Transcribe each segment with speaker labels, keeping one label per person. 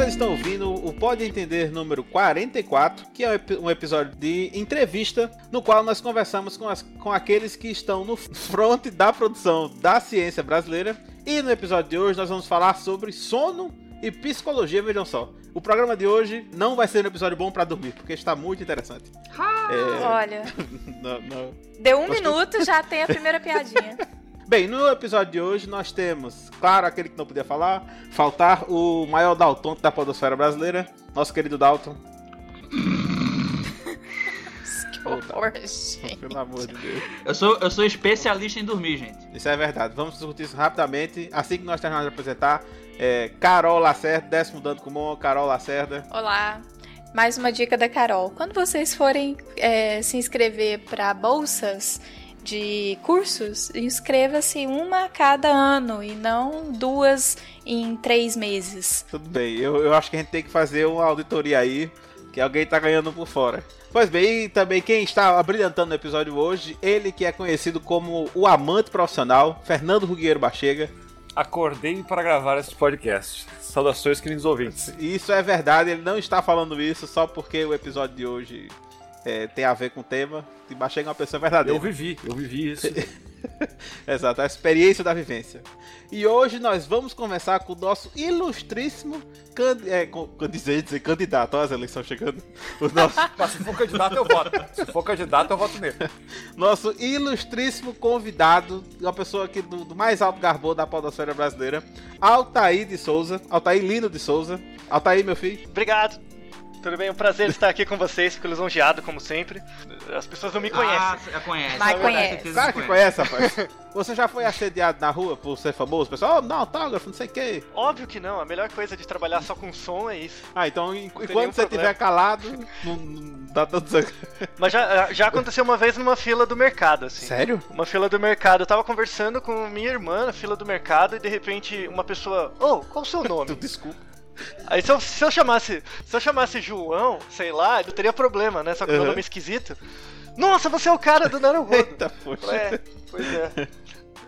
Speaker 1: Vocês estão ouvindo o Pode Entender número 44, que é um episódio de entrevista no qual nós conversamos com, as, com aqueles que estão no front da produção da ciência brasileira. E no episódio de hoje nós vamos falar sobre sono e psicologia, vejam só. O programa de hoje não vai ser um episódio bom para dormir, porque está muito interessante.
Speaker 2: É... Olha.
Speaker 1: não, não.
Speaker 2: Deu um minuto, já tem a primeira piadinha.
Speaker 1: Bem, no episódio de hoje nós temos, claro, aquele que não podia falar, faltar o maior Dalton da podosfera brasileira, nosso querido Dalton.
Speaker 2: que horror, gente.
Speaker 1: Pelo amor de Deus.
Speaker 3: Eu sou, eu sou especialista em dormir, gente.
Speaker 1: Isso é verdade. Vamos discutir isso rapidamente. Assim que nós terminarmos de apresentar, é, Carol Lacerda, décimo dando comum, Carol Lacerda.
Speaker 2: Olá. Mais uma dica da Carol. Quando vocês forem é, se inscrever para bolsas, de cursos, inscreva-se uma a cada ano e não duas em três meses.
Speaker 1: Tudo bem, eu, eu acho que a gente tem que fazer uma auditoria aí, que alguém tá ganhando por fora. Pois bem, e também quem está abrilhantando no episódio hoje, ele que é conhecido como o amante profissional, Fernando Rugueiro Bachega.
Speaker 4: Acordei para gravar esse podcast. Saudações, queridos ouvintes.
Speaker 1: Isso é verdade, ele não está falando isso só porque o episódio de hoje é, tem a ver com o tema. E chega uma pessoa verdadeira.
Speaker 4: Eu vivi, eu vivi isso.
Speaker 1: Exato, a experiência da vivência. E hoje nós vamos começar com o nosso ilustríssimo cand... é, dizer, dizer, candidato. Olha as eleições chegando. O nosso...
Speaker 4: Mas se for candidato, eu voto. Se for candidato, eu voto nele.
Speaker 1: Nosso ilustríssimo convidado, uma pessoa aqui do, do mais alto garbô da podosfera brasileira, Altair de Souza. Altair Lino de Souza. Altair, meu filho.
Speaker 5: Obrigado. Tudo bem? Um prazer estar aqui com vocês, fico lisonjeado, como sempre. As pessoas não me conhecem. Ah,
Speaker 3: conhece.
Speaker 2: Mas conhece.
Speaker 1: Claro que conhece, rapaz. Você já foi assediado na rua por ser famoso? O pessoal, oh, não, autógrafo, não sei o quê.
Speaker 5: Óbvio que não. A melhor coisa de trabalhar só com som é isso.
Speaker 1: Ah, então enquanto você estiver calado, não, não dá tanto
Speaker 5: Mas já, já aconteceu uma vez numa fila do mercado, assim.
Speaker 1: Sério?
Speaker 5: Uma fila do mercado. Eu tava conversando com minha irmã na fila do mercado e de repente uma pessoa, ô, oh, qual o seu nome?
Speaker 1: Desculpa.
Speaker 5: Aí se eu, se eu chamasse. Se eu chamasse João, sei lá, não teria problema, né? Só que o uhum. nome é esquisito. Nossa, você é o cara do Naruto.
Speaker 1: Eita, poxa.
Speaker 5: É, pois é.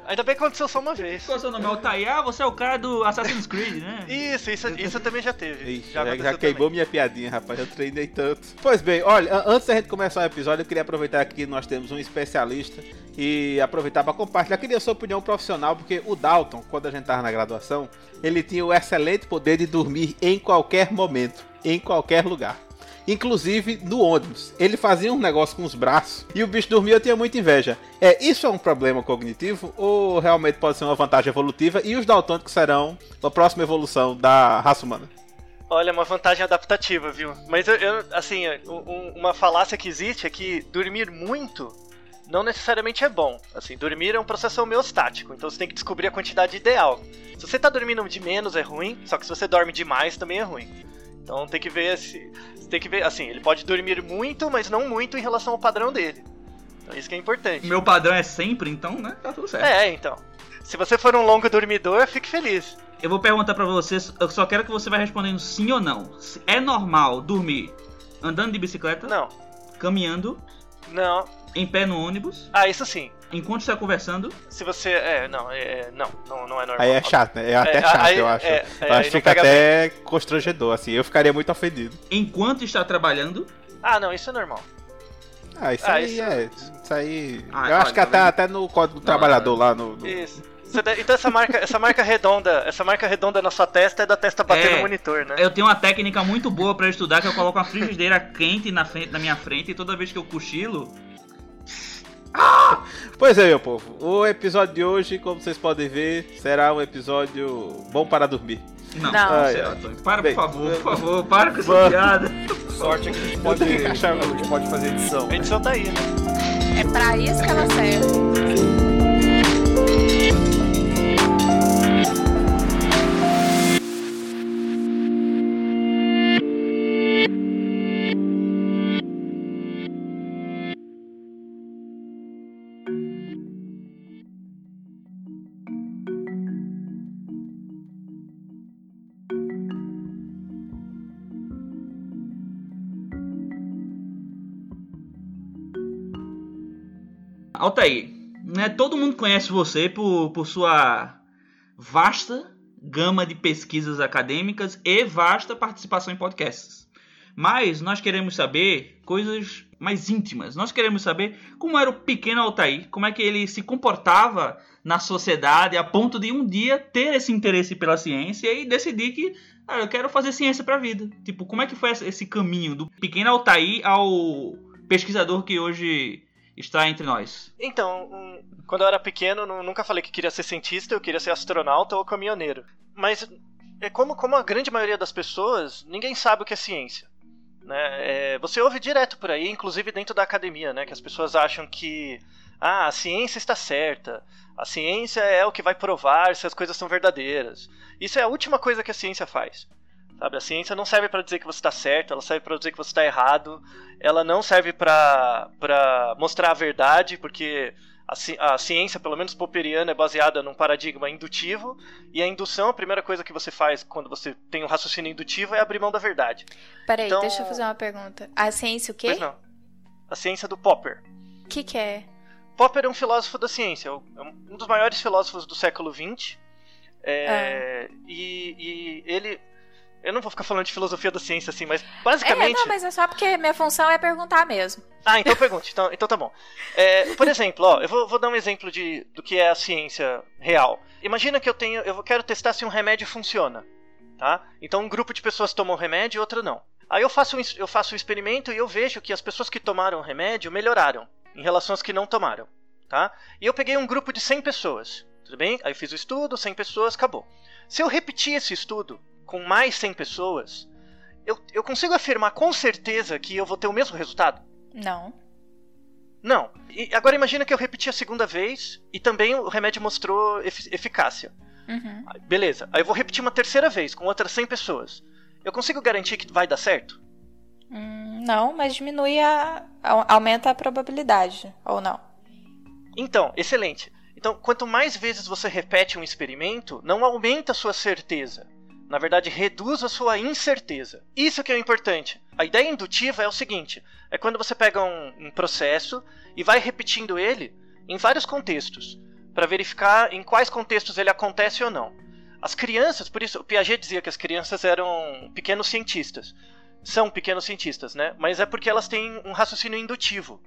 Speaker 5: Ainda bem que aconteceu só uma vez.
Speaker 3: Qual é o seu nome? Altair? Ah, você é o cara do Assassin's Creed, né?
Speaker 5: Isso, isso, isso também já teve.
Speaker 1: Ixi, já, já queimou minha piadinha, rapaz. Eu treinei tanto. Pois bem, olha, antes da gente começar o episódio, eu queria aproveitar que nós temos um especialista e aproveitar para compartilhar. Queria a sua opinião profissional, porque o Dalton, quando a gente estava na graduação, ele tinha o excelente poder de dormir em qualquer momento, em qualquer lugar inclusive no ônibus. Ele fazia um negócio com os braços e o bicho dormia, eu tinha muita inveja. É, isso é um problema cognitivo ou realmente pode ser uma vantagem evolutiva e os daltônicos serão a próxima evolução da raça humana?
Speaker 5: Olha, é uma vantagem adaptativa, viu? Mas eu, eu assim, um, uma falácia que existe é que dormir muito não necessariamente é bom. Assim, dormir é um processo homeostático, então você tem que descobrir a quantidade ideal. Se você tá dormindo de menos é ruim, só que se você dorme demais também é ruim. Então tem que ver se. Tem que ver, assim, ele pode dormir muito, mas não muito em relação ao padrão dele. Então isso que é importante.
Speaker 3: Meu padrão é sempre, então, né? Tá tudo certo.
Speaker 5: É, então. Se você for um longo dormidor, fique feliz.
Speaker 3: Eu vou perguntar para vocês, eu só quero que você vá respondendo sim ou não. É normal dormir andando de bicicleta?
Speaker 5: Não.
Speaker 3: Caminhando?
Speaker 5: Não.
Speaker 3: Em pé no ônibus?
Speaker 5: Ah, isso sim.
Speaker 3: Enquanto está conversando?
Speaker 5: Se você. É, não, é, não, não, não é normal.
Speaker 1: Aí é chato, né? É até é, chato, aí, eu acho. É, é, eu acho que fica até bem. constrangedor, assim. Eu ficaria muito ofendido.
Speaker 3: Enquanto está trabalhando?
Speaker 5: Ah, não, isso é normal.
Speaker 1: Ah, isso ah, aí isso... é. Isso aí. Ah, eu acho que até, até no código do trabalhador lá no. no...
Speaker 5: Isso. Então essa marca, essa marca redonda, essa marca redonda na sua testa é da testa bater é, no monitor, né?
Speaker 3: Eu tenho uma técnica muito boa para estudar que eu coloco uma frigideira quente na frente, na minha frente e toda vez que eu cochilo,
Speaker 1: Pois é, meu povo. O episódio de hoje, como vocês podem ver, será um episódio bom para dormir.
Speaker 3: Não, não. Ai, para, Bem, por favor, por favor, para com essa piada.
Speaker 4: Sorte é que a gente pode, a gente pode fazer edição.
Speaker 5: A edição tá aí, né?
Speaker 2: É pra isso que ela serve.
Speaker 3: Altair, né, todo mundo conhece você por, por sua vasta gama de pesquisas acadêmicas e vasta participação em podcasts. Mas nós queremos saber coisas mais íntimas. Nós queremos saber como era o pequeno Altair, como é que ele se comportava na sociedade a ponto de um dia ter esse interesse pela ciência e decidir que ah, eu quero fazer ciência para a vida. Tipo, como é que foi esse caminho do pequeno Altair ao pesquisador que hoje está entre nós?
Speaker 5: Então, um, quando eu era pequeno, nunca falei que queria ser cientista, eu queria ser astronauta ou caminhoneiro. Mas é como, como a grande maioria das pessoas, ninguém sabe o que é ciência. Né? É, você ouve direto por aí, inclusive dentro da academia, né, que as pessoas acham que ah, a ciência está certa, a ciência é o que vai provar se as coisas são verdadeiras. Isso é a última coisa que a ciência faz. Sabe, a ciência não serve para dizer que você está certo, ela serve para dizer que você está errado. Ela não serve para mostrar a verdade, porque a, ciência, pelo menos popperiana, é baseada num paradigma indutivo, e a indução, a primeira coisa que você faz quando você tem um raciocínio indutivo é abrir mão da verdade.
Speaker 2: Peraí, então, deixa eu fazer uma pergunta. A ciência o quê?
Speaker 5: Pois não. A ciência do Popper.
Speaker 2: O que, que é?
Speaker 5: Popper é um filósofo da ciência, é um dos maiores filósofos do século XX. É, ah. e, e ele eu não vou ficar falando de filosofia da ciência assim, mas basicamente.
Speaker 2: É, não, mas é só porque minha função é perguntar mesmo.
Speaker 5: Ah, então pergunte. Então, então tá bom. É, por exemplo, ó, eu vou, vou, dar um exemplo de, do que é a ciência real. Imagina que eu tenho. Eu quero testar se um remédio funciona. Tá? Então um grupo de pessoas toma um remédio e outro não. Aí eu faço, um, eu faço um experimento e eu vejo que as pessoas que tomaram o remédio melhoraram em relação às que não tomaram. Tá? E eu peguei um grupo de 100 pessoas. Tudo bem? Aí eu fiz o estudo, 100 pessoas, acabou. Se eu repetir esse estudo com mais 100 pessoas, eu, eu consigo afirmar com certeza que eu vou ter o mesmo resultado?
Speaker 2: Não.
Speaker 5: Não. E agora imagina que eu repeti a segunda vez e também o remédio mostrou eficácia.
Speaker 2: Uhum.
Speaker 5: Beleza. Aí eu vou repetir uma terceira vez com outras 100 pessoas. Eu consigo garantir que vai dar certo?
Speaker 2: Hum, não, mas diminui a, a. aumenta a probabilidade, ou não?
Speaker 5: Então, excelente. Então, quanto mais vezes você repete um experimento, não aumenta a sua certeza. Na verdade, reduz a sua incerteza. Isso que é o importante. A ideia indutiva é o seguinte: é quando você pega um, um processo e vai repetindo ele em vários contextos, para verificar em quais contextos ele acontece ou não. As crianças, por isso o Piaget dizia que as crianças eram pequenos cientistas. São pequenos cientistas, né? Mas é porque elas têm um raciocínio indutivo.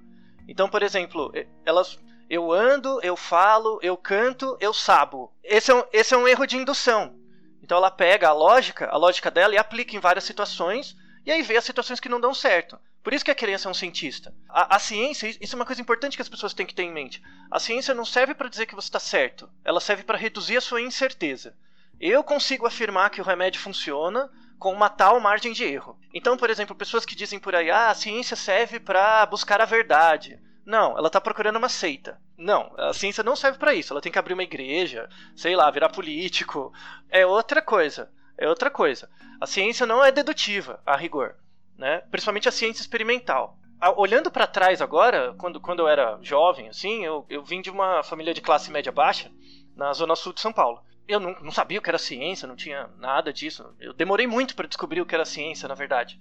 Speaker 5: Então, por exemplo, elas eu ando, eu falo, eu canto, eu sabo. Esse é um, esse é um erro de indução. Então ela pega a lógica, a lógica dela e aplica em várias situações e aí vê as situações que não dão certo. Por isso que a criança é um cientista. A, a ciência, isso é uma coisa importante que as pessoas têm que ter em mente. A ciência não serve para dizer que você está certo, ela serve para reduzir a sua incerteza. Eu consigo afirmar que o remédio funciona com uma tal margem de erro. Então, por exemplo, pessoas que dizem por aí, ah, a ciência serve para buscar a verdade. Não, ela está procurando uma seita. Não, a ciência não serve para isso. Ela tem que abrir uma igreja, sei lá, virar político. É outra coisa. É outra coisa. A ciência não é dedutiva, a rigor, né? Principalmente a ciência experimental. Olhando para trás agora, quando, quando eu era jovem, assim, eu, eu vim de uma família de classe média baixa na zona sul de São Paulo. Eu não, não sabia o que era ciência, não tinha nada disso. Eu demorei muito para descobrir o que era ciência, na verdade.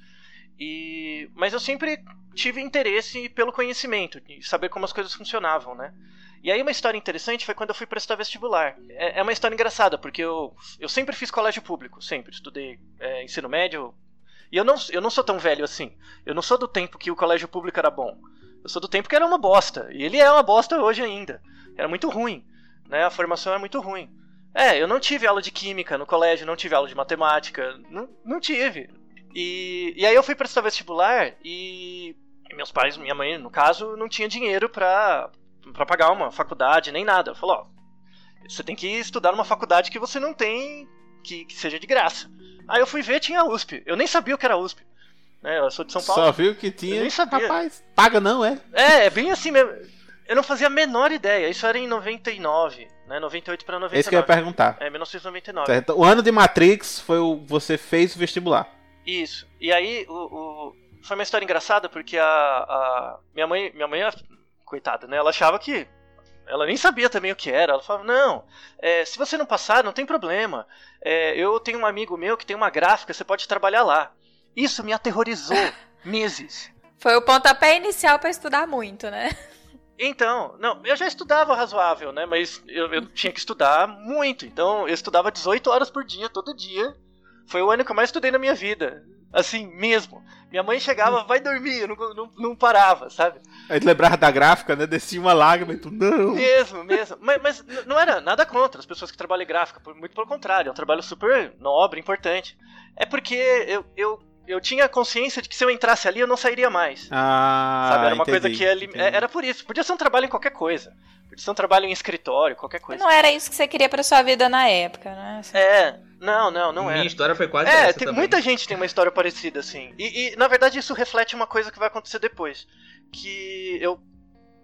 Speaker 5: E, mas eu sempre tive interesse pelo conhecimento, de saber como as coisas funcionavam, né? E aí uma história interessante foi quando eu fui prestar vestibular. É, é uma história engraçada, porque eu, eu sempre fiz colégio público, sempre. Estudei é, ensino médio. E eu não, eu não sou tão velho assim. Eu não sou do tempo que o colégio público era bom. Eu sou do tempo que era uma bosta. E ele é uma bosta hoje ainda. Era muito ruim. Né? A formação era muito ruim. É, eu não tive aula de química no colégio, não tive aula de matemática. Não, não tive. E, e aí eu fui prestar vestibular e, meus pais, minha mãe, no caso, não tinha dinheiro pra, pra pagar uma faculdade nem nada. Falou, ó, você tem que estudar numa faculdade que você não tem, que, que seja de graça. Aí eu fui ver, tinha USP. Eu nem sabia o que era USP. Né, eu sou de São Paulo.
Speaker 1: Só viu que tinha.
Speaker 5: Eu nem sabia.
Speaker 1: Rapaz, paga não, é?
Speaker 5: É, é bem assim mesmo. Eu não fazia a menor ideia. Isso era em 99, né? 98 para 99.
Speaker 1: Esse que eu ia perguntar.
Speaker 5: É, 1999.
Speaker 1: Certo. O ano de Matrix foi o você fez o vestibular.
Speaker 5: Isso. E aí, o, o, foi uma história engraçada porque a, a minha mãe, minha mãe, coitada, né? Ela achava que ela nem sabia também o que era. Ela falava: Não, é, se você não passar, não tem problema. É, eu tenho um amigo meu que tem uma gráfica, você pode trabalhar lá. Isso me aterrorizou meses.
Speaker 2: Foi o pontapé inicial para estudar muito, né?
Speaker 5: Então, não, eu já estudava razoável, né? Mas eu, eu tinha que estudar muito. Então, eu estudava 18 horas por dia, todo dia. Foi o ano que eu mais estudei na minha vida. Assim, mesmo. Minha mãe chegava, vai dormir, eu não, não, não parava, sabe?
Speaker 1: Aí tu lembrava da gráfica, né? Descia uma lágrima e tu, não.
Speaker 5: Mesmo, mesmo. Mas, mas não era nada contra as pessoas que trabalham em gráfica, muito pelo contrário, é um trabalho super nobre, importante. É porque eu, eu, eu tinha consciência de que se eu entrasse ali eu não sairia mais.
Speaker 1: Ah,
Speaker 5: sabe? Era uma
Speaker 1: entendi,
Speaker 5: coisa que ali,
Speaker 1: entendi.
Speaker 5: era por isso. Podia ser um trabalho em qualquer coisa. Podia ser um trabalho em escritório, qualquer coisa.
Speaker 2: Não era isso que você queria pra sua vida na época, né?
Speaker 5: É, não, não, não
Speaker 3: Minha
Speaker 5: era.
Speaker 3: história foi quase
Speaker 5: É,
Speaker 3: essa
Speaker 5: tem,
Speaker 3: também.
Speaker 5: muita gente tem uma história parecida, assim. E, e, na verdade, isso reflete uma coisa que vai acontecer depois. Que eu.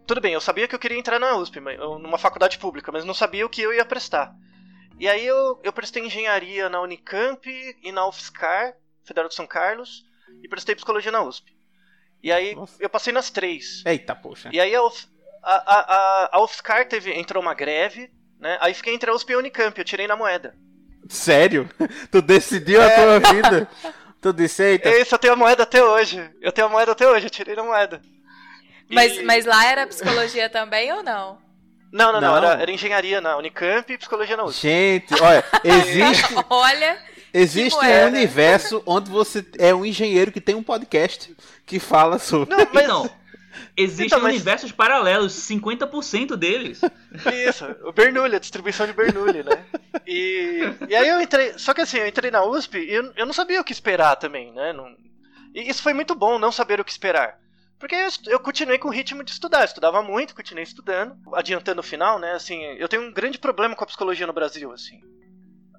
Speaker 5: Tudo bem, eu sabia que eu queria entrar na USP, numa faculdade pública, mas não sabia o que eu ia prestar. E aí eu, eu prestei engenharia na Unicamp e na UFSCar, Federal de São Carlos, e prestei psicologia na USP. E aí
Speaker 1: Nossa.
Speaker 5: eu passei nas três.
Speaker 1: Eita, poxa.
Speaker 5: E aí a, UF, a, a, a, UFSCar teve, entrou uma greve, né? Aí fiquei entre a USP e a Unicamp, eu tirei na moeda.
Speaker 1: Sério? Tu decidiu
Speaker 5: É.
Speaker 1: a tua vida? Tu disse, eita.
Speaker 5: É isso, eu tenho a moeda até hoje. Eu tenho a moeda até hoje, eu tirei na moeda. E-
Speaker 2: Mas, mas lá era psicologia também ou não?
Speaker 5: Não, não, não,
Speaker 1: Não.
Speaker 5: Era, era engenharia na Unicamp e psicologia na USP.
Speaker 1: Gente, olha, existe,
Speaker 2: Olha,
Speaker 1: existe um universo onde você é um engenheiro que tem um podcast que fala sobre.
Speaker 5: Não, mas
Speaker 3: Então, existem
Speaker 5: Então, mas-
Speaker 3: universos paralelos, 50% deles.
Speaker 5: isso, o Bernoulli, a distribuição de Bernoulli, né? E, e aí eu entrei, só que assim, eu entrei na USP e eu, eu não sabia o que esperar também, né? Não, e isso foi muito bom, não saber o que esperar. Porque eu, eu continuei com o ritmo de estudar, eu estudava muito, continuei estudando. Adiantando o final, né, assim, eu tenho um grande problema com a psicologia no Brasil, assim.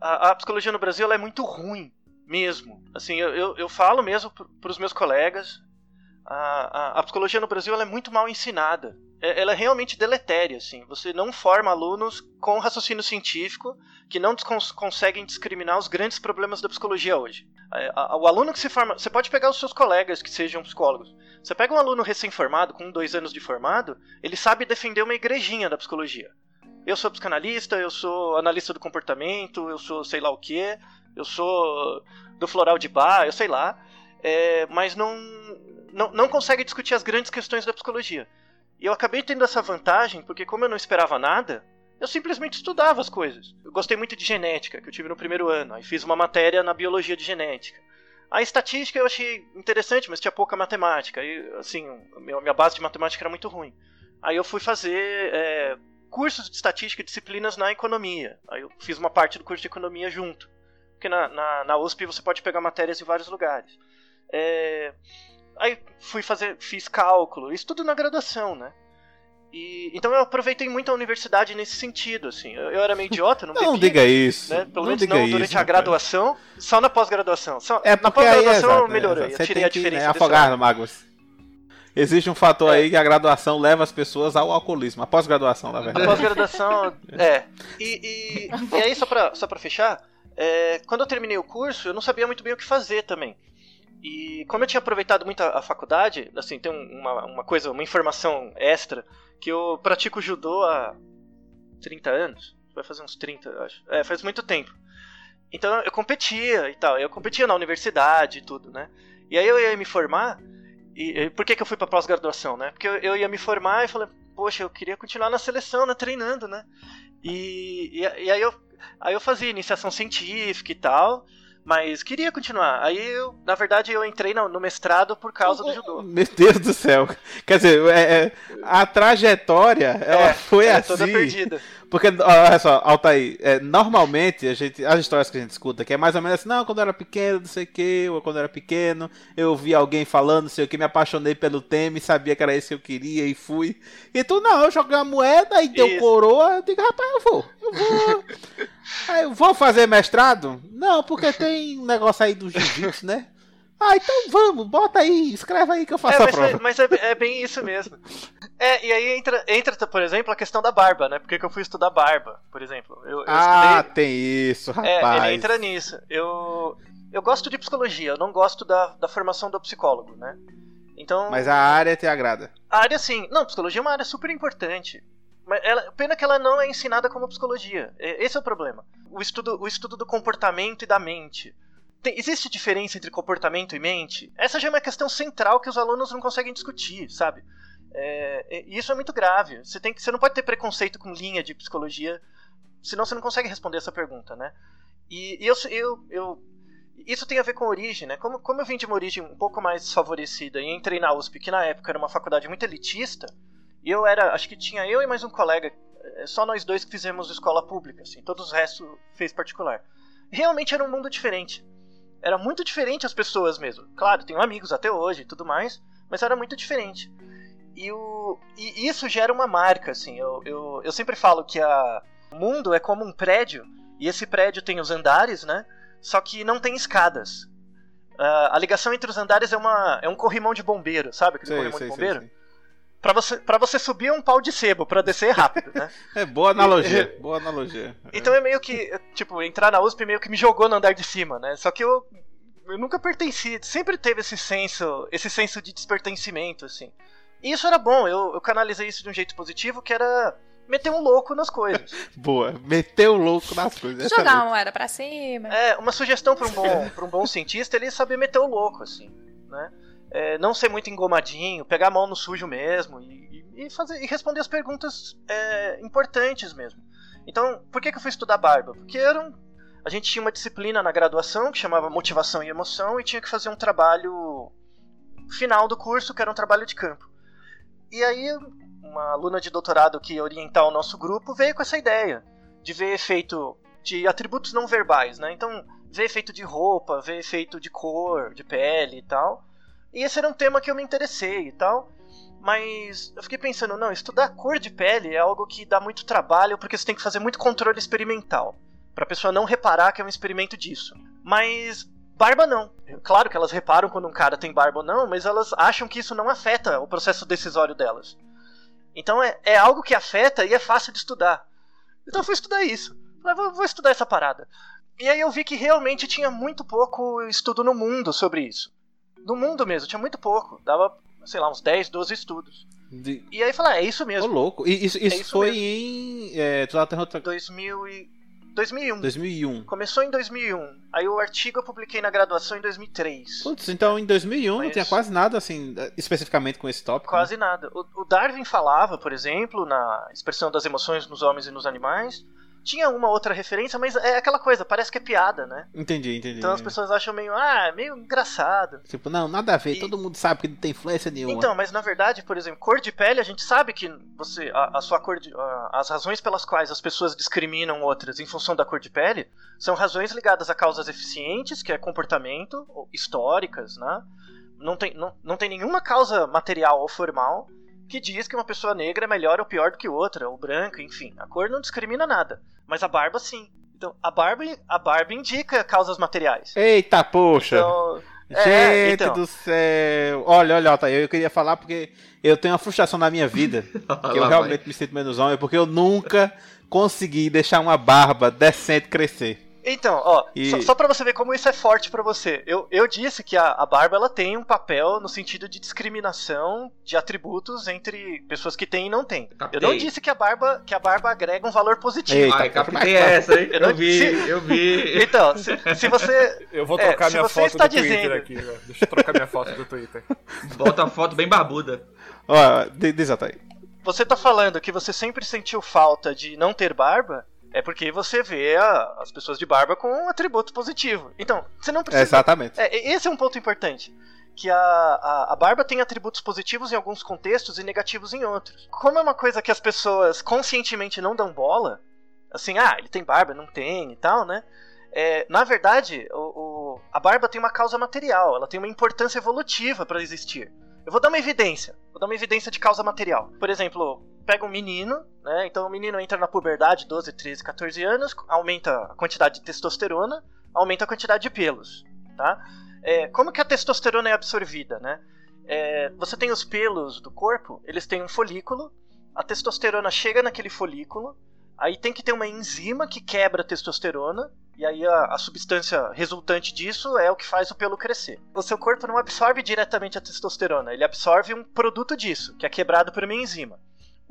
Speaker 5: A, a psicologia no Brasil, ela é muito ruim, mesmo. Assim, eu, eu, eu falo mesmo para os meus colegas, a, a, a psicologia no Brasil, é muito mal ensinada. É- Ela é realmente deletéria, assim. Você não forma alunos com raciocínio científico que não cons- conseguem discriminar os grandes problemas da psicologia hoje. É, a- O aluno que se forma. Você pode pegar os seus colegas que sejam psicólogos. Você pega um aluno recém-formado, com dois anos de formado, ele sabe defender uma igrejinha da psicologia. Eu sou psicanalista, eu sou analista do comportamento, eu sou sei lá o que, eu sou do floral de bar, eu sei lá. É, mas não, não, não consegue discutir as grandes questões da psicologia. E eu acabei tendo essa vantagem, porque como eu não esperava nada, eu simplesmente estudava as coisas. Eu gostei muito de genética, que eu tive no primeiro ano. Aí fiz uma matéria na biologia de genética. A estatística eu achei interessante, mas tinha pouca matemática. Aí, assim, minha base de matemática era muito ruim. Aí eu fui fazer é, cursos de estatística e disciplinas na economia. Aí eu fiz uma parte do curso de economia junto. Porque na, na, na USP você pode pegar matérias em vários lugares. É, aí fui fazer, fiz cálculo, isso tudo na graduação, né? E, então eu aproveitei muito a universidade nesse sentido, assim. Eu, eu era meio idiota, não,
Speaker 1: Não
Speaker 5: bebia,
Speaker 1: diga isso.
Speaker 5: né? Pelo
Speaker 1: não
Speaker 5: menos
Speaker 1: diga
Speaker 5: não
Speaker 1: isso,
Speaker 5: durante a graduação, só na pós-graduação.
Speaker 1: É
Speaker 5: na
Speaker 1: é
Speaker 5: pós-graduação
Speaker 1: é,
Speaker 5: melhorei,
Speaker 1: exato.
Speaker 5: eu tirei a
Speaker 1: que
Speaker 5: diferença
Speaker 1: né,
Speaker 5: desse
Speaker 1: afogar no mágoas. Existe um fator
Speaker 5: É.
Speaker 1: aí que a graduação leva as pessoas ao alcoolismo. A pós-graduação, na
Speaker 5: A
Speaker 1: verdade.
Speaker 5: pós-graduação, é. E, e, e aí, só pra, só pra fechar, é, quando eu terminei o curso, eu não sabia muito bem o que fazer também. E como eu tinha aproveitado muito a, a faculdade, assim, tem um- uma, uma coisa, uma informação extra, que eu pratico judô há 30 anos. Vai fazer uns 30, eu acho. É, faz muito tempo. Então eu competia e tal. Eu competia na universidade e tudo, né? E aí eu ia me formar. E, e por que, que eu fui pra pós-graduação, né? Porque eu, eu ia me formar e falei, poxa, eu queria continuar na seleção, né? Treinando, né? E, e, e aí, eu, aí eu fazia iniciação científica e tal, mas queria continuar. Aí eu, na verdade, eu entrei no, no mestrado por causa do judô.
Speaker 1: Meu Deus do céu. Quer dizer, é- é, a trajetória, ela
Speaker 5: É,
Speaker 1: foi
Speaker 5: é
Speaker 1: assim.
Speaker 5: toda perdida.
Speaker 1: Porque, olha só, Altair, é, normalmente a gente, as histórias que a gente escuta, que é mais ou menos assim, não, quando eu era pequeno, não sei o que, ou quando eu era pequeno, eu ouvi alguém falando, não sei o que, me apaixonei pelo tema e sabia que era isso que eu queria e fui. E tu, não, eu joguei uma moeda e deu
Speaker 5: Isso.
Speaker 1: coroa, eu digo, rapaz, eu vou, eu vou. Aí, eu vou fazer mestrado? Não, porque tem um negócio aí do jiu-jitsu, né? Ah, então vamos, bota aí, escreve aí que eu
Speaker 5: É,
Speaker 1: faço a
Speaker 5: mas,
Speaker 1: prova.
Speaker 5: é, mas é, é bem isso mesmo. É, e aí entra, entra, por exemplo, a questão da barba, né? Por que eu fui estudar barba, por exemplo? Eu, eu
Speaker 1: Ah,
Speaker 5: estudei.
Speaker 1: tem isso,
Speaker 5: É,
Speaker 1: rapaz.
Speaker 5: ele entra nisso. Eu, eu gosto de psicologia, eu não gosto da, da formação do psicólogo, né? Então,
Speaker 1: Mas a área te agrada.
Speaker 5: a área sim. Não, psicologia é uma área super importante. Mas ela, pena que ela não é ensinada como psicologia. É- Esse é o problema. O estudo, o estudo do comportamento e da mente. Tem- existe diferença entre comportamento e mente? Essa já é uma questão central que os alunos não conseguem discutir, sabe? É, e isso é muito grave. Você, tem que, você não pode ter preconceito com linha de psicologia, senão você não consegue responder essa pergunta, né? E, e eu, eu, eu, isso tem a ver com origem, né? Como, como eu vim de uma origem um pouco mais desfavorecida e entrei na USP, que na época era uma faculdade muito elitista, e eu era, acho que tinha eu e mais um colega, é, só nós dois que fizemos escola pública, assim, todos os restos fez particular. Realmente era um mundo diferente. Era muito diferente as pessoas mesmo. Claro, tenho amigos até hoje e tudo mais, mas era muito diferente. E, o, e isso gera uma marca, assim. Eu, eu, eu sempre falo que a, o mundo é como um prédio, e esse prédio tem os andares, né? Só que não tem escadas. Uh, a ligação entre os andares é, uma, é um corrimão de bombeiro, sabe? Aquele
Speaker 1: Sei,
Speaker 5: corrimão
Speaker 1: sei,
Speaker 5: de bombeiro.
Speaker 1: sei.
Speaker 5: Pra você, pra você subir um pau de sebo, pra descer rápido, né?
Speaker 1: É boa analogia, boa analogia.
Speaker 5: Então é meio que, tipo, entrar na USP meio que me jogou no andar de cima, né? Só que eu, eu nunca pertenci, sempre teve esse senso, esse senso de despertencimento, assim. E isso era bom, eu, eu canalizei isso de um jeito positivo, que era meter um louco nas coisas.
Speaker 1: Boa, meteu o louco nas coisas.
Speaker 2: Jogar uma moeda pra cima.
Speaker 5: É, uma sugestão para um bom, pra um bom cientista, ele saber meter o louco, assim, né? É, não ser muito engomadinho, pegar a mão no sujo mesmo e, e- fazer, e responder as perguntas é, importantes mesmo. Então, por que, que eu fui estudar barba? Porque era um- a gente tinha uma disciplina na graduação que chamava motivação e emoção e tinha que fazer um trabalho final do curso, que era um trabalho de campo. E aí, uma aluna de doutorado que ia orientar o nosso grupo veio com essa ideia de ver efeito de atributos não verbais, né? Então, ver efeito de roupa, ver efeito de cor, de pele e tal. E esse era um tema que eu me interessei e tal. Mas eu fiquei pensando, não, estudar cor de pele é algo que dá muito trabalho porque você tem que fazer muito controle experimental. Pra pessoa não reparar que é um experimento disso. Mas barba não. Claro que elas reparam quando um cara tem barba ou não, mas elas acham que isso não afeta o processo decisório delas. Então é, é algo que afeta e é fácil de estudar. Então eu fui estudar isso. Falei, vou, vou estudar essa parada. E aí eu vi que realmente tinha muito pouco estudo no mundo sobre isso. No mundo mesmo, tinha muito pouco. Dava, sei lá, uns 10, 12 estudos.
Speaker 1: De...
Speaker 5: E aí falei, ah, é isso
Speaker 1: Ô,
Speaker 5: mesmo.
Speaker 1: louco. E isso, isso,
Speaker 5: isso
Speaker 1: foi
Speaker 5: mesmo.
Speaker 1: em. É, tu tava outra...
Speaker 5: 2000 e... 2001.
Speaker 1: 2001.
Speaker 5: Começou em 2001. Aí o artigo eu publiquei na graduação em 2003.
Speaker 1: Putz, então em 2001 não
Speaker 5: Mas-
Speaker 1: tinha quase nada assim, especificamente com esse tópico. né?
Speaker 5: Quase nada. O, o Darwin falava, por exemplo, na expressão das emoções nos homens e nos animais. Tinha uma outra referência, mas é aquela coisa, parece que é piada, né?
Speaker 1: Entendi, entendi.
Speaker 5: Então as pessoas acham meio, ah, meio engraçado.
Speaker 1: Tipo, não, nada a ver,
Speaker 5: E-
Speaker 1: todo mundo sabe que não tem influência nenhuma.
Speaker 5: Então, mas na verdade, por exemplo, cor de pele, a gente sabe que você, a, a sua cor de, a- as razões pelas quais as pessoas discriminam outras em função da cor de pele são razões ligadas a causas eficientes, que é comportamento, ou históricas, né? Não tem, não, não tem nenhuma causa material ou formal que diz que uma pessoa negra é melhor ou pior do que outra, ou branca, enfim. A cor não discrimina nada, mas a barba sim. Então, a barba, a barba indica causas materiais.
Speaker 1: Eita, poxa!
Speaker 5: Então,
Speaker 1: Gente
Speaker 5: é, então.
Speaker 1: do céu! Olha, olha, eu queria falar porque eu tenho uma frustração na minha vida. que eu realmente me sinto menos homem, porque eu nunca consegui deixar uma barba decente crescer.
Speaker 5: Então, ó,
Speaker 1: E-
Speaker 5: só, só para você ver como isso é forte pra você. Eu, eu disse que a, a barba ela tem um papel no sentido de discriminação de atributos entre pessoas que têm e não têm. Eu
Speaker 3: Captei.
Speaker 5: não disse que a barba que a barba agrega um valor positivo.
Speaker 1: Eita,
Speaker 3: Ai, captei essa, hein?
Speaker 5: Eu não
Speaker 3: Eu vi, eu vi.
Speaker 5: Então, se, se você
Speaker 4: Eu vou
Speaker 5: É,
Speaker 4: trocar
Speaker 5: se
Speaker 4: minha foto do Twitter
Speaker 5: dizendo-
Speaker 4: aqui, velho. Deixa eu trocar minha foto do Twitter.
Speaker 3: Bota a foto bem barbuda.
Speaker 1: Ó, diz, Altair.
Speaker 5: você tá falando que você sempre sentiu falta de não ter barba, é porque você vê a- as pessoas de barba com um atributo positivo. Então, você não precisa
Speaker 1: Exatamente.
Speaker 5: É, esse é um ponto importante. Que a, a, a barba tem atributos positivos em alguns contextos e negativos em outros. Como é uma coisa que as pessoas conscientemente não dão bola, assim, ah, ele tem barba, não tem e tal, né? É, na verdade, o, o- a barba tem uma causa material, ela tem uma importância evolutiva para existir. Eu vou dar uma evidência, vou dar uma evidência de causa material. Por exemplo, pega um menino, né? Então o menino entra na puberdade, 12, 13, 14 anos, aumenta a quantidade de testosterona, aumenta a quantidade de pelos, tá? É, como que a testosterona é absorvida, né? É, você tem os pelos do corpo, eles têm um folículo, a testosterona chega naquele folículo, aí tem que ter uma enzima que quebra a testosterona, e aí a, a substância resultante disso é o que faz o pelo crescer. O seu corpo não absorve diretamente a testosterona, ele absorve um produto disso, que é quebrado por uma enzima.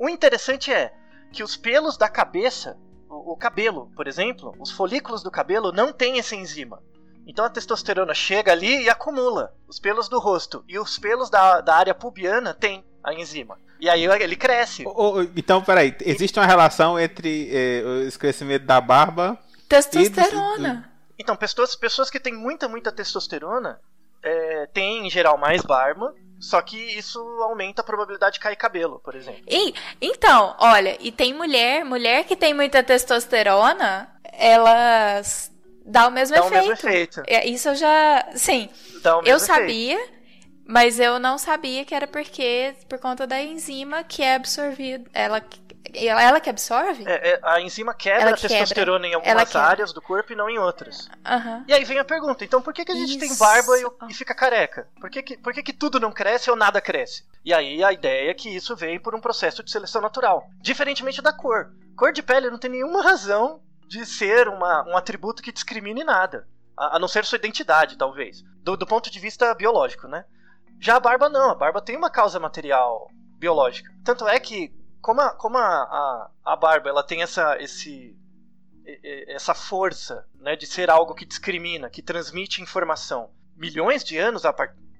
Speaker 5: O interessante é que os pelos da cabeça, o, o cabelo, por exemplo, os folículos do cabelo não têm essa enzima. Então a testosterona chega ali e acumula. Os pelos do rosto e os pelos da, da área pubiana tem. a enzima. E aí ele cresce.
Speaker 1: Então, peraí, existe uma relação entre eh, esse crescimento da barba
Speaker 2: Testosterona.
Speaker 5: Então, pessoas, pessoas que têm muita, muita testosterona é, têm, em geral, mais barba. Só que isso aumenta a probabilidade de cair cabelo, por exemplo.
Speaker 2: E, então, olha, e tem mulher, mulher que tem muita testosterona, elas dá o mesmo
Speaker 5: Dá o
Speaker 2: efeito.
Speaker 5: mesmo efeito.
Speaker 2: É, Isso eu já, sim,
Speaker 5: o
Speaker 2: eu
Speaker 5: efeito.
Speaker 2: sabia, mas eu não sabia que era porque por conta da enzima que é absorvida, ela ela, ela que absorve?
Speaker 5: É, é, a enzima quebra
Speaker 2: Ela
Speaker 5: a testosterona em
Speaker 2: Ela
Speaker 5: algumas
Speaker 2: quebra.
Speaker 5: áreas do corpo e não em outras.
Speaker 2: Aham.
Speaker 5: E aí vem a pergunta, então por que, que a gente tem
Speaker 2: Isso.
Speaker 5: barba e, e fica careca? Por, que, que, por que, que tudo não cresce ou nada cresce? E aí a ideia é que isso vem por um processo de seleção natural. Diferentemente da cor. Cor de pele não tem nenhuma razão de ser uma, um atributo que discrimine nada. A, a não ser sua identidade, talvez. Do, do ponto de vista biológico, né? Já a barba não. A barba tem uma causa material biológica. Tanto é que, como a, como a, a, a barba ela tem essa, esse, essa força né, de ser algo que discrimina, que transmite informação. Milhões de anos,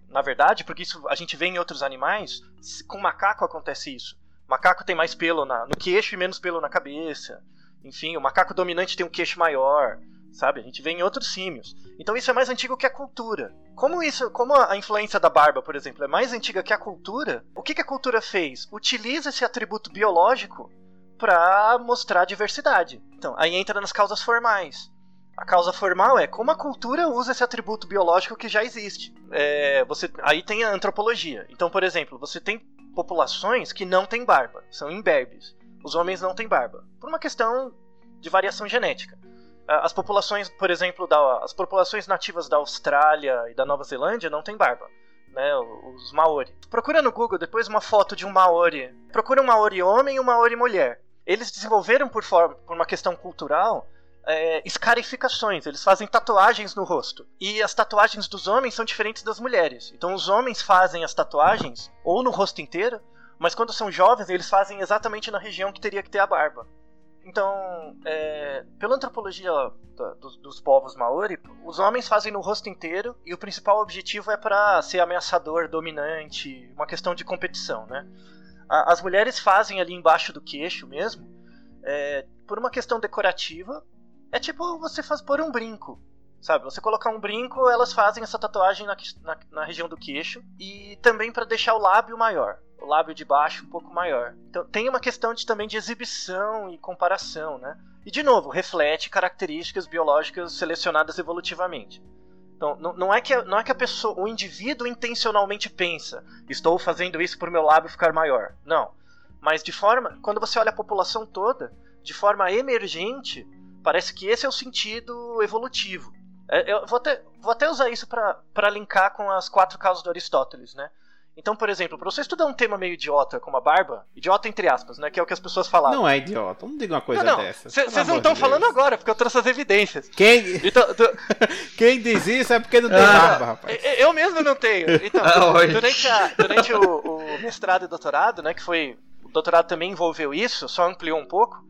Speaker 5: na verdade, porque isso a gente vê em outros animais, com macaco acontece isso. O macaco tem mais pelo na- no queixo e menos pelo na cabeça. Enfim, o macaco dominante tem um queixo maior, sabe? A gente vê em outros símios. Então isso é mais antigo que a cultura. Como isso, como a a influência da barba, por exemplo, é mais antiga que a cultura, o que, que a cultura fez? Utiliza esse atributo biológico para mostrar diversidade. Então, aí entra nas causas formais. A causa formal é como a cultura usa esse atributo biológico que já existe. É, você, aí tem a antropologia. Então, por exemplo, você tem populações que não têm barba, são imberbes. Os homens não têm barba, por uma questão de variação genética. Ah, As populações, por exemplo, da, as populações nativas da Austrália e da Nova Zelândia não têm barba. Né, os Maori. Procura no Google depois uma foto de um Maori. Procura um Maori homem e um Maori mulher. Eles desenvolveram por, forma, por uma questão cultural é, escarificações. Eles fazem tatuagens no rosto. E as tatuagens dos homens são diferentes das mulheres. Então os homens fazem as tatuagens ou no rosto inteiro, mas quando são jovens eles fazem exatamente na região que teria que ter a barba. Então, é, pela antropologia da- dos, dos povos maori, os homens fazem no rosto inteiro e o principal objetivo é para ser ameaçador, dominante, uma questão de competição, né? A- As mulheres fazem ali embaixo do queixo mesmo, é, por uma questão decorativa. É tipo você faz pôr um brinco, sabe? Você colocar um brinco, elas fazem essa tatuagem na, na- na região do queixo e também para deixar o lábio maior, o lábio de baixo um pouco maior. Então tem uma questão de, também de exibição e comparação, né? E de novo, reflete características biológicas selecionadas evolutivamente. Então, não, não é que, não é que a pessoa, o indivíduo intencionalmente pensa, estou fazendo isso por meu lábio ficar maior. Não. Mas de forma, quando você olha a população toda, de forma emergente, parece que esse é o sentido evolutivo. É, Eu vou até, vou até usar isso para linkar com as quatro causas do Aristóteles, né? Então, por exemplo, para você estudar um tema meio idiota como a barba, idiota entre aspas, né? Que é o que as pessoas falavam.
Speaker 1: Não é idiota, não diga uma coisa
Speaker 5: não, não.
Speaker 1: dessa.
Speaker 5: Vocês não estão
Speaker 1: de
Speaker 5: falando
Speaker 1: Deus.
Speaker 5: agora, porque eu trouxe as evidências.
Speaker 1: Quem,
Speaker 5: Então, tu-
Speaker 1: quem diz isso é porque não tem
Speaker 3: Ah.
Speaker 1: barba, rapaz.
Speaker 5: eu mesmo não tenho. Então,
Speaker 3: Ah,
Speaker 5: durante, a- durante o, o mestrado e doutorado, né? Que foi. O doutorado também envolveu isso, só ampliou um pouco.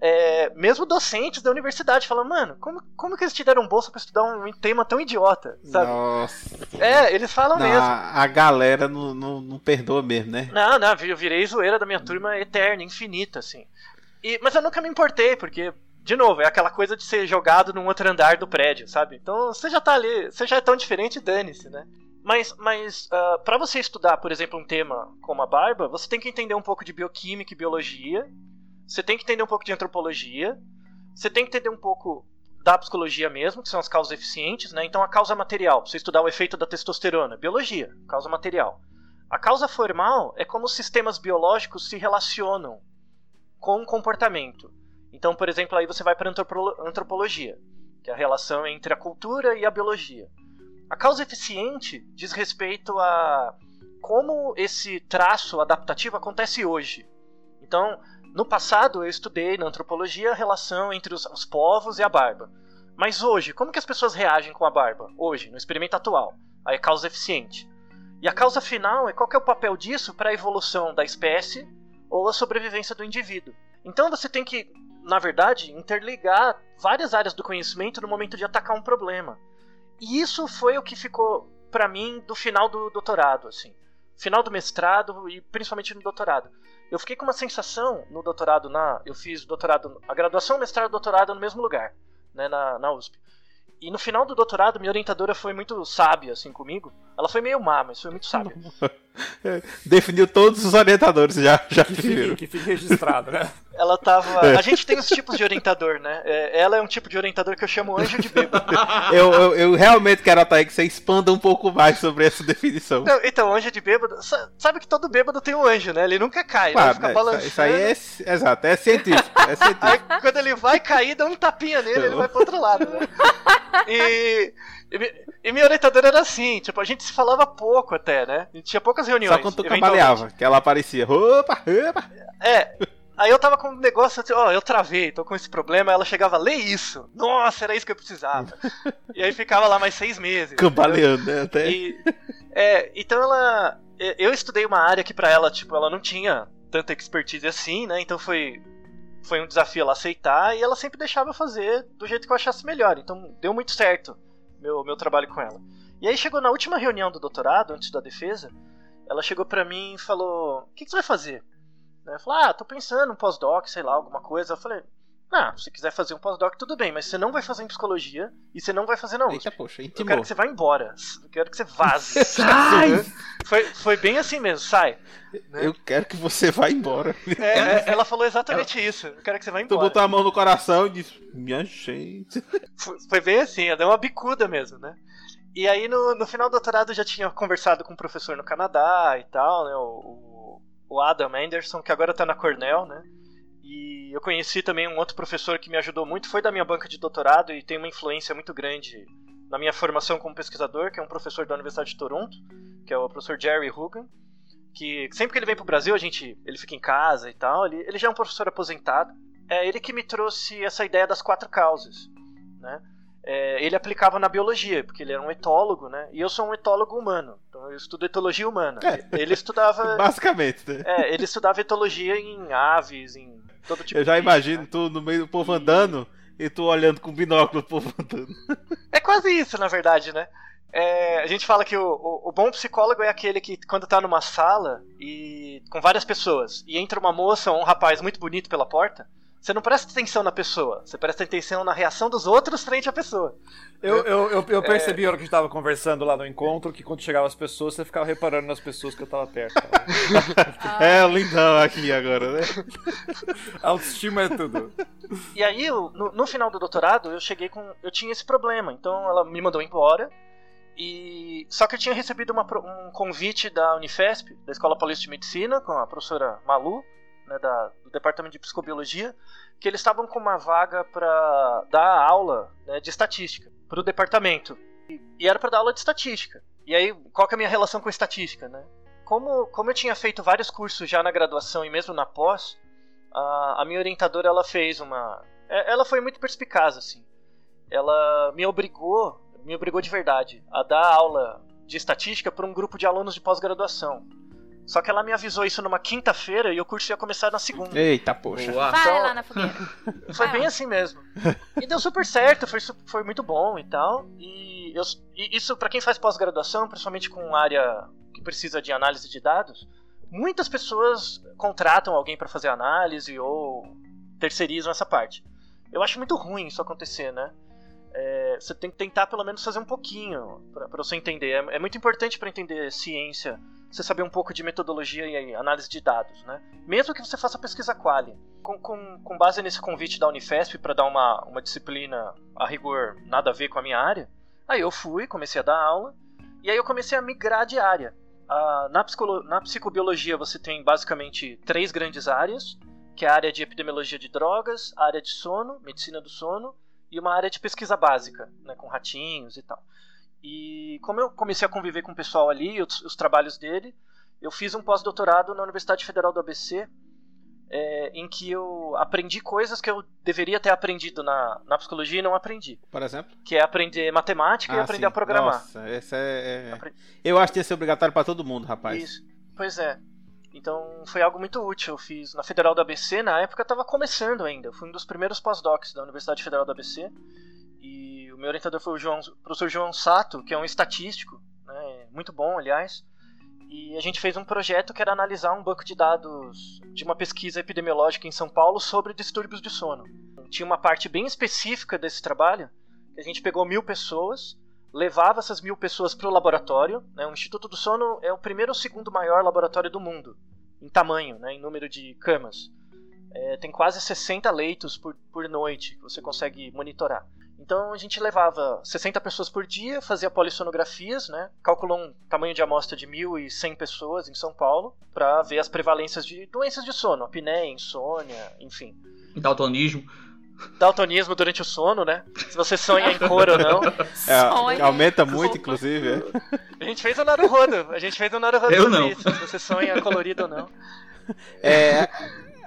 Speaker 5: É, mesmo docentes da universidade falam, mano, como, como que eles te deram bolsa pra estudar um tema tão idiota, sabe?
Speaker 1: Nossa.
Speaker 5: É, eles falam
Speaker 1: Não,
Speaker 5: mesmo.
Speaker 1: a, a galera não, não, não perdoa mesmo, né?
Speaker 5: Não, não, eu virei zoeira da minha turma eterna, infinita, assim. E, mas eu nunca me importei, porque, de novo, é aquela coisa de ser jogado num outro andar do prédio, sabe? Então você já tá ali, você já é tão diferente, dane-se, né? Mas, mas uh, para você estudar, por exemplo, um tema como a barba, você tem que entender um pouco de bioquímica e biologia, você tem que entender um pouco de antropologia, você tem que entender um pouco da psicologia mesmo, que são as causas eficientes, né? Então a causa material, pra você estudar o efeito da testosterona, biologia, causa material. A causa formal é como os sistemas biológicos se relacionam com o comportamento. Então, por exemplo, aí você vai para antropologia, que é a relação entre a cultura e a biologia. A causa eficiente diz respeito a como esse traço adaptativo acontece hoje. Então, no passado eu estudei na antropologia a relação entre os, os povos e a barba. Mas hoje, como que as pessoas reagem com a barba? Hoje, no experimento atual. Aí é causa eficiente. E a causa final é qual é o papel disso para a evolução da espécie ou a sobrevivência do indivíduo. Então você tem que, na verdade, interligar várias áreas do conhecimento no momento de atacar um problema. E isso foi o que ficou para mim do final do doutorado, assim. final do mestrado e principalmente no doutorado. Eu fiquei com uma sensação no doutorado, na, eu fiz doutorado, a graduação, mestrado e doutorado no mesmo lugar, né, na, na USP. E no final do doutorado, minha orientadora foi muito sábia, assim, comigo. Ela foi meio má, mas foi muito sábia.
Speaker 1: Definiu todos os orientadores já, já
Speaker 4: que, fique, que fique registrado, né?
Speaker 5: Ela tava. É. A gente tem os tipos de orientador, né? É, ela é um tipo de orientador que eu chamo anjo de bêbado.
Speaker 1: eu, eu, eu, realmente quero até que você expanda um pouco mais sobre essa definição.
Speaker 5: Não, então, anjo de bêbado. Sabe que todo bêbado tem um anjo, né? Ele nunca cai, claro, né? Ele fica
Speaker 1: é,
Speaker 5: balançando.
Speaker 1: Isso aí é. Exato, é científico. É científico.
Speaker 5: Aí, quando ele vai cair, dá um tapinha nele, ele vai pro outro lado, né? E. E minha orientadora era assim, tipo, a gente se falava pouco até, né? A gente tinha poucas reuniões.
Speaker 1: Só quando tu cambaleava, que ela aparecia. Opa, opa.
Speaker 5: É. Aí eu tava com um negócio, assim, ó, oh, eu travei, tô com esse problema. Ela chegava, lê isso. Nossa, era isso que eu precisava. e aí ficava lá mais seis meses.
Speaker 1: Cambaleando, né? Até.
Speaker 5: E, é, então ela. Eu estudei uma área que pra ela, tipo, ela não tinha tanta expertise assim, né? Então foi. Foi um desafio ela aceitar e ela sempre deixava eu fazer do jeito que eu achasse melhor. Então deu muito certo meu, meu trabalho com ela. E aí chegou na última reunião do doutorado, antes da defesa, ela chegou para mim e falou: O que, que, você vai fazer? Eu falei: Ah, tô pensando um pós-doc, sei lá, alguma coisa. Eu falei: Ah, se quiser fazer um pós-doc, tudo bem, mas você não vai fazer em psicologia e você não vai fazer na USP.
Speaker 1: Eita, poxa,
Speaker 5: intimou. Eu quero que você vá embora. Eu quero que você vaze.
Speaker 1: sai!
Speaker 5: Foi, foi bem assim mesmo, sai.
Speaker 1: Né? Eu quero que você vá embora.
Speaker 5: É, é, ela falou exatamente ela... isso. Eu quero que você vá embora.
Speaker 1: Tu botou a mão no coração e disse: Minha gente.
Speaker 5: Foi, foi bem assim, ela deu uma bicuda mesmo, né? E aí no, no final do doutorado eu já tinha conversado com um professor no Canadá e tal, né? O, o Adam Anderson, que agora tá na Cornell, né? E eu conheci também um outro professor que me ajudou muito, foi da minha banca de doutorado e tem uma influência muito grande na minha formação como pesquisador, que é um professor da Universidade de Toronto, que é o professor Jerry Hugan, que sempre que ele vem pro Brasil, a gente, ele fica em casa e tal, ele, ele já é um professor aposentado. É ele que me trouxe essa ideia das quatro causas, né? é, ele aplicava na biologia, porque ele era um etólogo, né? E eu sou um etólogo humano, então eu estudo etologia humana. É, ele estudava.
Speaker 1: Basicamente, né?
Speaker 5: É, ele estudava etologia em aves, em todo tipo
Speaker 1: Eu já imagino né? tu no meio do povo andando e tu olhando com binóculo o povo andando.
Speaker 5: É quase isso, na verdade, né? É, a gente fala que o, o, o, bom psicólogo é aquele que, quando tá numa sala e com várias pessoas e entra uma moça ou um rapaz muito bonito pela porta, você não presta atenção na pessoa, você presta atenção na reação dos outros frente à pessoa.
Speaker 4: Eu, eu, eu, eu percebi na hora que a gente tava conversando lá no encontro que quando chegavam as pessoas, você ficava reparando nas pessoas que eu tava perto.
Speaker 1: é lindão aqui agora, né?
Speaker 4: Autoestima é tudo.
Speaker 5: E aí, no, no final do doutorado, eu cheguei com. Eu tinha esse problema, então ela me mandou embora. E só que eu tinha recebido uma, um convite da Unifesp, da Escola Paulista de Medicina, com a professora Malu, né, da, do departamento de psicobiologia, que eles estavam com uma vaga para dar aula né, de estatística para o departamento. E, e era para dar aula de estatística. E aí, qual que é a minha relação com estatística, né? Como, como eu tinha feito vários cursos já na graduação e mesmo na pós, a, a minha orientadora ela fez uma, é, ela foi muito perspicaz assim. Ela me obrigou, me obrigou de verdade a dar aula de estatística para um grupo de alunos de pós-graduação. Só que ela me avisou isso numa quinta-feira e o curso ia começar na segunda.
Speaker 1: Eita, poxa.
Speaker 2: Boa. Vai então, lá na fogueira.
Speaker 5: Foi bem assim mesmo. E deu super certo, foi, foi muito bom e tal. E, eu, e isso para quem faz pós-graduação, principalmente com área que precisa de análise de dados, muitas pessoas contratam alguém para fazer análise ou terceirizam essa parte. Eu acho muito ruim isso acontecer, né? É, você tem que tentar pelo menos fazer um pouquinho para você entender. É, é muito importante para entender ciência você saber um pouco de metodologia e análise de dados, né? Mesmo que você faça pesquisa quali. Com, com, com base nesse convite da Unifesp para dar uma, uma disciplina a rigor nada a ver com a minha área, aí eu fui, comecei a dar aula, e aí eu comecei a migrar de área. Ah, na, na psicobiologia você tem basicamente três grandes áreas, que é a área de epidemiologia de drogas, a área de sono, medicina do sono, e uma área de pesquisa básica, né, com ratinhos e tal. E como eu comecei a conviver com o pessoal ali, os, os trabalhos dele, eu fiz um pós-doutorado na Universidade Federal do ABC, é, em que eu aprendi coisas que eu deveria ter aprendido na, na psicologia e não aprendi.
Speaker 1: Por exemplo?
Speaker 5: Que é aprender matemática ah, e aprender sim. a programar.
Speaker 1: Nossa, essa é. é... Apre... Eu acho que ia ser obrigatório para todo mundo, rapaz.
Speaker 5: Isso. Pois é. Então foi algo muito útil. Eu fiz na Federal do ABC, na época estava começando ainda. Eu fui um dos primeiros pós-docs da Universidade Federal do ABC o meu orientador foi o, João, professor João Sato, que é um estatístico, né, muito bom, aliás. E a gente fez um projeto que era analisar um banco de dados de uma pesquisa epidemiológica em São Paulo sobre distúrbios de sono. Tinha uma parte bem específica desse trabalho, que a gente pegou mil pessoas, levava essas mil pessoas para o laboratório. Né? O Instituto do Sono é o primeiro ou segundo maior laboratório do mundo, em tamanho, né? em número de camas. É, tem quase 60 leitos por, por noite que você consegue monitorar. Então a gente levava 60 pessoas por dia, fazia polissonografias, né? Calculou um tamanho de amostra de 1.100 pessoas em São Paulo para ver as prevalências de doenças de sono, apneia, insônia, enfim.
Speaker 3: Daltonismo.
Speaker 5: Daltonismo durante o sono, né? Se você sonha em cor ou não.
Speaker 1: É, aumenta muito, inclusive.
Speaker 5: A gente fez o Naruhodo. A gente fez o Naruhodo
Speaker 3: Eu não.
Speaker 5: isso. Se você sonha colorido ou não.
Speaker 1: É,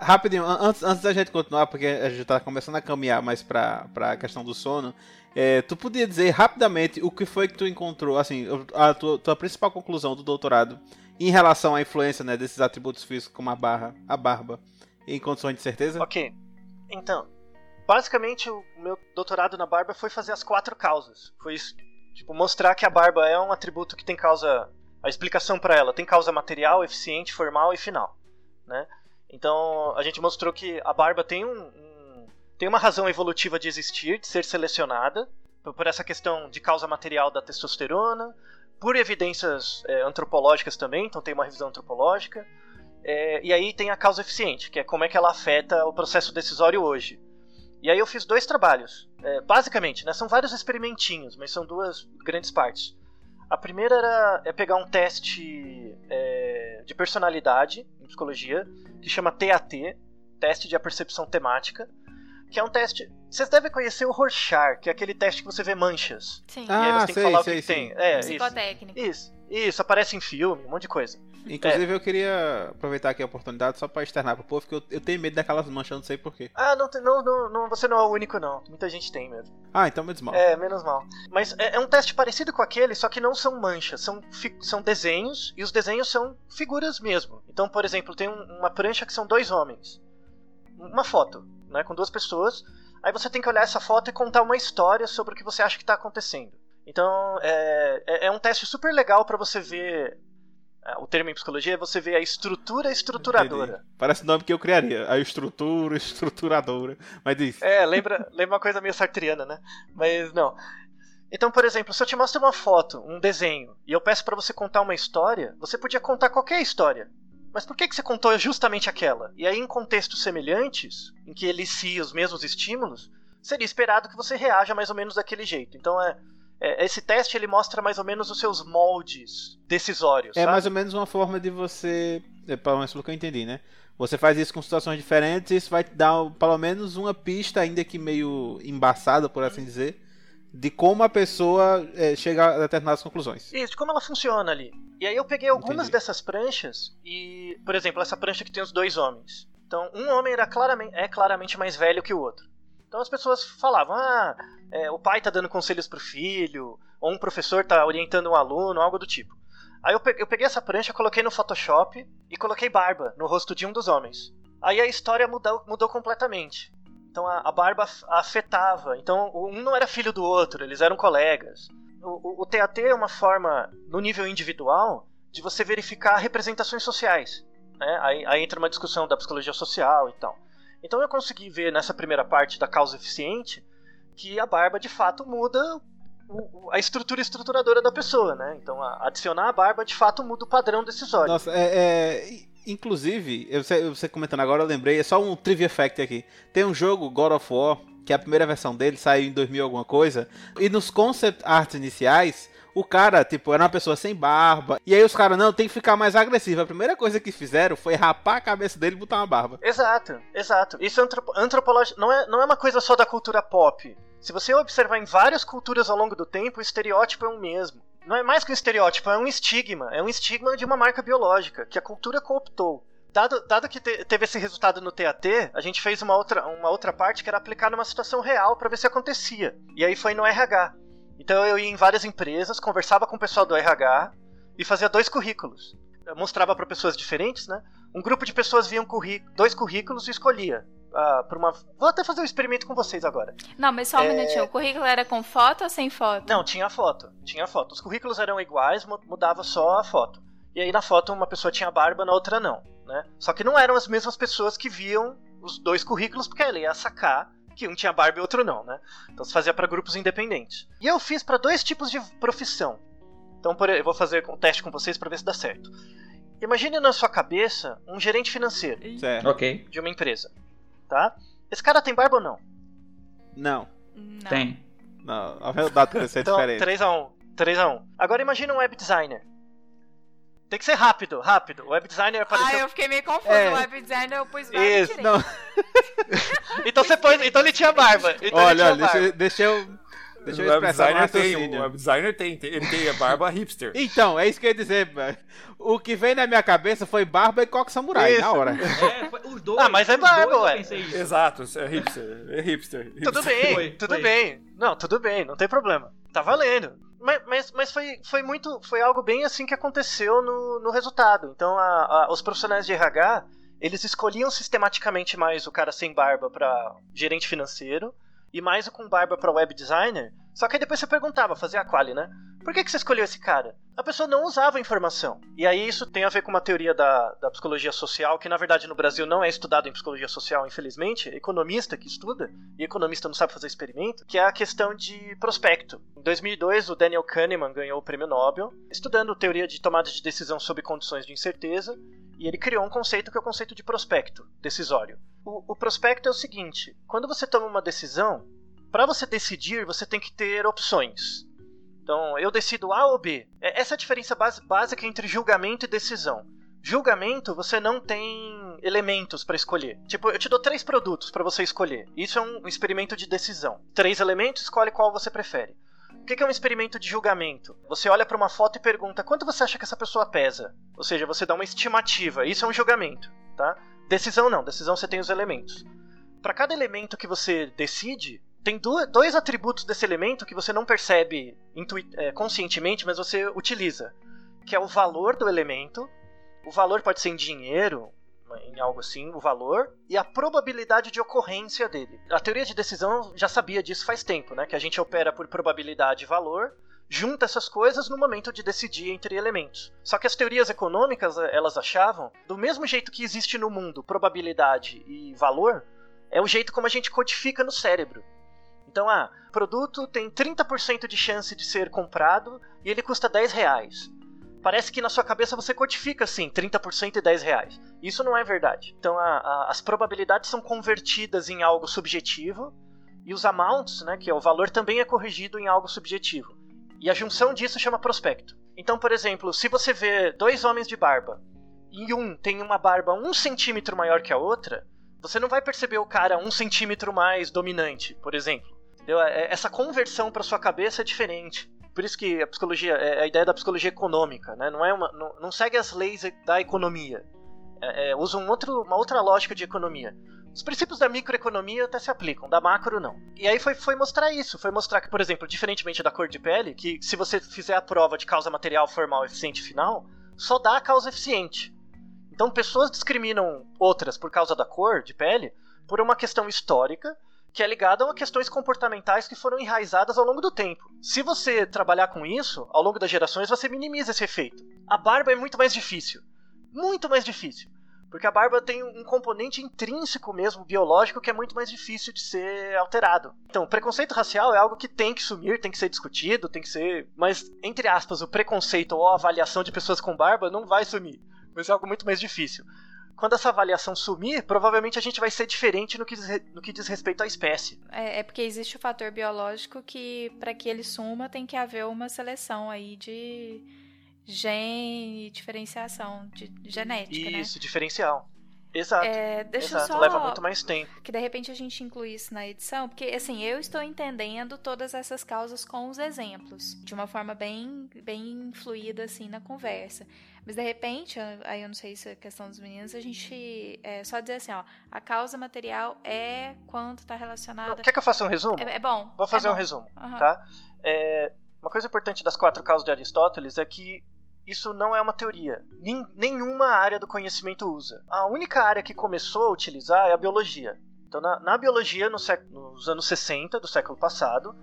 Speaker 1: rapidinho, antes, antes da gente continuar, porque a gente tá começando a caminhar mais pra, pra questão do sono, é, tu podia dizer rapidamente o que foi que tu encontrou, assim, a tua, tua principal conclusão do doutorado em relação à influência né, desses atributos físicos como a barra, a barba, em condições de certeza?
Speaker 5: Ok. Então, basicamente o meu doutorado na barba foi fazer as quatro causas. Foi isso, tipo, mostrar que a barba é um atributo que tem causa. A explicação para ela tem causa material, eficiente, formal e final. Né? Então a gente mostrou que a barba tem um, um tem uma razão evolutiva de existir, de ser selecionada por, por essa questão de causa material da testosterona, por evidências é, antropológicas também, então tem uma revisão antropológica. É, e aí tem a causa eficiente, que é como é que ela afeta o processo decisório hoje. E aí eu fiz dois trabalhos, é, basicamente, né, são vários experimentinhos, mas são duas grandes partes. A primeira era é pegar um teste é, de personalidade em psicologia que chama TAT, Teste de Apercepção Temática, que é um teste. Vocês devem conhecer o Rorschach, que é aquele teste que você vê manchas.
Speaker 2: Sim.
Speaker 5: e aí
Speaker 1: Ah,
Speaker 5: você tem que
Speaker 1: sei,
Speaker 5: falar
Speaker 1: sei,
Speaker 5: o que, que
Speaker 1: sei.
Speaker 5: tem. É, isso.
Speaker 2: Psicotécnico.
Speaker 5: Isso, isso, aparece em filme, um monte de coisa.
Speaker 1: Inclusive eu queria aproveitar aqui a oportunidade só pra externar pro povo, que eu, eu tenho medo daquelas manchas, eu não sei porquê.
Speaker 5: Ah, não, não, não, não, você não é o único, não. Muita gente tem mesmo.
Speaker 1: Ah, então me desmal.
Speaker 5: É, menos mal. Mas é, é um teste parecido com aquele, só que não são manchas, são, são desenhos, e os desenhos são figuras mesmo. Então, por exemplo, tem um- uma prancha que são dois homens. Uma foto, né, com duas pessoas. Aí você tem que olhar essa foto e contar uma história sobre o que você acha que está acontecendo. Então, é, é- é um teste super legal para você ver. é, O termo em psicologia é você ver a estrutura estruturadora.
Speaker 1: Entendi. Parece o nome que eu criaria. A estrutura estruturadora. Mas diz.
Speaker 5: É, lembra, lembra uma coisa meio sartriana, né? Mas não. Então, por exemplo, se eu te mostro uma foto, um desenho, e eu peço pra você contar uma história, você podia contar qualquer história. Mas por que, que você contou justamente aquela? E aí, em contextos semelhantes, em que elicia os mesmos estímulos, seria esperado que você reaja mais ou menos daquele jeito. Então, é, é- esse teste ele mostra mais ou menos os seus moldes decisórios.
Speaker 1: É
Speaker 5: sabe?
Speaker 1: mais ou menos uma forma de você. É, pelo menos pelo que eu entendi, né? Você faz isso com situações diferentes e isso vai te dar pelo menos uma pista, ainda que meio embaçada, por assim dizer, de como a pessoa é, chega a determinadas conclusões.
Speaker 5: Isso, de como ela funciona ali. E aí eu peguei algumas
Speaker 1: Entendi.
Speaker 5: dessas pranchas e, por exemplo, essa prancha que tem os dois homens. Então, um homem era claramente, é claramente mais velho que o outro. Então as pessoas falavam, ah, é, o pai tá dando conselhos pro filho, ou um professor tá orientando um aluno, algo do tipo. Aí eu pe- eu peguei essa prancha, coloquei no Photoshop e coloquei barba no rosto de um dos homens. Aí a história mudou, mudou completamente. Então a, a barba af- afetava. Então um não era filho do outro, eles eram colegas. O, o, o TAT é uma forma, no nível individual, de você verificar representações sociais. Né? Aí, aí entra uma discussão da psicologia social e tal. Então eu consegui ver nessa primeira parte da causa eficiente que a barba de fato muda a estrutura estruturadora da pessoa, né? Então adicionar a barba de fato muda o padrão decisório.
Speaker 1: Nossa, é. é, inclusive, eu- você, comentando agora, eu lembrei, é só um trivia fact aqui. Tem um jogo, God of War, que a primeira versão dele saiu em 2000 alguma coisa, e nos concept arts iniciais, o cara, tipo, era uma pessoa sem barba, e aí os caras, não, tem que ficar mais agressivo. A primeira coisa que fizeram foi rapar a cabeça dele e botar uma barba.
Speaker 5: Exato, exato. Isso é antropo antropológico. Não é, não é uma coisa só da cultura pop. Se você observar em várias culturas ao longo do tempo, o estereótipo é o mesmo. Não é mais que um estereótipo, é um estigma. É um estigma de uma marca biológica que a cultura cooptou. Dado, dado que te- teve esse resultado no TAT, a gente fez uma outra, uma outra parte que era aplicar numa situação real para ver se acontecia. E aí foi no RH. Então eu ia em várias empresas, conversava com o pessoal do RH e fazia dois currículos. Eu mostrava para pessoas diferentes, né? Um grupo de pessoas via um currí- dois currículos e escolhia. ah, pra uma... Vou até fazer um experimento com vocês agora.
Speaker 2: Não, mas só um
Speaker 5: É.
Speaker 2: minutinho. O currículo era com foto ou sem foto?
Speaker 5: Não, tinha foto. Tinha foto. Os currículos eram iguais, mu- mudava só a foto. E aí na foto uma pessoa tinha barba, na outra não, né? Só que não eram as mesmas pessoas que viam os dois currículos, porque ela ia sacar que um tinha barba e outro não, né? Então se fazia para grupos independentes. E eu fiz para dois tipos de profissão. Então por, eu vou fazer um teste com vocês para ver se dá certo. Imagine na sua cabeça um gerente financeiro
Speaker 1: Certo.
Speaker 5: De uma empresa, tá? Esse cara tem barba ou não?
Speaker 1: Não.
Speaker 2: Não.
Speaker 3: Tem.
Speaker 1: Não, a ver o dado que vai ser
Speaker 5: Então,
Speaker 1: diferente.
Speaker 5: 3x1. 3x1. Agora imagina um web designer. Tem que ser rápido, rápido. O web designer
Speaker 2: Ah,
Speaker 5: apareceu.
Speaker 2: eu fiquei meio confusa.
Speaker 1: É.
Speaker 2: O web designer eu pus barba
Speaker 5: Isso.
Speaker 1: Não,
Speaker 5: Então você pôs. Então ele tinha barba. Então
Speaker 1: olha,
Speaker 5: ele tinha
Speaker 1: olha, deixa,
Speaker 5: barba.
Speaker 1: eu- deixa eu. Deixa
Speaker 4: o
Speaker 1: eu
Speaker 4: web designer tem, o web designer tem, tem- ele tem a barba hipster.
Speaker 1: Então, é isso que eu ia dizer. O que veio na minha cabeça foi barba e coque samurai,
Speaker 5: Isso.
Speaker 1: na hora.
Speaker 3: É, foi os dois.
Speaker 5: Ah, mas é barba, ué.
Speaker 4: Exato, é hipster, é hipster.
Speaker 5: Tudo
Speaker 4: hipster.
Speaker 5: bem,
Speaker 3: Foi,
Speaker 5: tudo
Speaker 3: foi.
Speaker 5: bem. Não, tudo bem, não tem problema. Tá valendo. Mas, mas, foi, foi muito. Foi algo bem assim que aconteceu no, no resultado. Então a- a- os profissionais de RH, eles escolhiam sistematicamente mais o cara sem barba para gerente financeiro e mais o com barba para web designer. Só que aí depois você perguntava, fazia a quali, né? Por que, que você escolheu esse cara? A pessoa não usava a informação. E aí isso tem a ver com uma teoria da, da psicologia social, que na verdade no Brasil não é estudado em psicologia social, infelizmente. É economista que estuda, e economista não sabe fazer experimento, que é a questão de prospecto. Em 2002, o Daniel Kahneman ganhou o prêmio Nobel, estudando teoria de tomada de decisão sob condições de incerteza, e ele criou um conceito que é o conceito de prospecto decisório. O, o prospecto é o seguinte: quando você toma uma decisão, para você decidir, você tem que ter opções. Então, eu decido A ou B. É- Essa é a diferença básica entre julgamento e decisão. Julgamento, você não tem elementos para escolher. Tipo, eu te dou três produtos para você escolher. Isso é um experimento de decisão. Três elementos, escolhe qual você prefere. O que é um experimento de julgamento? Você olha para uma foto e pergunta quanto você acha que essa pessoa pesa. Ou seja, você dá uma estimativa. Isso é um julgamento, tá? Decisão não. Decisão você tem os elementos. Para cada elemento que você decide, tem du- dois atributos desse elemento que você não percebe é, conscientemente, mas você utiliza. Que é o valor do elemento. O valor pode ser em dinheiro, em algo assim, o valor, e a probabilidade de ocorrência dele. A teoria de decisão já sabia disso faz tempo, né? Que a gente opera por probabilidade e valor, junta essas coisas no momento de decidir entre elementos. Só que as teorias econômicas, eh, elas achavam, do mesmo jeito que existe no mundo probabilidade e valor, é o jeito como a gente codifica no cérebro. Então, ah, produto tem 30% de chance de ser comprado e ele custa 10 reais. Parece que na sua cabeça você codifica assim, 30% e 10 reais. Isso não é verdade. Então a- a- as probabilidades são convertidas em algo subjetivo e os amounts, né, que é o valor, também é corrigido em algo subjetivo. E a junção disso chama prospecto. Então, por exemplo, se você vê dois homens de barba e um tem uma barba um centímetro maior que a outra, você não vai perceber o cara um centímetro mais dominante, por exemplo. Entendeu? É- Essa conversão para sua cabeça é diferente. Por isso que a psicologia, é a ideia da psicologia econômica, né? não, é uma, não segue as leis da economia. É, é, usa um outro, uma outra lógica de economia. Os princípios da microeconomia até se aplicam, da macro não. E aí foi, foi mostrar isso, foi mostrar que, por exemplo, diferentemente da cor de pele, que se você fizer a prova de causa material formal eficiente final, só dá a causa eficiente. Então pessoas discriminam outras por causa da cor de pele por uma questão histórica que é ligada a questões comportamentais que foram enraizadas ao longo do tempo. Se você trabalhar com isso, ao longo das gerações, você minimiza esse efeito. A barba é muito mais difícil. Muito mais difícil. Porque a barba tem um componente intrínseco mesmo, biológico, que é muito mais difícil de ser alterado. Então, preconceito racial é algo que tem que sumir, tem que ser discutido, tem que ser. Mas, entre aspas, o preconceito ou a avaliação de pessoas com barba não vai sumir. Vai ser algo muito mais difícil. Quando essa avaliação sumir, provavelmente a gente vai ser diferente no que diz, no que diz respeito à espécie.
Speaker 2: É, é porque existe o fator biológico que, para que ele suma, tem que haver uma seleção aí de gene e diferenciação de genética, né?
Speaker 5: Isso, diferencial. Exato.
Speaker 2: É, deixa eu
Speaker 5: Exato.
Speaker 2: só
Speaker 5: Leva muito mais tempo.
Speaker 2: que de repente a gente inclui isso na edição, porque assim, eu estou entendendo todas essas causas com os exemplos, de uma forma bem, bem fluida assim na conversa. Mas de repente, aí eu não sei se é questão dos meninos, a gente é, só dizer assim, ó, a causa material é quando está relacionada.
Speaker 5: Quer que eu faça um resumo?
Speaker 2: É, é bom.
Speaker 5: Vou fazer
Speaker 2: é
Speaker 5: um
Speaker 2: bom.
Speaker 5: resumo,
Speaker 2: Aham.
Speaker 5: tá? É, uma coisa importante das quatro causas de Aristóteles é que isso não é uma teoria. Nem- nenhuma área do conhecimento usa. A única área que começou a utilizar é a biologia. Então, na, na biologia, no nos anos 60 do século passado,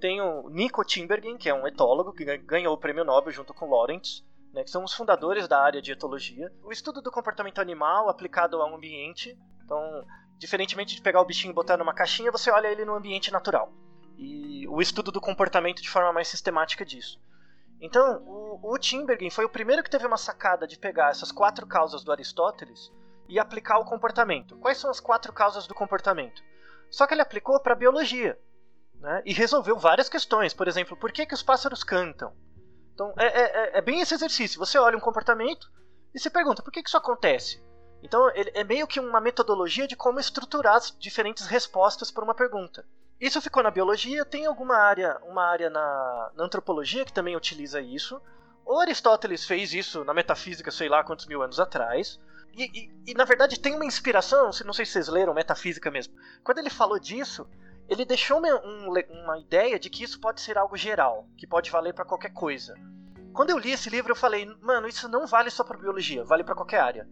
Speaker 5: tem o Nico Timbergen, que é um etólogo que gan- ganhou o prêmio Nobel junto com Lawrence, né, que são os fundadores da área de etologia. O estudo do comportamento animal aplicado ao ambiente. Então, diferentemente de pegar o bichinho e botar numa caixinha, você olha ele no ambiente natural. E o estudo do comportamento de forma mais sistemática disso. Então, o, o Timbergen foi o primeiro que teve uma sacada de pegar essas quatro causas do Aristóteles e aplicar o comportamento. Quais são as quatro causas do comportamento? Só que ele aplicou para a biologia né, e resolveu várias questões. Por exemplo, por que, que os pássaros cantam? Então, é, é, é bem esse exercício. Você olha um comportamento e se pergunta por que, que isso acontece. Então, ele é meio que uma metodologia de como estruturar as diferentes respostas para uma pergunta. Isso ficou na biologia, tem alguma área, uma área na, na antropologia que também utiliza isso. O Aristóteles fez isso na metafísica, sei lá quantos mil anos atrás. E, e, e, na verdade tem uma inspiração, não sei se vocês leram Metafísica mesmo. Quando ele falou disso, ele deixou uma, um, uma ideia de que isso pode ser algo geral, que pode valer para qualquer coisa. Quando eu li esse livro, eu falei, mano, isso não vale só para biologia, vale para qualquer área.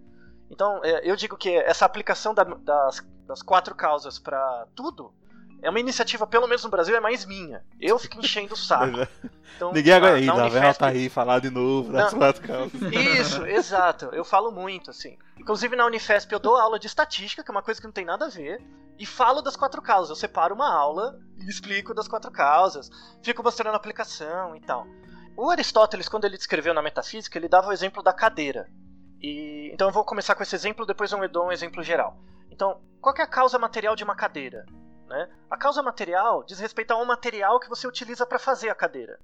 Speaker 5: Então, é, eu digo que essa aplicação da, das, das quatro causas para tudo é uma iniciativa, pelo menos no Brasil, é mais minha. Eu fico enchendo o saco.
Speaker 1: É. Então, Ninguém ir, na Unifesp... tá aí falar de novo das quatro causas.
Speaker 5: Isso, exato. Eu falo muito, assim. Inclusive na Unifesp eu dou aula de estatística, que é uma coisa que não tem nada a ver, e falo das quatro causas. Eu separo uma aula e explico das quatro causas, fico mostrando a aplicação e tal. O Aristóteles, quando ele descreveu na metafísica, ele dava o exemplo da cadeira. E, então eu vou começar com esse exemplo, depois eu dou um exemplo geral. Então, qual é a causa material de uma cadeira? Né? A causa material diz respeito ao material que você utiliza para fazer a cadeira.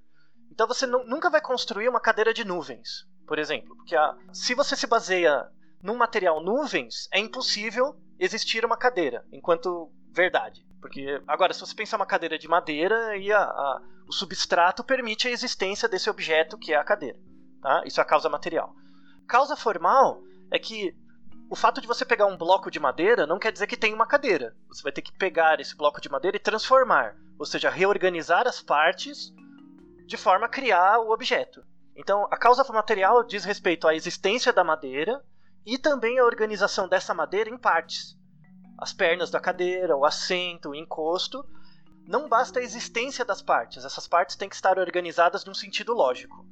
Speaker 5: Então você nunca vai construir uma cadeira de nuvens, por exemplo, porque a, se você se baseia num material nuvens, é impossível existir uma cadeira enquanto verdade. Porque agora, se você pensar uma cadeira de madeira, e a, a, o substrato permite a existência desse objeto que é a cadeira. Tá? Isso é a causa material. Causa formal é que o fato de você pegar um bloco de madeira não quer dizer que tem uma cadeira. Você vai ter que pegar esse bloco de madeira e transformar, ou seja, reorganizar as partes de forma a criar o objeto. Então, a causa material diz respeito à existência da madeira e também à organização dessa madeira em partes. As pernas da cadeira, o assento, o encosto. Não basta a existência das partes, essas partes têm que estar organizadas num sentido lógico.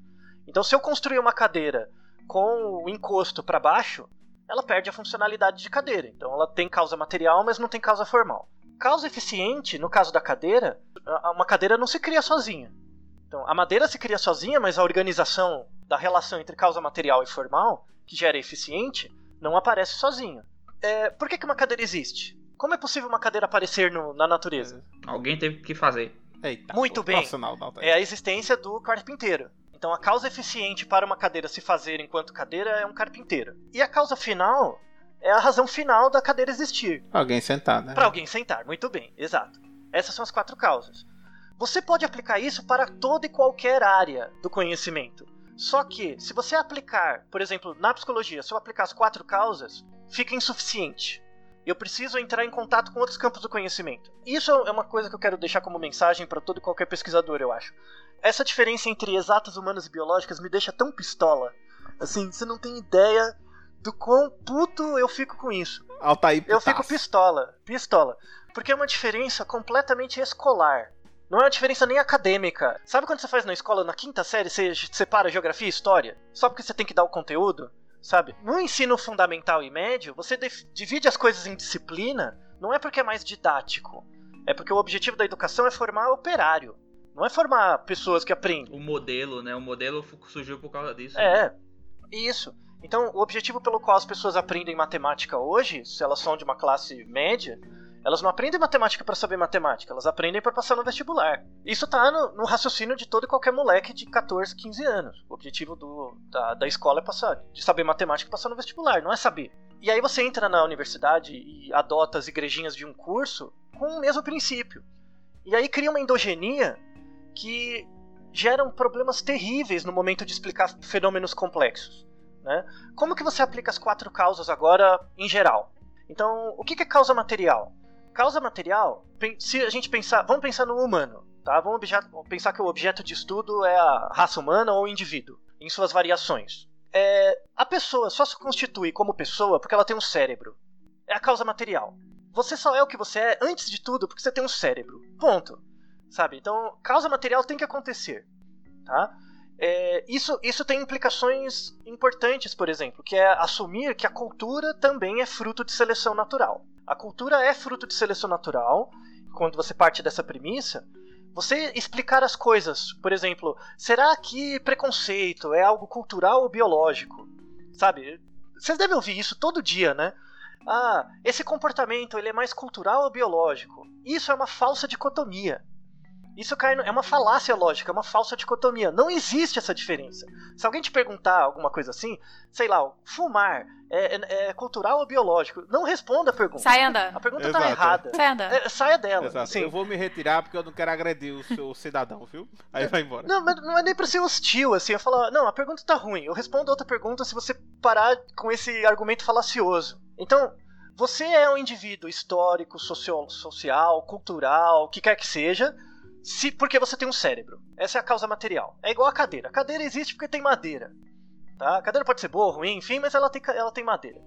Speaker 5: Então, se eu construir uma cadeira com o encosto para baixo, ela perde a funcionalidade de cadeira. Então ela tem causa material, mas não tem causa formal. Causa eficiente, no caso da cadeira, uma cadeira não se cria sozinha. Então a madeira se cria sozinha, mas a organização da relação entre causa material e formal, que gera eficiente, não aparece sozinha. É, por que, que uma cadeira existe? Como é possível uma cadeira aparecer no, na natureza?
Speaker 3: Alguém teve que fazer.
Speaker 5: Eita, Muito bem. É a existência do carpinteiro. Então a causa eficiente para uma cadeira se fazer enquanto cadeira é um carpinteiro. E a causa final é a razão final da cadeira existir.
Speaker 1: Alguém sentar, né?
Speaker 5: Para alguém sentar, muito bem, exato. Essas são as quatro causas. Você pode aplicar isso para toda e qualquer área do conhecimento. Só que, se você aplicar, por exemplo, na psicologia, se eu aplicar as quatro causas, fica insuficiente. Eu preciso entrar em contato com outros campos do conhecimento. Isso é uma coisa que eu quero deixar como mensagem para todo e qualquer pesquisador, eu acho. Essa diferença entre exatas humanas e biológicas me deixa tão pistola. Assim, você não tem ideia do quão puto eu fico com isso.
Speaker 1: Altair
Speaker 5: Eu fico pistola, pistola. Porque é uma diferença completamente escolar. Não é uma diferença nem acadêmica. Sabe quando você faz na escola, na quinta série, você separa geografia e história? Só porque você tem que dar o conteúdo? Sabe? No ensino fundamental e médio, você divide as coisas em disciplina, não é porque é mais didático. É porque o objetivo da educação é formar operário. Não é formar pessoas que aprendem.
Speaker 3: O modelo, né? O modelo surgiu por causa disso.
Speaker 5: É, né? isso. Então, o objetivo pelo qual as pessoas aprendem matemática hoje, se elas são de uma classe média, elas não aprendem matemática para saber matemática, elas aprendem para passar no vestibular. Isso tá no, no, raciocínio de todo e qualquer moleque de 14, 15 anos. O objetivo do, da, da escola é passar, de saber matemática e passar no vestibular, não é saber. E aí você entra na universidade e adota as igrejinhas de um curso com o mesmo princípio. E aí cria uma endogenia que geram problemas terríveis no momento de explicar fenômenos complexos. Né? Como que você aplica as quatro causas agora em geral? Então, o que é causa material? Causa material, se a gente pensar, vamos pensar no humano, tá? Vamos pensar que o objeto de estudo é a raça humana ou o indivíduo, em suas variações. É, a pessoa só se constitui como pessoa porque ela tem um cérebro. É a causa material. Você só é o que você é antes de tudo porque você tem um cérebro. Ponto sabe? Então, causa material tem que acontecer, tá? É, isso, isso tem implicações importantes, por exemplo, que é assumir que a cultura também é fruto de seleção natural. A cultura é fruto de seleção natural, quando você parte dessa premissa, você explicar as coisas, por exemplo, será que preconceito é algo cultural ou biológico? Sabe? Vocês devem ouvir isso todo dia, né? Ah, esse comportamento ele é mais cultural ou biológico? Isso é uma falsa dicotomia. Isso cai, é uma falácia lógica, é uma falsa dicotomia. Não existe essa diferença. Se alguém te perguntar alguma coisa assim, sei lá, fumar é, é, é cultural ou biológico? Não responda a pergunta.
Speaker 2: Saia andando.
Speaker 5: A pergunta está errada.
Speaker 2: Saia andando.
Speaker 5: É, saia dela.
Speaker 1: Exato.
Speaker 5: Assim.
Speaker 1: Eu vou me retirar porque eu não quero agredir o seu cidadão, viu? Aí vai embora.
Speaker 5: Não, mas não é nem pra ser hostil, assim. Eu falo, não, a pergunta tá ruim. Eu respondo outra pergunta se você parar com esse argumento falacioso. Então, você é um indivíduo histórico, social, social cultural, o que quer que seja se, porque você tem um cérebro. Essa é a causa material. É igual a cadeira. A cadeira existe porque tem madeira. Tá? A cadeira pode ser boa, ruim, enfim, mas ela tem, ela tem madeira.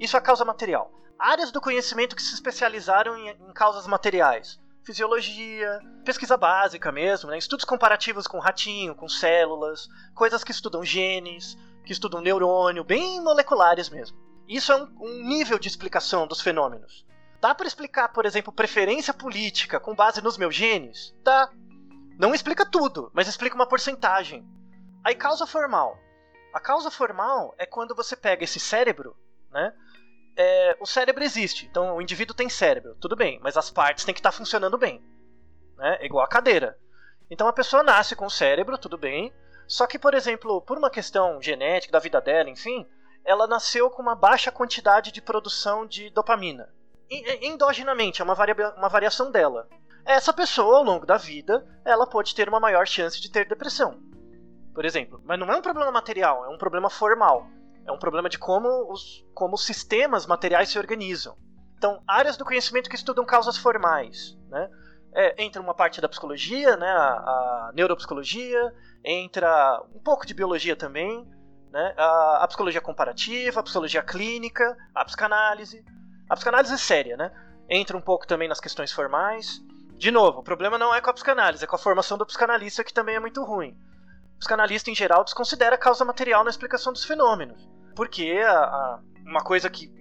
Speaker 5: Isso é a causa material. Áreas do conhecimento que se especializaram em, em causas materiais. Fisiologia, pesquisa básica mesmo, né? estudos comparativos com ratinho, com células, coisas que estudam genes, que estudam neurônio, bem moleculares mesmo. Isso é um, um nível de explicação dos fenômenos. Dá para explicar, por exemplo, preferência política com base nos meus genes? Dá. Não explica tudo, mas explica uma porcentagem. Aí causa formal. A causa formal é quando você pega esse cérebro, né? É, o cérebro existe, então o indivíduo tem cérebro, tudo bem, mas as partes têm que estar tá funcionando bem. Né? É igual a cadeira. Então a pessoa nasce com o cérebro, tudo bem, só que, por exemplo, por uma questão genética da vida dela, enfim, ela nasceu com uma baixa quantidade de produção de dopamina endogenamente, é uma, varia uma variação dela. Essa pessoa, ao longo da vida, ela pode ter uma maior chance de ter depressão. Por exemplo. Mas não é um problema material, é um problema formal. É um problema de como os, como os sistemas materiais se organizam. Então, áreas do conhecimento que estudam causas formais, né? É, entra uma parte da psicologia, né, a, a, neuropsicologia, entra um pouco de biologia também, né, a, a psicologia comparativa, a psicologia clínica, a psicanálise. A psicanálise é séria, né? Entra um pouco também nas questões formais. De novo, o problema não é com a psicanálise, é com a formação do psicanalista que também é muito ruim. O psicanalista, em geral, desconsidera a causa material na explicação dos fenômenos. Porque a, a, uma coisa que,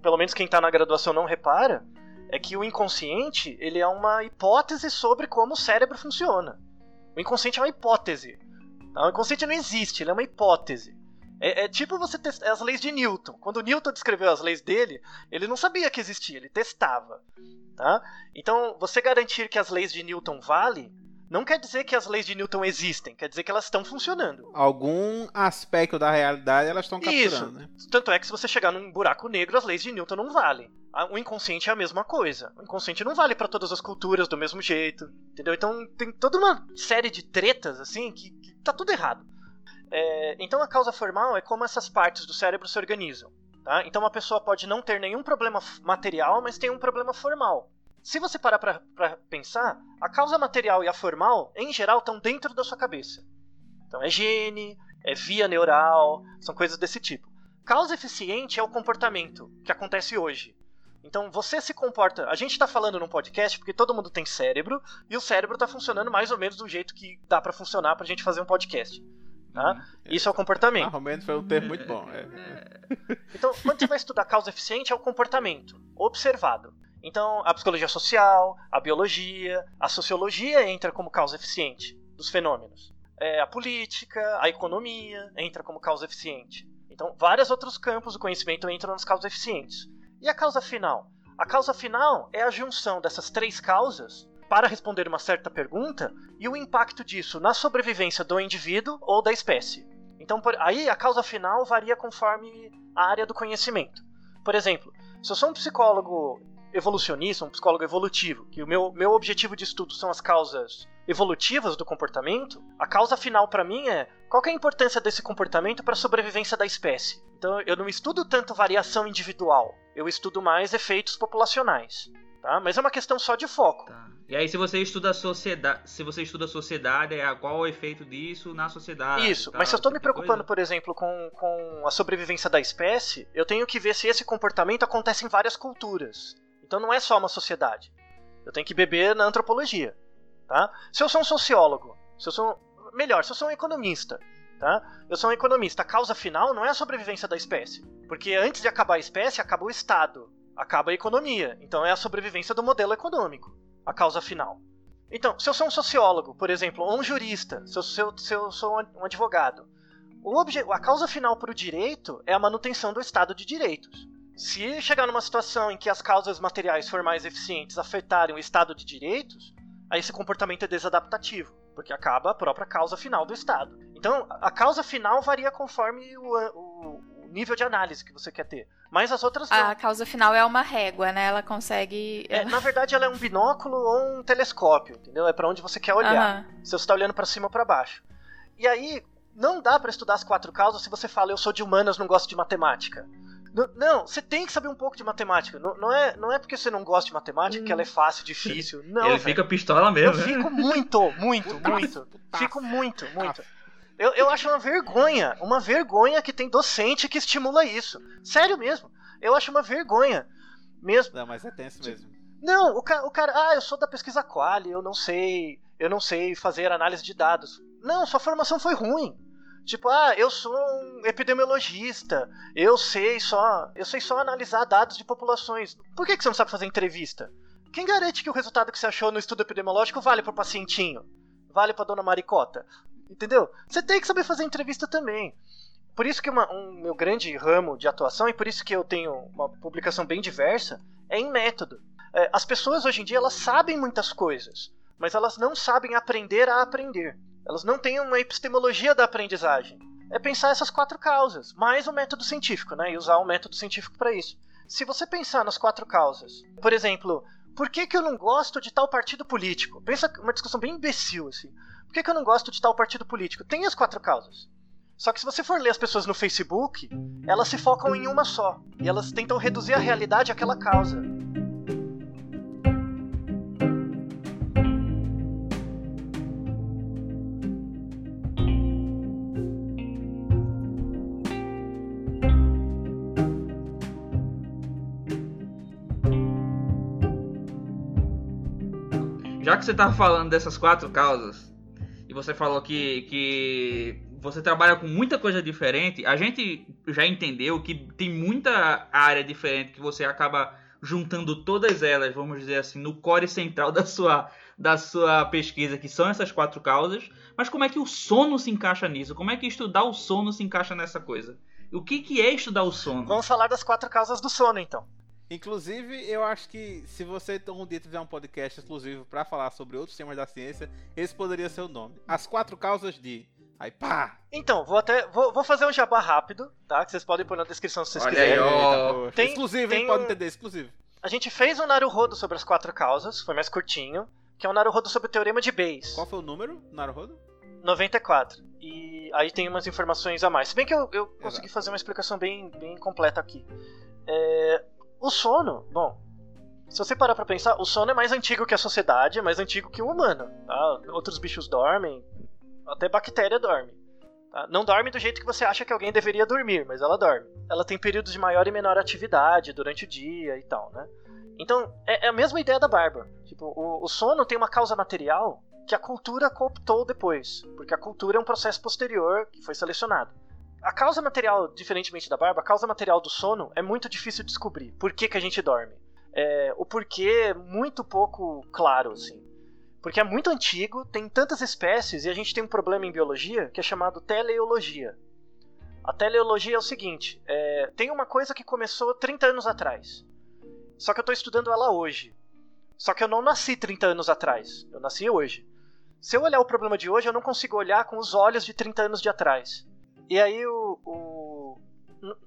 Speaker 5: pelo menos quem está na graduação não repara, é que o inconsciente ele é uma hipótese sobre como o cérebro funciona. O inconsciente é uma hipótese. Tá? O inconsciente não existe, ele é uma hipótese. É, é, tipo você testar é as leis de Newton. Quando Newton descreveu as leis dele, ele não sabia que existia, ele testava. Tá? Então, você garantir que as leis de Newton valem não quer dizer que as leis de Newton existem, quer dizer que elas estão funcionando.
Speaker 1: Algum aspecto da realidade elas estão capturando. Né?
Speaker 5: Tanto é que se você chegar num buraco negro, as leis de Newton não valem. O inconsciente é a mesma coisa. O inconsciente não vale para todas as culturas do mesmo jeito, entendeu? Então tem toda uma série de tretas assim que, que tá tudo errado. É, então a causa formal é como essas partes do cérebro se organizam. Tá? Então uma pessoa pode não ter nenhum problema material, mas tem um problema formal. Se você parar para pensar, a causa material e a formal, em geral, estão dentro da sua cabeça. Então é gene, é via neural, são coisas desse tipo. Causa eficiente é o comportamento que acontece hoje. Então você se comporta. A gente está falando num podcast porque todo mundo tem cérebro e o cérebro está funcionando mais ou menos do jeito que dá para funcionar para a gente fazer um podcast. Tá? Isso é o comportamento.
Speaker 1: Realmente foi um termo muito bom. É.
Speaker 5: Então, quando você vai estudar causa eficiente, é o comportamento observado. Então, a psicologia social, a biologia, a sociologia entra como causa eficiente dos fenômenos. É, a política, a economia entra como causa eficiente. Então, vários outros campos do conhecimento entram nas causas eficientes. E a causa final? A causa final é a junção dessas três causas para responder uma certa pergunta e o impacto disso na sobrevivência do indivíduo ou da espécie. Então, por, aí a causa final varia conforme a área do conhecimento. Por exemplo, se eu sou um psicólogo evolucionista, um psicólogo evolutivo, que o meu, meu objetivo de estudo são as causas evolutivas do comportamento, a causa final para mim é qual é a importância desse comportamento para a sobrevivência da espécie. Então eu não estudo tanto variação individual, eu estudo mais efeitos populacionais. Tá? Mas é uma questão só de foco. Tá.
Speaker 3: E aí, se você estuda a sociedade, se você estuda a sociedade, é qual o efeito disso na sociedade?
Speaker 5: Isso, mas se eu estou me preocupando, por exemplo, com, com a sobrevivência da espécie, eu tenho que ver se esse comportamento acontece em várias culturas. Então não é só uma sociedade. Eu tenho que beber na antropologia. Tá? Se eu sou um sociólogo, se eu sou melhor, se eu sou um economista, tá? Eu sou um economista. A causa final não é a sobrevivência da espécie, porque antes de acabar a espécie, acaba o Estado, acaba a economia. Então é a sobrevivência do modelo econômico, a causa final. Então, se eu sou um sociólogo, por exemplo, ou um jurista, se eu, se eu, se eu sou um advogado, a causa final para o direito é a manutenção do Estado de Direitos. Se chegar numa situação em que as causas materiais formais eficientes afetarem o Estado de Direitos, aí esse comportamento é desadaptativo, porque acaba a própria causa final do Estado. Então, a causa final varia conforme o, o, o nível de análise que você quer ter. Mas as outras não.
Speaker 2: A causa final é uma régua, né? Ela consegue.
Speaker 5: É, na verdade, ela é um binóculo ou um telescópio, entendeu? É para onde você quer olhar. Uhum. Se você está olhando para cima ou para baixo. E aí, não dá para estudar as quatro causas se você fala eu sou de humanas, não gosto de matemática. Não, você tem que saber um pouco de matemática. Não, não, é, não é porque você não gosta de matemática hum. que ela é fácil, difícil. Não.
Speaker 3: Ele véio. fica pistola mesmo.
Speaker 5: Eu né? fico muito, muito, muito. Fico muito, muito. Eu, eu acho uma vergonha. Uma vergonha que tem docente que estimula isso. Sério mesmo. Eu acho uma vergonha. Mesmo.
Speaker 1: Não, mas é tenso mesmo.
Speaker 5: Não, o cara, o cara, ah, eu sou da pesquisa quali, eu não sei, eu não sei fazer análise de dados. Não, sua formação foi ruim. Tipo, ah, eu sou um epidemiologista, eu sei só, eu sei só analisar dados de populações. Por que, que você não sabe fazer entrevista? Quem garante que o resultado que você achou no estudo epidemiológico vale pro pacientinho? Vale pra dona Maricota? Entendeu? Você tem que saber fazer entrevista também. Por isso que uma, um meu grande ramo de atuação, e por isso que eu tenho uma publicação bem diversa, é em método. É, as pessoas hoje em dia elas sabem muitas coisas, mas elas não sabem aprender a aprender. Elas não têm uma epistemologia da aprendizagem. É pensar essas quatro causas, mais o método científico, né? E usar o método científico para isso. Se você pensar nas quatro causas, por exemplo, por que, que eu não gosto de tal partido político? Pensa uma discussão bem imbecil, assim. Por que, que eu não gosto de tal partido político? Tem as quatro causas. Só que se você for ler as pessoas no Facebook, elas se focam em uma só. E elas tentam reduzir a realidade àquela causa.
Speaker 3: Já que você tá falando dessas quatro causas, e você falou que, que você trabalha com muita coisa diferente, a gente já entendeu que tem muita área diferente que você acaba juntando todas elas, vamos dizer assim, no core central da sua, da sua pesquisa, que são essas quatro causas. Mas como é que o sono se encaixa nisso? Como é que estudar o sono se encaixa nessa coisa? O que, que é estudar o sono?
Speaker 5: Vamos falar das quatro causas do sono, então.
Speaker 1: Inclusive, eu acho que se você um dia tiver um podcast exclusivo para falar sobre outros temas da ciência, esse poderia ser o nome. As quatro causas de. Aí pá!
Speaker 5: Então, vou até. Vou, vou fazer um jabá rápido, tá? Que vocês podem pôr na descrição se vocês
Speaker 3: Olha
Speaker 5: quiserem.
Speaker 3: Aí,
Speaker 1: tem, exclusivo, hein? Pode entender, exclusivo.
Speaker 5: A gente fez um Naruhodo sobre as quatro causas, foi mais curtinho, que é um Naruhodo sobre o Teorema de Bayes.
Speaker 1: Qual foi o número, Naruhodo?
Speaker 5: 94. E aí tem umas informações a mais. Se bem que eu, eu consegui fazer uma explicação bem, bem completa aqui. É, o sono, bom, se você parar pra pensar, o sono é mais antigo que a sociedade, é mais antigo que o humano. Tá? Outros bichos dormem, até bactéria dorme. Tá? Não dorme do jeito que você acha que alguém deveria dormir, mas ela dorme. Ela tem períodos de maior e menor atividade durante o dia e tal, né? Então, é, é a mesma ideia da barba. Tipo, o, o sono tem uma causa material que a cultura cooptou depois, porque a cultura é um processo posterior que foi selecionado. A causa material, diferentemente da barba, a causa material do sono é muito difícil de descobrir. Por que, que a gente dorme? É, o porquê é muito pouco claro, assim. Porque é muito antigo, tem tantas espécies e a gente tem um problema em biologia que é chamado teleologia. A teleologia é o seguinte: é, tem uma coisa que começou 30 anos atrás. Só que eu estou estudando ela hoje. Só que eu não nasci 30 anos atrás. Eu nasci hoje. Se eu olhar o problema de hoje, eu não consigo olhar com os olhos de 30 anos de atrás. E aí o, o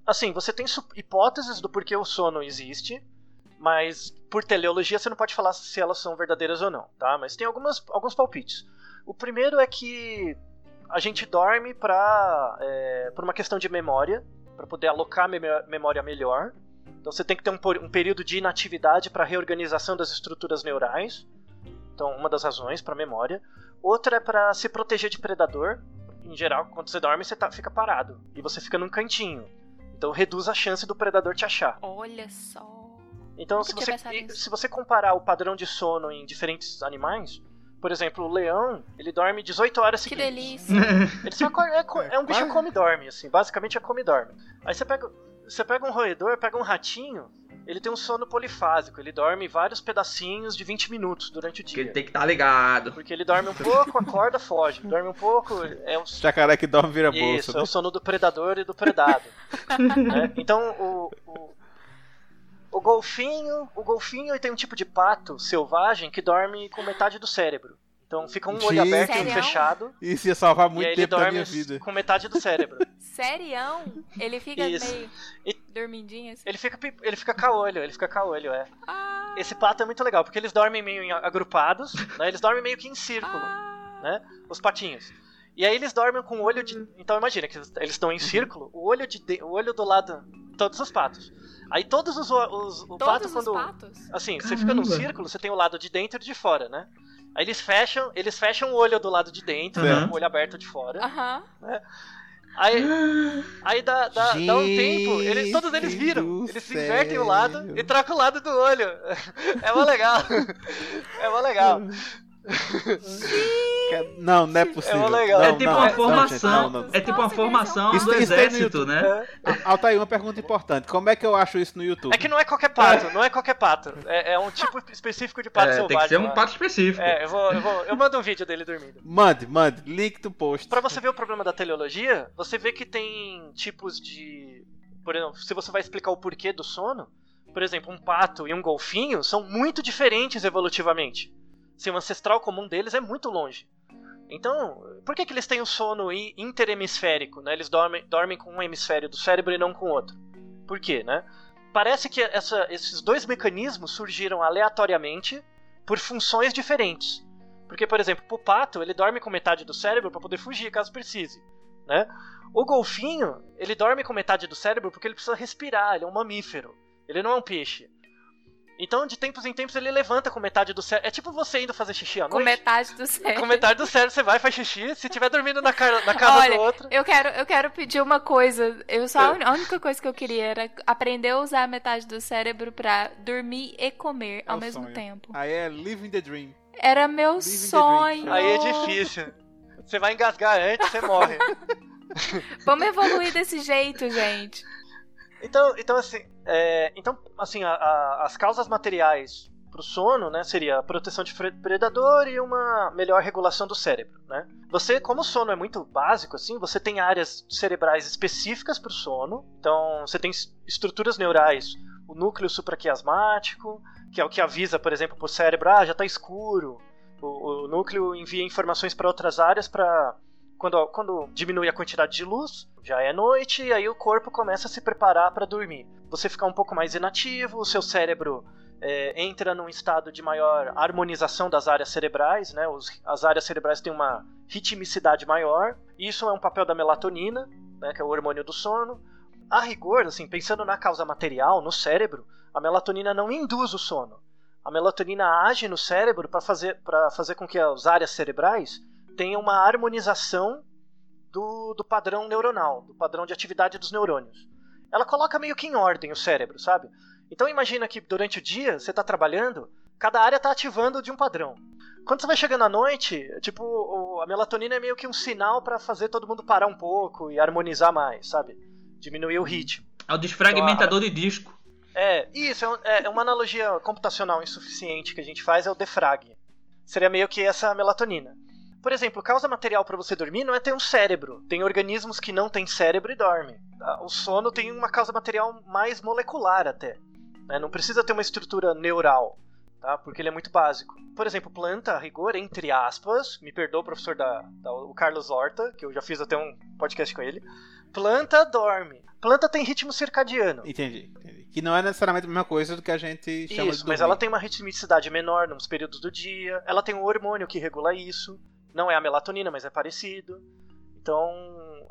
Speaker 5: assim, você tem hipóteses do porquê o sono existe, mas por teleologia você não pode falar se elas são verdadeiras ou não, tá? Mas tem algumas, alguns palpites. O primeiro é que a gente dorme para é, por uma questão de memória, para poder alocar a memória melhor. Então você tem que ter um, um período de inatividade para reorganização das estruturas neurais. Então, uma das razões para memória. Outra é para se proteger de predador em geral, quando você dorme, você tá, fica parado. E você fica num cantinho. Então reduz a chance do predador te achar.
Speaker 2: Olha só.
Speaker 5: Então, se você, se você comparar o padrão de sono em diferentes animais, Por exemplo, o leão, ele dorme 18 horas
Speaker 2: Que
Speaker 5: seguidas.
Speaker 2: delícia.
Speaker 5: Ele só acorda- é, é um bicho come dorme, assim. Basicamente é come dorme. Aí você pega, você pega um roedor, pega um ratinho, ele tem um sono polifásico. Ele dorme vários pedacinhos de 20 minutos durante o
Speaker 3: Que ele
Speaker 5: dia.
Speaker 3: tem que estar ligado.
Speaker 5: Porque ele dorme um pouco, acorda, foge. Dorme um pouco, é um
Speaker 1: Jacaré que dorme vira bolsa.
Speaker 5: Isso, é
Speaker 1: né?
Speaker 5: o sono do predador e do predado. né? Então o, o, o golfinho, o golfinho ele tem um tipo de pato selvagem que dorme com metade do cérebro. Então fica um olho
Speaker 1: Gente.
Speaker 5: aberto e um fechado.
Speaker 1: Isso ia salvar
Speaker 5: e
Speaker 1: muito
Speaker 5: aí ele
Speaker 1: tempo da
Speaker 5: dorme
Speaker 1: minha vida.
Speaker 5: com metade do cérebro.
Speaker 2: Serião? Ele fica
Speaker 5: Isso.
Speaker 2: meio
Speaker 5: E-
Speaker 2: dormindinho assim.
Speaker 5: Ele fica, ele fica caolho, ele fica caolho, é.
Speaker 2: Ah,
Speaker 5: Esse pato é muito legal, porque eles dormem meio em agrupados, né? Eles dormem meio que em círculo.
Speaker 2: ah.
Speaker 5: né? Os patinhos. E aí eles dormem com o olho de. Então imagina que eles- estão em círculo, o olho de, de- o olho do lado. Todos os patos. Aí todos os. os o pato
Speaker 2: Todos os
Speaker 5: quando.
Speaker 2: patos?
Speaker 5: Assim, você fica num
Speaker 3: Caramba.
Speaker 5: círculo, você tem o lado de dentro e de fora, né? Aí eles fecham, eles fecham o olho do lado de dentro,
Speaker 3: Aham.
Speaker 5: o olho aberto de fora.
Speaker 2: Aham.
Speaker 5: Aí, aí dá, dá, dá um tempo, eles, todos eles viram. Eles se invertem o lado e trocam o lado do olho. É mó legal. É mó legal.
Speaker 1: Que- Não, não é possível.
Speaker 5: mó legal.
Speaker 1: Não,
Speaker 3: é tipo
Speaker 1: não,
Speaker 3: uma formação.
Speaker 1: não, não.
Speaker 3: É tipo uma formação
Speaker 1: Isso-
Speaker 3: do
Speaker 1: isso tem no
Speaker 3: exército, né?
Speaker 5: É.
Speaker 1: Altair, uma pergunta importante. Como é que eu acho isso no YouTube?
Speaker 5: É que não é qualquer pato, não é qualquer pato. É, é um tipo específico de pato
Speaker 3: É,
Speaker 5: selvagem.
Speaker 3: tem que ser um pato específico.
Speaker 5: É, eu vou, eu vou. Eu mando um vídeo dele dormindo.
Speaker 1: Mande, mande. Link do post.
Speaker 5: Pra você ver o problema da teleologia, você vê que tem tipos de. Por exemplo, se você vai explicar o porquê do sono, por exemplo, um pato e um golfinho são muito diferentes evolutivamente. Se o ancestral comum deles é muito longe. Então, por que, que eles têm o sono i- interhemisférico? Né? Eles dormem, dormem com um hemisfério do cérebro e não com o outro. Por quê, né? Parece que essa- esses dois mecanismos surgiram aleatoriamente por funções diferentes. Porque, por exemplo, o pato, ele dorme com metade do cérebro para poder fugir caso precise, né? O golfinho, ele dorme com metade do cérebro porque ele precisa respirar, ele é um mamífero. Ele não é um peixe. Então, de tempos em tempos, ele levanta com metade do cérebro. É tipo você indo fazer xixi à
Speaker 2: Com
Speaker 5: noite.
Speaker 2: metade do cérebro.
Speaker 5: Com metade do cérebro, você vai, faz xixi. Se tiver dormindo na, cara, na casa
Speaker 2: Olha,
Speaker 5: do outro.
Speaker 2: Eu quero, eu quero pedir uma coisa. Eu só a uni- a única coisa que eu queria era aprender a usar a metade do cérebro pra dormir e comer ao
Speaker 1: É o
Speaker 2: mesmo
Speaker 1: sonho.
Speaker 2: tempo.
Speaker 1: Aí é Living the Dream.
Speaker 2: Era meu
Speaker 1: Living
Speaker 2: sonho.
Speaker 5: Aí é difícil. Você vai engasgar antes, você morre.
Speaker 2: Vamos evoluir desse jeito, gente.
Speaker 5: Então, então assim, é, então, assim a- a- as causas materiais para o sono, né, seria a proteção de predador e uma melhor regulação do cérebro, né? Você, como o sono é muito básico, assim, você tem áreas cerebrais específicas para o sono. Então, você tem es- estruturas neurais, o núcleo supraquiasmático, que é o que avisa, por exemplo, para o cérebro, ah, já está escuro. O, o núcleo envia informações para outras áreas para quando, quando diminui a quantidade de luz, já é noite, e aí o corpo começa a se preparar para dormir. Você fica um pouco mais inativo, o seu cérebro é, entra num estado de maior harmonização das áreas cerebrais, né? Os- as áreas cerebrais têm uma ritmicidade maior. Isso é um papel da melatonina, né, que é o hormônio do sono. A rigor, assim, pensando na causa material, no cérebro, a melatonina não induz o sono. A melatonina age no cérebro para fazer, fazer com que as áreas cerebrais tenham uma harmonização do, do padrão neuronal, do padrão de atividade dos neurônios. Ela coloca meio que em ordem o cérebro, sabe? Então imagina que durante o dia você está trabalhando, cada área está ativando de um padrão. Quando você vai chegando à noite, tipo, a melatonina é meio que um sinal para fazer todo mundo parar um pouco e harmonizar mais, sabe? Diminuir o ritmo.
Speaker 3: É o desfragmentador de disco.
Speaker 5: É, isso, é, um- é uma analogia computacional insuficiente que a gente faz, é o defrag. Seria meio que essa melatonina. Por exemplo, causa material para você dormir não é ter um cérebro. Tem organismos que não têm cérebro e dormem. tá? O sono tem uma causa material mais molecular até. né? Não precisa ter uma estrutura neural, tá? porque ele é muito básico. Por exemplo, planta, a rigor, entre aspas, me perdoa o professor da, da- o Carlos Horta, que eu já fiz até um podcast com ele. Planta dorme. Planta tem ritmo circadiano.
Speaker 1: Entendi, entendi. Que não é necessariamente a mesma coisa do que a gente chama
Speaker 5: Isso,
Speaker 1: de
Speaker 5: mas
Speaker 1: dormir.
Speaker 5: ela tem uma ritmicidade menor nos períodos do dia. Ela tem um hormônio que regula isso. Não é a melatonina, mas é parecido. Então,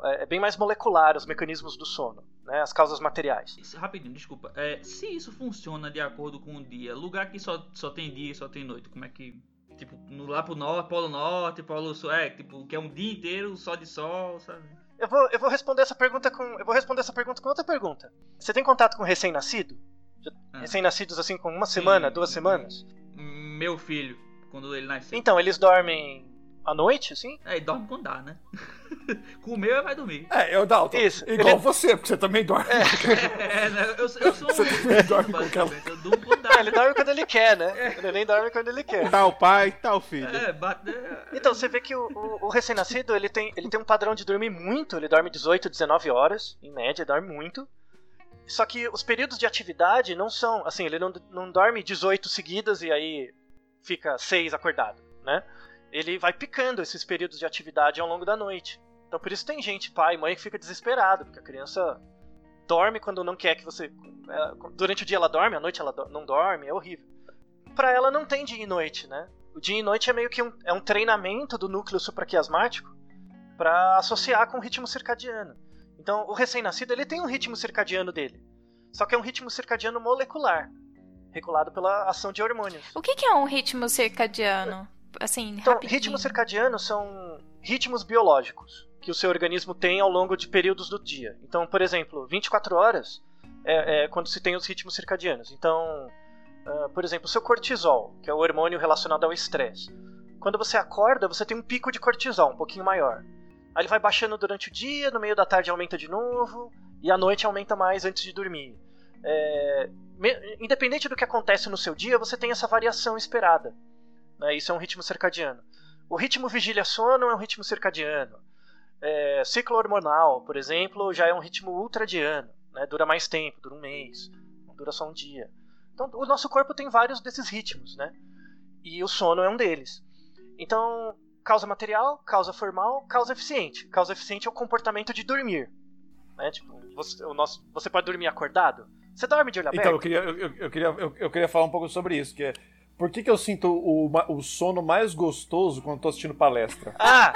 Speaker 5: é é bem mais molecular os mecanismos do sono, né? As causas materiais.
Speaker 3: Isso, rapidinho, desculpa. É, se isso funciona de acordo com o dia, lugar que só, só tem dia e só tem noite, como é que. Tipo, no, lá pro norte, polo norte, polo sul, é, tipo, que é um dia inteiro só de sol, sabe?
Speaker 5: Eu vou, eu vou responder essa pergunta com. Eu vou responder essa pergunta com outra pergunta. Você tem contato com recém-nascido?
Speaker 3: Ah.
Speaker 5: Recém-nascidos assim com uma
Speaker 3: Sim.
Speaker 5: semana, duas semanas?
Speaker 3: Meu filho, quando ele nasceu.
Speaker 5: Então, eles dormem à noite, assim?
Speaker 3: É, ele dorme quando dá, né? Comeu e vai dormir.
Speaker 4: É, eu Dalton.
Speaker 5: Isso.
Speaker 4: Igual
Speaker 5: Ele-
Speaker 4: você, porque você também dorme.
Speaker 3: É, né? Eu, eu sou um.
Speaker 4: Você também dorme com
Speaker 3: basicamente. Eu durmo quando
Speaker 5: É,
Speaker 3: dá.
Speaker 5: ele dorme quando ele quer, né? Ele nem dorme quando ele quer.
Speaker 1: Tá o pai, tá o filho.
Speaker 3: É, bate. é,
Speaker 5: Então, você vê que o, o- o recém-nascido, ele tem, ele tem um padrão de dormir muito, ele dorme 18, 19 horas, em média, dorme muito. Só que os períodos de atividade não são, assim, ele não, não dorme 18 seguidas e aí fica 6 acordado, né? Ele vai picando esses períodos de atividade ao longo da noite. Então por isso tem gente, pai, mãe, que fica desesperado, porque a criança dorme quando não quer que você... é, Durante o dia ela dorme, à noite ela não dorme, é horrível. Pra ela não tem dia e noite, né? O dia e noite é meio que um, é um treinamento do núcleo supraquiasmático para associar com o ritmo circadiano. Então, o recém-nascido ele tem um ritmo circadiano dele, só que é um ritmo circadiano molecular, regulado pela ação de hormônios.
Speaker 2: O que, que é um ritmo circadiano? Assim,
Speaker 5: Então,
Speaker 2: rapidinho.
Speaker 5: ritmos circadianos são ritmos biológicos que o seu organismo tem ao longo de períodos do dia. Então, por exemplo, 24 horas é, é quando se tem os ritmos circadianos. Então, ah, por exemplo, o seu cortisol, que é o hormônio relacionado ao estresse. Quando você acorda, você tem um pico de cortisol um pouquinho maior. Aí ele vai baixando durante o dia, no meio da tarde aumenta de novo, e à noite aumenta mais antes de dormir. É, me- independente do que acontece no seu dia, você tem essa variação esperada. Né? Isso é um ritmo circadiano. O ritmo vigília-sono é um ritmo circadiano. É, ciclo hormonal, por exemplo, já é um ritmo ultradiano. Né? Dura mais tempo, dura um mês, não dura só um dia. Então, o nosso corpo tem vários desses ritmos, né? E o sono é um deles. Então, causa material, causa formal, causa eficiente. Causa eficiente é o comportamento de dormir. Né? Tipo, você, o nosso, você pode dormir acordado? Você dorme de olho aberto?
Speaker 4: Então, eu queria, eu, eu- eu queria, eu, eu queria falar um pouco sobre isso, que é por que, que eu sinto o, o sono mais gostoso quando tô assistindo palestra?
Speaker 5: Ah!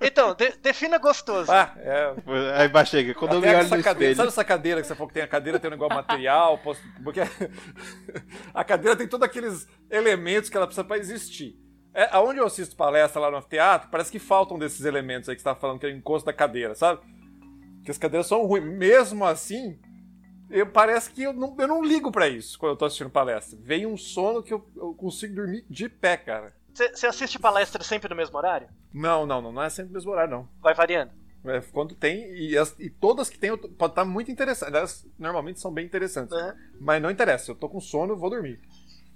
Speaker 5: então, de- defina gostoso.
Speaker 4: Ah, é.
Speaker 1: Aí chega, quando eu me
Speaker 4: Até
Speaker 1: olho
Speaker 4: essa
Speaker 1: no
Speaker 4: cadeira,
Speaker 1: espelho.
Speaker 4: sabe essa cadeira que você falou que tem a cadeira tem um negócio material, posso- porque a cadeira tem todos aqueles elementos que ela precisa para existir. É, aonde eu assisto palestra lá no teatro, parece que faltam desses elementos aí que você tá falando que é o encosto da cadeira, sabe? Que as cadeiras são ruins. Mesmo assim, eu, parece que eu não, eu não ligo pra isso quando eu tô assistindo palestra. Vem um sono que eu, eu consigo dormir de pé, cara.
Speaker 5: Você assiste palestra sempre no mesmo horário?
Speaker 4: Não, não, não, não é sempre o mesmo horário, não.
Speaker 5: Vai variando?
Speaker 4: É, quando tem, e, as- e todas que tem, eu pode estar muito interessante. Elas normalmente são bem interessantes.
Speaker 5: Né?
Speaker 4: Mas não interessa, eu tô com sono, eu vou dormir.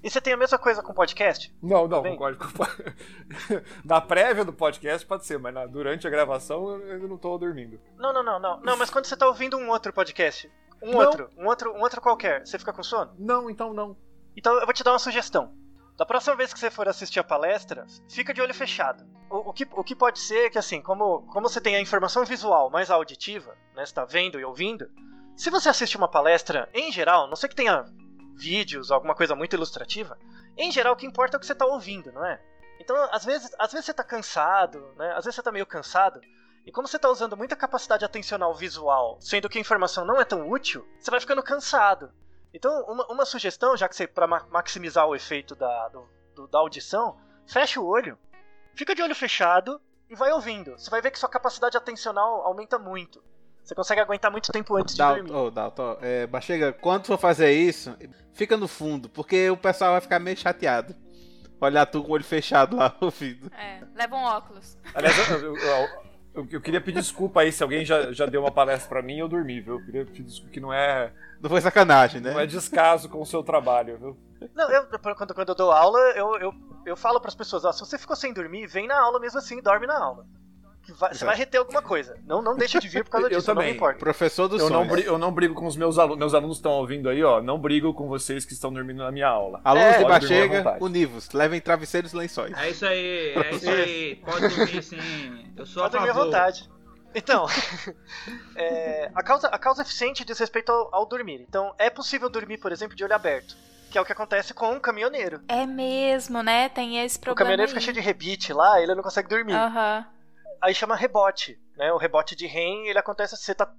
Speaker 5: E você tem a mesma coisa com podcast?
Speaker 4: Não, não,
Speaker 5: Bem.
Speaker 4: concordo com Na prévia do podcast pode ser, mas na- durante a gravação eu ainda não tô dormindo.
Speaker 5: Não, não, não, não. Não, mas quando você tá ouvindo um outro podcast, um
Speaker 4: Não.
Speaker 5: outro, um outro, um outro qualquer, você fica com sono?
Speaker 4: Não, então não.
Speaker 5: Então eu vou te dar uma sugestão. Da próxima vez que você for assistir a palestra, fica de olho fechado. O, o que, o que pode ser é que, assim, como, como você tem a informação visual mais auditiva, né, você tá vendo e ouvindo, se você assiste uma palestra, em geral, não sei que tenha vídeos, alguma coisa muito ilustrativa, em geral o que importa é o que você tá ouvindo, não é? Então, às vezes, às vezes você tá cansado, né? Às vezes você tá meio cansado, e como você tá usando muita capacidade atencional visual, sendo que a informação não é tão útil, você vai ficando cansado. Então, uma, uma sugestão, já que você, para maximizar o efeito da, do- do- da audição, fecha o olho, fica de olho fechado e vai ouvindo. Você vai ver que sua capacidade atencional aumenta muito. Você consegue aguentar muito tempo antes de
Speaker 1: Dalton,
Speaker 5: dormir.
Speaker 1: oh, Dalton, é, Bachega, quando for fazer isso, fica no fundo, porque o pessoal vai ficar meio chateado. Olhar tu com o olho fechado lá ouvindo.
Speaker 2: É, leva um óculos.
Speaker 4: Aliás, eu, eu- eu- eu- eu queria pedir desculpa aí se alguém já, já deu uma palestra pra mim e eu dormi, viu? Eu queria pedir desculpa que não é,
Speaker 1: Não foi sacanagem, né?
Speaker 4: não é descaso com o seu trabalho, viu?
Speaker 5: Não, eu, quando, quando eu dou aula, eu, eu, eu falo para as pessoas: ó, se você ficou sem dormir, vem na aula mesmo assim, dorme na aula. Que vai- você vai reter alguma coisa. Não, não deixa de vir por causa
Speaker 4: Eu
Speaker 5: disso, não
Speaker 4: também.
Speaker 5: me importa.
Speaker 1: Professor do
Speaker 4: Eu não,
Speaker 1: sonho.
Speaker 4: bri- eu não brigo com os meus alunos. Meus alunos estão ouvindo aí, ó. Não brigo com vocês que estão dormindo na minha aula.
Speaker 1: Alunos
Speaker 5: É,
Speaker 1: de Bachega,
Speaker 4: vontade.
Speaker 1: univos, levem travesseiros e lençóis.
Speaker 3: É isso aí, é isso aí. Pode dormir sim. Eu sou
Speaker 5: Pode
Speaker 3: a
Speaker 5: dormir à vontade. Então, é, a, causa, a causa eficiente diz respeito ao, ao dormir. Então, é possível dormir, por exemplo, de olho aberto. Que é o que acontece com um caminhoneiro.
Speaker 2: É mesmo, né? Tem esse
Speaker 5: O
Speaker 2: problema.
Speaker 5: caminhoneiro
Speaker 2: aí.
Speaker 5: fica cheio de rebite lá, ele não consegue dormir.
Speaker 2: Aham.
Speaker 5: Aí chama rebote, né? O rebote de REM, ele acontece você tá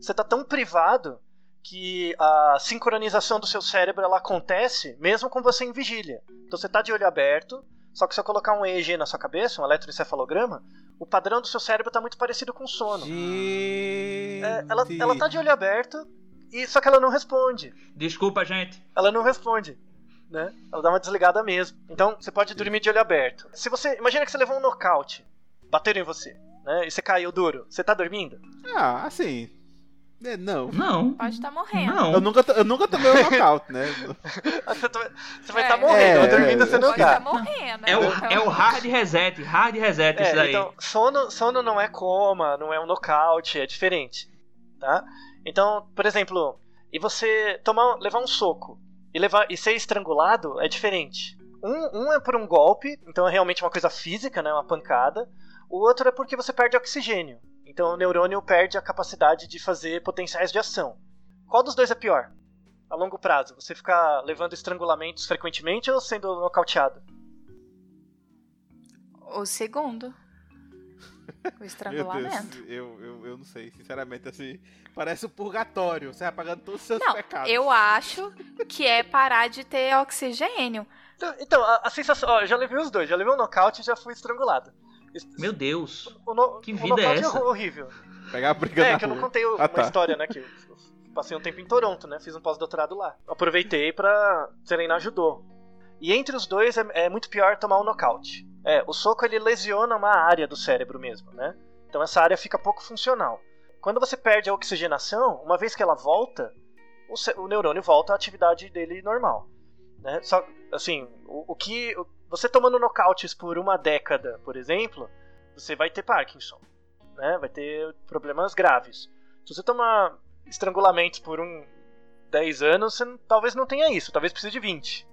Speaker 5: você tá tão privado que a sincronização do seu cérebro ela acontece mesmo com você em vigília. Então você tá de olho aberto, só que se eu colocar um EEG na sua cabeça, um eletroencefalograma, o padrão do seu cérebro tá muito parecido com sono.
Speaker 1: Gente.
Speaker 5: É, ela, ela tá de olho aberto, e só que ela não responde.
Speaker 3: Desculpa, gente.
Speaker 5: Ela não responde. né? Ela dá uma desligada mesmo. Então você pode dormir de olho aberto. Se você. Imagina que você levou um nocaute, bateram em você, né? E você caiu duro. Você tá dormindo?
Speaker 1: Ah, assim. é, não.
Speaker 3: Não.
Speaker 2: Pode estar morrendo.
Speaker 1: Eu
Speaker 3: Não.
Speaker 1: nunca, to- eu nunca tomei um knockout, né?
Speaker 5: Você tá- você vai
Speaker 2: É.
Speaker 5: estar morrendo,
Speaker 1: É,
Speaker 5: dormindo você não
Speaker 2: Pode estar
Speaker 5: tá.
Speaker 2: morrendo.
Speaker 3: É o,
Speaker 2: então-
Speaker 3: é o hard reset, hard reset isso
Speaker 5: É,
Speaker 3: daí.
Speaker 5: então, sono, sono não é coma, não é um nocaute, é diferente, tá? Então, por exemplo, e você tomar, levar um soco e, levar, e ser estrangulado é diferente. Um, um é por um golpe, então é realmente uma coisa física, né, uma pancada. O outro é porque você perde oxigênio. Então o neurônio perde a capacidade de fazer potenciais de ação. Qual dos dois é pior? A longo prazo, você ficar levando estrangulamentos frequentemente ou sendo nocauteado?
Speaker 2: O segundo. O
Speaker 1: Meu
Speaker 2: estrangulamento.
Speaker 1: Deus, eu, eu, eu não sei, sinceramente, assim, parece um purgatório, você vai apagando todos os seus
Speaker 2: Não,
Speaker 1: pecados.
Speaker 2: eu acho que é parar de ter oxigênio.
Speaker 5: Então, Então, a, a sensação. Ó, eu já levei os dois, já levei um nocaute e já fui estrangulado.
Speaker 3: Meu Deus.
Speaker 5: O, no,
Speaker 3: que
Speaker 5: o
Speaker 3: vida é
Speaker 5: nocaute
Speaker 3: essa?
Speaker 5: horrível.
Speaker 1: Pegar a briga
Speaker 5: É, que eu não contei
Speaker 1: Ah,
Speaker 5: uma
Speaker 1: tá.
Speaker 5: história, né? Que eu, passei um tempo em Toronto, né? Fiz um pós-doutorado lá. Aproveitei pra treinar judô. E entre os dois é, é muito pior tomar um nocaute. É, o soco ele lesiona uma área do cérebro mesmo, né? Então essa área fica pouco funcional. Quando você perde a oxigenação, uma vez que ela volta, o, o neurônio volta à atividade dele normal. Né? Só, assim, o, o que. o- você tomando nocautes por uma década, por exemplo, você vai ter Parkinson. Né? Vai ter problemas graves. Se você tomar estrangulamentos por um 10 anos, você não- talvez não tenha isso, talvez precise de 20.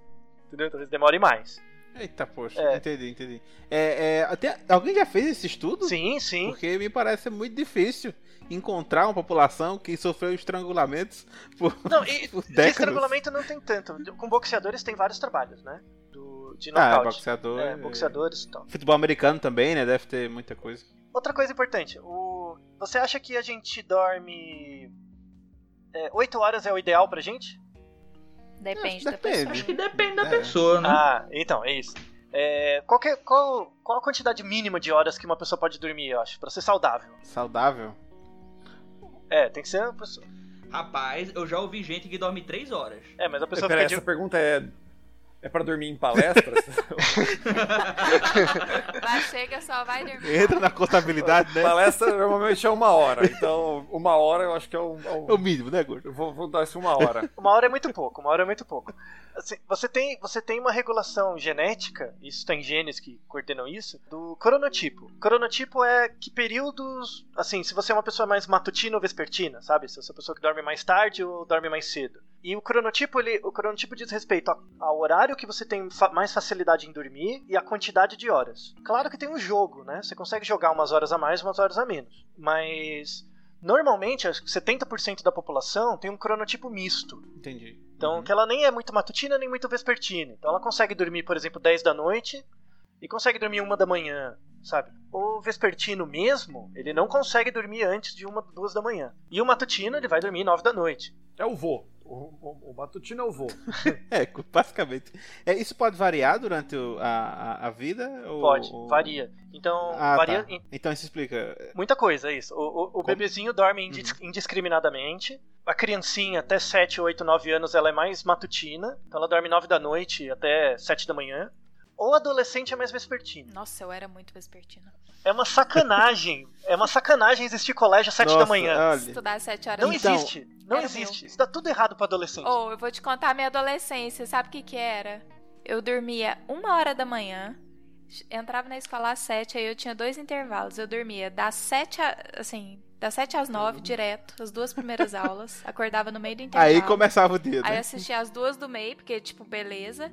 Speaker 5: Entendeu? Talvez demore mais.
Speaker 1: Eita, poxa,
Speaker 5: É.
Speaker 1: entendi, entendi. É, é, até, alguém já fez esse estudo?
Speaker 5: Sim, sim.
Speaker 1: Porque me parece muito difícil encontrar uma população que sofreu estrangulamentos por,
Speaker 5: Não, e
Speaker 1: por décadas.
Speaker 5: estrangulamento não tem tanto. Com boxeadores tem vários trabalhos, né? Do, de
Speaker 1: Ah,
Speaker 5: nocaute.
Speaker 1: boxeador.
Speaker 5: É,
Speaker 1: é.
Speaker 5: boxeadores e tal.
Speaker 1: Futebol americano também, né? Deve ter muita coisa.
Speaker 5: Outra coisa importante, o... você acha que a gente dorme. É, 8 horas é o ideal pra gente?
Speaker 2: Depende
Speaker 1: É,
Speaker 2: da
Speaker 1: depende.
Speaker 2: pessoa.
Speaker 3: Acho que depende da
Speaker 1: É.
Speaker 3: pessoa, né?
Speaker 5: Ah, então, é isso. É, qual, que é- qual, qual a quantidade mínima de horas que uma pessoa pode dormir, eu acho, pra ser saudável?
Speaker 1: Saudável.
Speaker 5: É, tem que ser uma pessoa.
Speaker 3: Rapaz, eu já ouvi gente que dorme 3 horas.
Speaker 5: É, mas a pessoa
Speaker 4: Peraí,
Speaker 5: fica
Speaker 4: essa
Speaker 5: de...
Speaker 4: pergunta é. É pra dormir em palestras?
Speaker 2: Lá chega, só vai dormir.
Speaker 1: Entra na contabilidade, né?
Speaker 4: Palestra normalmente é uma hora. Então, uma hora eu acho que é o. é o-
Speaker 1: É o mínimo, né, gordo?
Speaker 4: Eu vou, vou dar isso uma hora.
Speaker 5: Uma hora é muito pouco, uma hora é muito pouco. Assim, você, tem, você tem uma regulação genética, isso tem genes que coordenam isso, do cronotipo. Cronotipo é que períodos. Assim, se você é uma pessoa mais matutina ou vespertina, sabe? Se você é uma pessoa que dorme mais tarde ou dorme mais cedo. E o cronotipo, ele, o cronotipo diz respeito ao horário que você tem fa- mais facilidade em dormir e a quantidade de horas. Claro que tem um jogo, né? Você consegue jogar umas horas a mais, umas horas a menos. Mas. Normalmente, acho que 70% da população tem um cronotipo misto.
Speaker 1: Entendi.
Speaker 5: Então,
Speaker 1: Uhum.
Speaker 5: que ela nem é muito matutina nem muito vespertina. Então, ela consegue dormir, por exemplo, 10 da noite e consegue dormir uma da manhã, sabe? O vespertino mesmo, ele não consegue dormir antes de uma, duas da manhã. E o matutino, ele vai dormir 9 da noite.
Speaker 4: É o vô. O, o, o matutino é o vô.
Speaker 1: É, basicamente. É, isso pode variar durante o- a, a, vida? Ou,
Speaker 5: Pode,
Speaker 1: ou-
Speaker 5: varia. Então,
Speaker 1: Ah,
Speaker 5: varia
Speaker 1: tá.
Speaker 5: em
Speaker 1: Então isso explica.
Speaker 5: muita coisa, é isso. O, o- bebezinho dorme indis- indiscriminadamente. A criancinha, até 7, 8, 9 anos, ela é mais matutina. Então, ela dorme 9 da noite até 7 da manhã. O adolescente é mais vespertino.
Speaker 2: Nossa, eu era muito vespertina.
Speaker 5: É uma sacanagem. é uma sacanagem existir colégio às 7 da
Speaker 1: Nossa,
Speaker 5: manhã.
Speaker 1: olha.
Speaker 2: Estudar às 7 horas
Speaker 5: Não
Speaker 2: da
Speaker 1: Então,
Speaker 5: existe. Não
Speaker 2: era
Speaker 5: existe. Isso dá tudo errado pro adolescente.
Speaker 2: Oh, eu vou te contar a minha adolescência. Sabe o que que era? Eu dormia uma hora da manhã, entrava na escola às sete, aí eu tinha dois intervalos. Eu dormia das sete, a, assim, das sete às nove, direto, as duas primeiras aulas. Acordava no meio do intervalo.
Speaker 1: Aí começava o dia,
Speaker 2: Aí
Speaker 1: né?
Speaker 2: assistia as duas do meio, porque, tipo, beleza.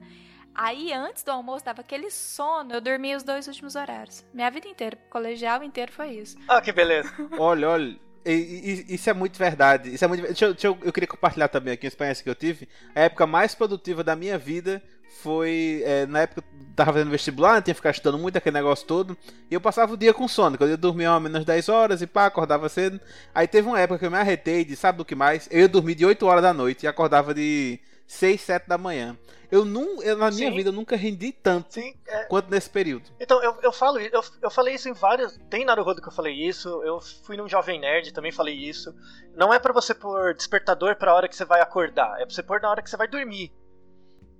Speaker 2: Aí, antes do almoço, dava aquele sono. Eu dormia os dois últimos horários. Minha vida inteira, colegial inteiro foi isso.
Speaker 5: Ah, que beleza.
Speaker 1: Olha, olha. e- e- Isso é muito verdade. Isso é muito. Deixa eu, deixa eu, eu queria compartilhar também aqui uma experiência que eu tive. A época mais produtiva da minha vida foi é, na época que eu tava fazendo vestibular, né, tinha que ficar estudando muito aquele negócio todo. E eu passava o dia com sono. Quando eu dormia mais ou menos 10 horas e pá, acordava cedo. Aí teve uma época que eu me arretei de sabe do que mais? Eu ia dormir de 8 horas da noite e acordava de 6, 7 da manhã. Eu não, eu, na minha
Speaker 5: Sim.
Speaker 1: vida eu nunca rendi tanto
Speaker 5: Sim, é,
Speaker 1: quanto nesse período.
Speaker 5: Então, eu, eu falo, eu, eu falei isso em vários. Tem Naruhodo que eu falei isso, eu fui num Jovem Nerd, também falei isso. Não é pra você pôr despertador pra hora que você vai acordar, é pra você pôr na hora que você vai dormir.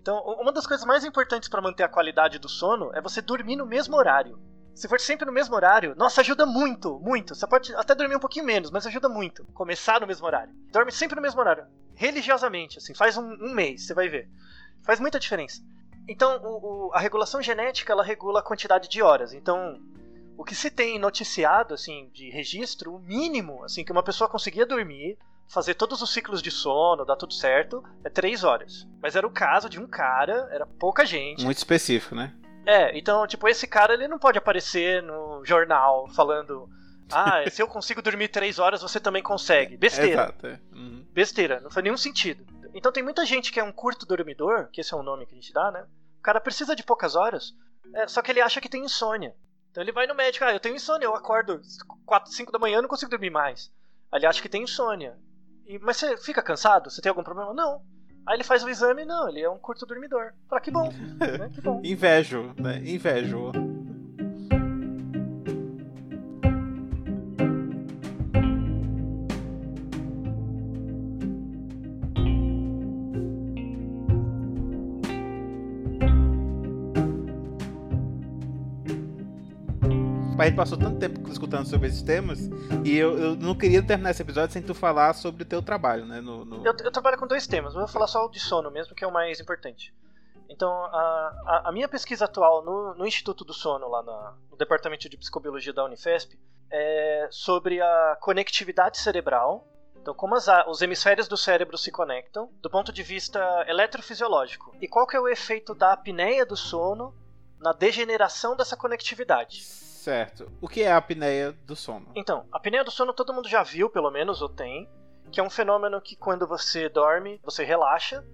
Speaker 5: Então, uma das coisas mais importantes para manter a qualidade do sono é você dormir no mesmo horário. Se for sempre no mesmo horário, nossa, ajuda muito, muito. Você pode até dormir um pouquinho menos, mas ajuda muito. Começar no mesmo horário. Dorme sempre no mesmo horário. Religiosamente, assim, faz um, um mês, você vai ver. Faz muita diferença. Então, o, o, a regulação genética, ela regula a quantidade de horas. Então, o que se tem noticiado, assim, de registro, o mínimo, assim, que uma pessoa conseguia dormir, fazer todos os ciclos de sono, dar tudo certo, é três horas. Mas era o caso de um cara, era pouca gente.
Speaker 1: Muito específico, né?
Speaker 5: É, então, tipo, esse cara ele não pode aparecer no jornal falando. Ah, se eu consigo dormir três horas, você também consegue. Besteira.
Speaker 1: Exato. É. Uhum.
Speaker 5: Besteira, não faz nenhum sentido. Então tem muita gente que é um curto dormidor, que esse é o nome que a gente dá, né? O cara precisa de poucas horas, é, só que ele acha que tem insônia. Então ele vai no médico, ah, eu tenho insônia, eu acordo 4, 5 da manhã não consigo dormir mais. Aí ele acha que tem insônia. E, mas você fica cansado? Você tem algum problema? Não. Aí ele faz o exame, não, ele é um curto dormidor. Fala, que bom, né? Que bom.
Speaker 1: Invejo, né? Invejo. A gente passou tanto tempo escutando sobre esses temas e eu, eu não queria terminar esse episódio sem tu falar sobre o teu trabalho, né? No, no...
Speaker 5: Eu, eu, trabalho com dois temas, vou falar só de sono mesmo, que é o mais importante. Então, a, a, a minha pesquisa atual no, no, Instituto do Sono, lá na, no Departamento de Psicobiologia da Unifesp, é sobre a conectividade cerebral. Então, como as, os hemisférios do cérebro se conectam do ponto de vista eletrofisiológico. E qual que é o efeito da apneia do sono na degeneração dessa conectividade.
Speaker 1: Certo. O que é a apneia do sono?
Speaker 5: Então, a apneia do sono todo mundo já viu, pelo menos, ou tem, que é um fenômeno que quando você dorme, você relaxa,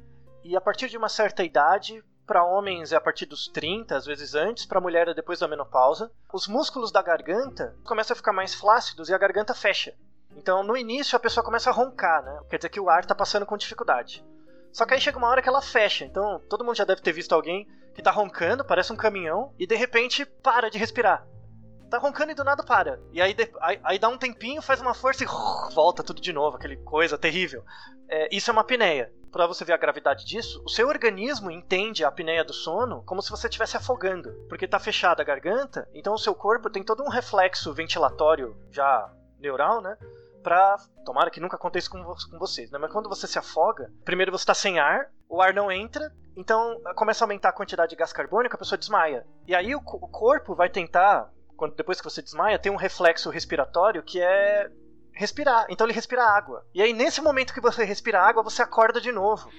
Speaker 5: e a partir de uma certa idade, para homens é a partir dos 30, às vezes antes, para mulher é depois da menopausa, os músculos da garganta começam a ficar mais flácidos e a garganta fecha. Então, no início, a pessoa começa a roncar, né? Quer dizer que o ar está passando com dificuldade. Só que aí chega uma hora que ela fecha. Então, todo mundo já deve ter visto alguém que tá roncando, parece um caminhão, e de repente para de respirar tá roncando e do nada para. E aí, aí, aí, dá um tempinho, faz uma força e volta tudo de novo, aquele coisa terrível. É, isso é uma apneia. Para você ver a gravidade disso, o seu organismo entende a apneia do sono como se você estivesse afogando, porque tá fechada a garganta, então o seu corpo tem todo um reflexo ventilatório já neural, né? Pra. Tomara que nunca aconteça com, com vocês, né? Mas quando você se afoga, primeiro você está sem ar, o ar não entra, então começa a aumentar a quantidade de gás carbônico, a pessoa desmaia. E aí o, o corpo vai tentar quando depois que você desmaia, tem um reflexo respiratório que é respirar. Então ele respira água. E aí nesse momento que você respira água, você acorda de novo.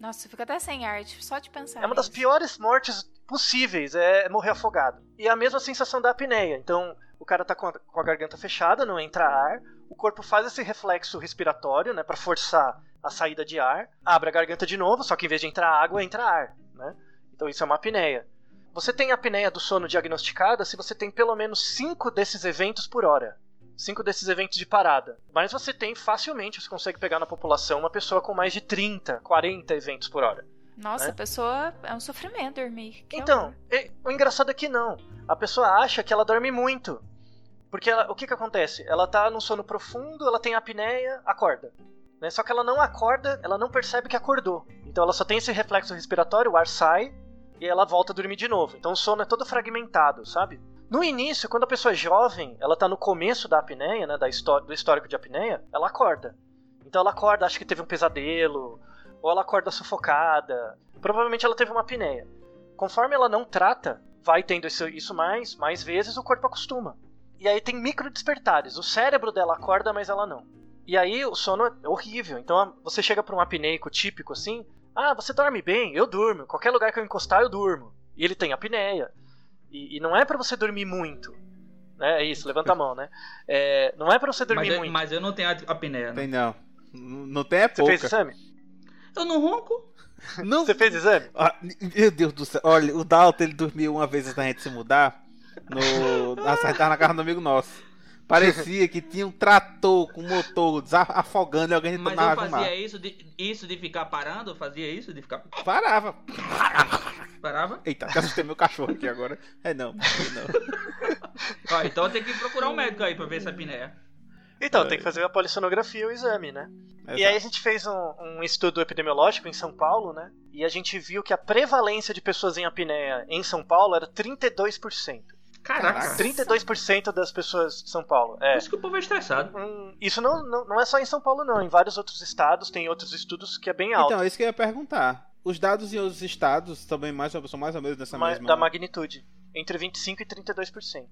Speaker 2: Nossa, fica até sem ar, só de pensar.
Speaker 5: É uma das piores mortes possíveis, é morrer afogado. E a mesma sensação da apneia. Então, o cara tá com a, com a garganta fechada, não entra ar, o corpo faz esse reflexo respiratório, né, para forçar a saída de ar, abre a garganta de novo, só que em vez de entrar água, entra ar, né? Então isso é uma apneia. Você tem a apneia do sono diagnosticada se você tem pelo menos 5 desses eventos por hora. 5 desses eventos de parada. Mas você tem facilmente, você consegue pegar na população uma pessoa com mais de 30, 40 eventos por hora.
Speaker 2: Nossa,
Speaker 5: né?
Speaker 2: a pessoa é um sofrimento dormir. Que
Speaker 5: então, é, o engraçado é que não. A pessoa acha que ela dorme muito. Porque ela, o que, que acontece? Ela tá num sono profundo, ela tem apneia, acorda. Né? Só que ela não acorda, ela não percebe que acordou. Então ela só tem esse reflexo respiratório, o ar sai, e ela volta a dormir de novo. Então o sono é todo fragmentado, sabe? No início, quando a pessoa é jovem, ela tá no começo da apneia, né, da do histórico de apneia, ela acorda. Então ela acorda, acha que teve um pesadelo, ou ela acorda sufocada. Provavelmente ela teve uma apneia. Conforme ela não trata, vai tendo isso, isso mais, mais vezes, o corpo acostuma. E aí tem micro despertares. O cérebro dela acorda, mas ela não. E aí o sono é horrível. Então você chega para um apneico típico assim, ah, você dorme bem? Eu durmo. Qualquer lugar que eu encostar, eu durmo. E ele tem apneia. E, e não é para você dormir muito. Né? É isso, levanta a mão, né? É, não é para você dormir
Speaker 3: mas
Speaker 5: muito.
Speaker 3: Mas eu não tenho apneia.
Speaker 1: Tem não. Não tem é pouca.
Speaker 5: Você fez exame?
Speaker 3: Eu não ronco.
Speaker 5: Não. Você fez exame?
Speaker 1: Ah, meu Deus do céu. Olha, o Dalton ele dormiu uma vez antes da gente se mudar. No, na, na casa do amigo nosso. Parecia que tinha um trator com motor afogando e alguém
Speaker 3: Mas eu fazia isso de, isso de ficar parando? Eu fazia isso de ficar.
Speaker 1: Parava.
Speaker 3: Parava?
Speaker 1: Eita, até assustei meu cachorro aqui agora. É não, não.
Speaker 3: Ó, então tem que procurar um médico aí pra ver essa apneia.
Speaker 5: Então, é. tem que fazer a polissonografia e o exame, né? Exato. E aí a gente fez um, um, estudo epidemiológico em São Paulo, né? e a gente viu que a prevalência de pessoas em apneia em São Paulo era 32%.
Speaker 3: Caraca.
Speaker 5: 32% das pessoas de São Paulo. É.
Speaker 3: Por isso que o povo é estressado.
Speaker 5: Hum, Isso não, não, não é só em São Paulo, não. Em vários outros estados tem outros estudos que é bem alto.
Speaker 1: Então, é isso que eu ia perguntar. Os dados em outros estados também mais, são mais ou menos nessa
Speaker 5: ma-
Speaker 1: mesma...
Speaker 5: Da magnitude. Entre 25% e 32%.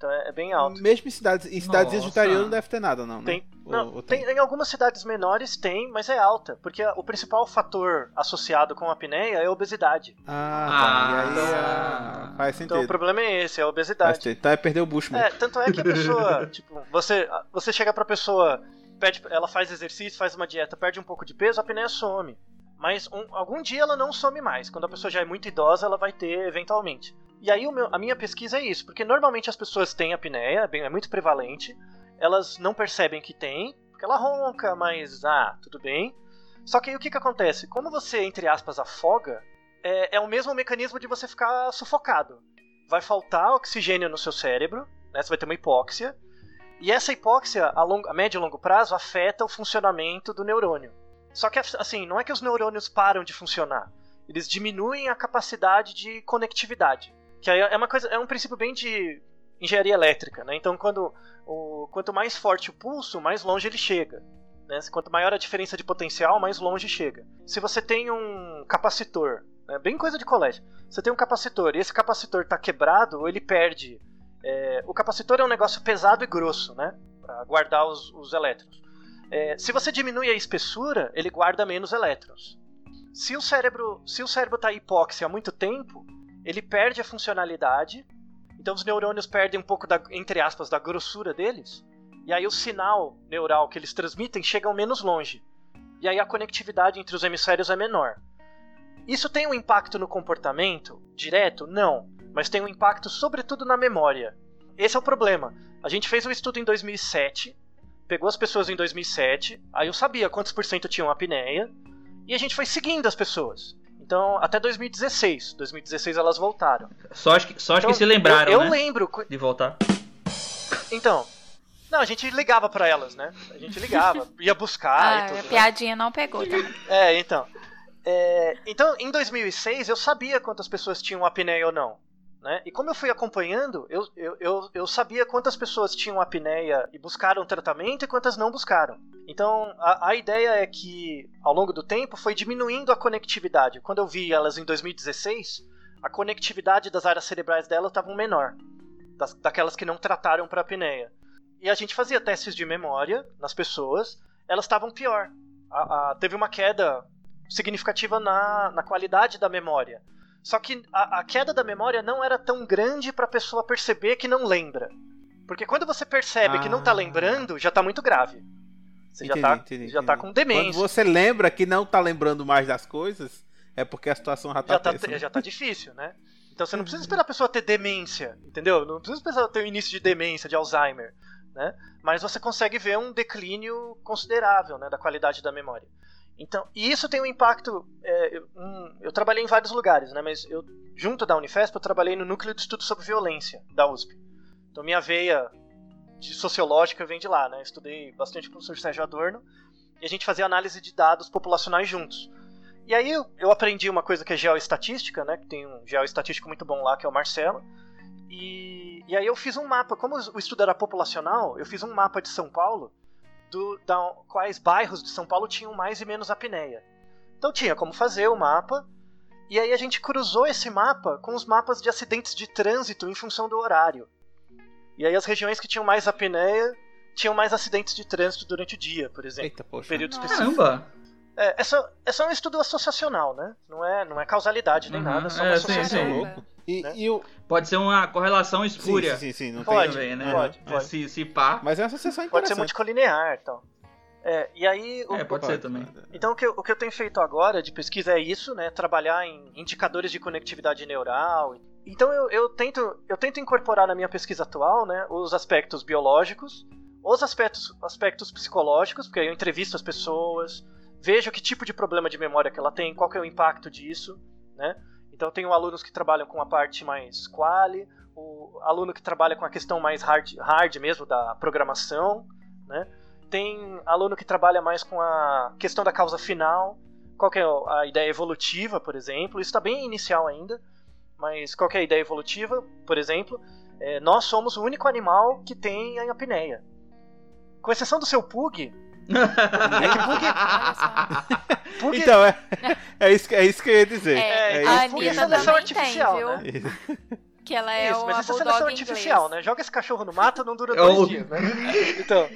Speaker 5: Então é, é bem alto.
Speaker 1: Mesmo em cidades, em cidadezinhas do
Speaker 3: Nossa.
Speaker 1: não deve ter nada, não, né?
Speaker 5: Tem,
Speaker 1: Ou-
Speaker 5: não,
Speaker 1: ou
Speaker 5: tem- em algumas cidades menores tem, mas é alta. Porque o principal fator associado com a apneia é a obesidade.
Speaker 1: Ah,
Speaker 3: Ah,
Speaker 1: tá. E aí
Speaker 3: tá.
Speaker 1: ah, faz sentido.
Speaker 5: Então o problema é esse, é a obesidade.
Speaker 1: Então é perder o bucho
Speaker 5: É,
Speaker 1: mesmo.
Speaker 5: tanto é que a pessoa, tipo, você, você chega pra pessoa, pede, ela faz exercício, faz uma dieta, perde um pouco de peso, a apneia some. Mas um- algum dia ela não some mais. Quando a pessoa já é muito idosa, ela vai ter eventualmente. E aí meu- a minha pesquisa é isso, porque normalmente as pessoas têm apneia, é, bem- é muito prevalente, elas não percebem que tem, porque ela ronca, mas ah, tudo bem. Só que aí o que, que acontece? Como você, entre aspas, afoga, é, é o mesmo mecanismo de você ficar sufocado. Vai faltar oxigênio no seu cérebro, né? Você vai ter uma hipóxia. E essa hipóxia, a, a médio e longo prazo, afeta o funcionamento do neurônio. Só que, assim, não é que os neurônios param de funcionar. Eles diminuem a capacidade de conectividade. Que aí é uma coisa, é um princípio bem de engenharia elétrica, né? Então, quando o, quanto mais forte o pulso, mais longe ele chega. Né? Quanto maior a diferença de potencial, mais longe chega. Se você tem um capacitor, né? bem coisa de colégio, você tem um capacitor e esse capacitor está quebrado ele perde. é, o capacitor é um negócio pesado e grosso, né? Para guardar os, os elétrons. É, se você diminui a espessura, ele guarda menos elétrons. Se o cérebro se o cérebro está hipóxia há muito tempo, ele perde a funcionalidade. Então os neurônios perdem um pouco da, entre aspas, da grossura deles. E aí o sinal neural que eles transmitem chega menos longe. E aí a conectividade entre os hemisférios é menor. Isso tem um impacto no comportamento direto? Não, mas tem um impacto sobretudo na memória. Esse é o problema. A gente fez um estudo em 2007, pegou as pessoas em 2007, aí eu sabia quantos por cento tinham apneia, e a gente foi seguindo as pessoas. Então, até 2016. 2016 elas voltaram.
Speaker 3: Só as que, só as
Speaker 5: Então,
Speaker 3: que se lembraram,
Speaker 5: eu, eu
Speaker 3: né?
Speaker 5: lembro.
Speaker 3: De voltar.
Speaker 5: Então, não, a gente ligava pra elas, né? A gente ligava, ia buscar
Speaker 2: Ah,
Speaker 5: e tudo.
Speaker 2: a
Speaker 5: né?
Speaker 2: piadinha não pegou também.
Speaker 5: É, então. É, então, em 2006, eu sabia quantas pessoas tinham apneia ou não. Né? E como eu fui acompanhando, eu, eu, eu, eu sabia quantas pessoas tinham apneia e buscaram tratamento e quantas não buscaram. Então, a, a ideia é que, ao longo do tempo, foi diminuindo a conectividade. Quando eu vi elas em 2016, a conectividade das áreas cerebrais delas estava menor, das, daquelas que não trataram para apneia. E a gente fazia testes de memória nas pessoas, elas estavam pior. A- a- teve uma queda significativa na, na qualidade da memória. Só que a, a queda da memória não era tão grande para a pessoa perceber que não lembra. Porque quando você percebe que não tá
Speaker 1: Ah.
Speaker 5: lembrando, já tá muito grave. Você já
Speaker 1: Entendi,
Speaker 5: tá,
Speaker 1: entendi,
Speaker 5: já tá
Speaker 1: entendi.
Speaker 5: com
Speaker 1: Quando
Speaker 5: demência.
Speaker 1: você lembra que não tá lembrando mais das coisas, é porque a situação já tá,
Speaker 5: já tá,
Speaker 1: tensa, né?
Speaker 5: já tá difícil, né? Então você não precisa esperar a pessoa ter demência, entendeu? Não precisa esperar ter o início de demência, de Alzheimer, né? Mas você consegue ver um declínio considerável, né, da qualidade da memória. Então, e isso tem um impacto. é, eu, um, eu trabalhei em vários lugares, né? Mas eu, junto da Unifesp, eu trabalhei no núcleo de estudo sobre violência da USP. Então minha veia de sociológica vem de lá, né? Estudei bastante com o professor Sérgio Adorno e a gente fazia análise de dados populacionais juntos. E aí eu, eu aprendi uma coisa que é geoestatística, né? Que tem um geoestatístico muito bom lá, que é o Marcelo. E, e aí eu fiz um mapa, como o estudo era populacional, eu fiz um mapa de São Paulo do, da, quais bairros de São Paulo tinham mais e menos apneia. Então tinha como fazer o mapa, e aí a gente cruzou esse mapa com os mapas de acidentes de trânsito em função do horário. E aí as regiões que tinham mais apneia tinham mais acidentes de trânsito durante o dia, por exemplo.
Speaker 1: Eita, poxa.
Speaker 5: Período específico.
Speaker 3: Caramba!
Speaker 5: É, é, só, é só um estudo associacional, né? Não é, não é causalidade nem
Speaker 3: Uhum,
Speaker 5: nada, é só uma
Speaker 3: é, sim,
Speaker 5: associação.
Speaker 3: sim.
Speaker 1: louco. E,
Speaker 5: Né?
Speaker 1: e o.
Speaker 3: Pode ser uma correlação espúria.
Speaker 1: Sim, sim, sim, não
Speaker 5: Pode,
Speaker 1: tem.
Speaker 3: também, né?
Speaker 5: pode,
Speaker 3: É,
Speaker 5: pode.
Speaker 3: Se, se pá.
Speaker 1: Mas é uma associação
Speaker 5: Pode ser multicolinear, então. É, e aí, o-
Speaker 3: É, pode ser também.
Speaker 5: então o que, eu, o que eu tenho feito agora de pesquisa é isso, né? Trabalhar em indicadores de conectividade neural. Então eu, eu tento eu tento incorporar na minha pesquisa atual, né, os aspectos biológicos, os aspectos aspectos psicológicos, porque aí eu entrevisto as pessoas, vejo que tipo de problema de memória que ela tem, qual que é o impacto disso, né? Então tenho alunos que trabalham com a parte mais quali, o aluno que trabalha com a questão mais hard, hard mesmo da programação, né? Tem aluno que trabalha mais com a questão da causa final, qual que é a ideia evolutiva, por exemplo. Isso está bem inicial ainda, mas qual é a ideia evolutiva, por exemplo? É, nós somos o único animal que tem a apneia. Com exceção do seu pug, é que
Speaker 2: só.
Speaker 5: pug
Speaker 1: Então, é, é, isso, que- é isso que eu ia dizer.
Speaker 2: É,
Speaker 1: É
Speaker 2: a
Speaker 1: isso
Speaker 5: pug
Speaker 1: que
Speaker 5: é
Speaker 1: eu ia
Speaker 2: Anitta também tem,
Speaker 5: artificial,
Speaker 2: viu?
Speaker 5: né?
Speaker 2: Que ela é
Speaker 5: Isso,
Speaker 2: uma
Speaker 5: mas isso é seleção
Speaker 2: inglês.
Speaker 5: artificial, né? Joga esse cachorro no mato, não dura
Speaker 3: É
Speaker 5: dois dias, né? Então,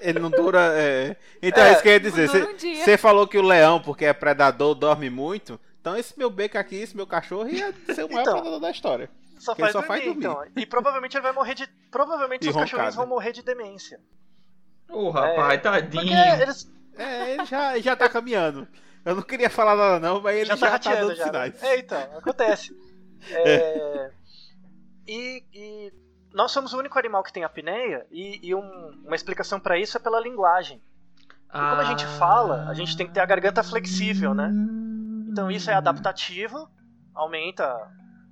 Speaker 1: Ele não dura. é. Então, é,
Speaker 5: É,
Speaker 1: isso que eu ia dizer.
Speaker 2: dura um.
Speaker 1: Você falou que o leão, porque é predador, dorme muito. Então, esse meu beco aqui, esse meu cachorro, ia ser o maior
Speaker 5: Então.
Speaker 1: predador da história.
Speaker 5: só
Speaker 1: Porque ele
Speaker 5: faz,
Speaker 1: só
Speaker 5: dormir,
Speaker 1: faz dormir.
Speaker 5: então. E provavelmente ele vai morrer de. Provavelmente
Speaker 1: E
Speaker 5: os cachorrinhos
Speaker 1: roncada.
Speaker 5: vão morrer de demência.
Speaker 3: Ô, rapaz,
Speaker 5: Porque
Speaker 3: tadinho.
Speaker 5: eles
Speaker 1: É, ele já, já tá caminhando. Eu não queria falar nada, não, mas ele
Speaker 5: já
Speaker 1: já,
Speaker 5: tá
Speaker 1: tá, dando
Speaker 5: já. né?
Speaker 1: sinais.
Speaker 5: É, então, acontece. É, e, e nós somos o único animal que tem apneia, e, e um- uma explicação pra isso é pela linguagem.
Speaker 3: Ah.
Speaker 5: como a gente fala, a gente tem que ter a garganta flexível, né? Então isso é adaptativo, aumenta.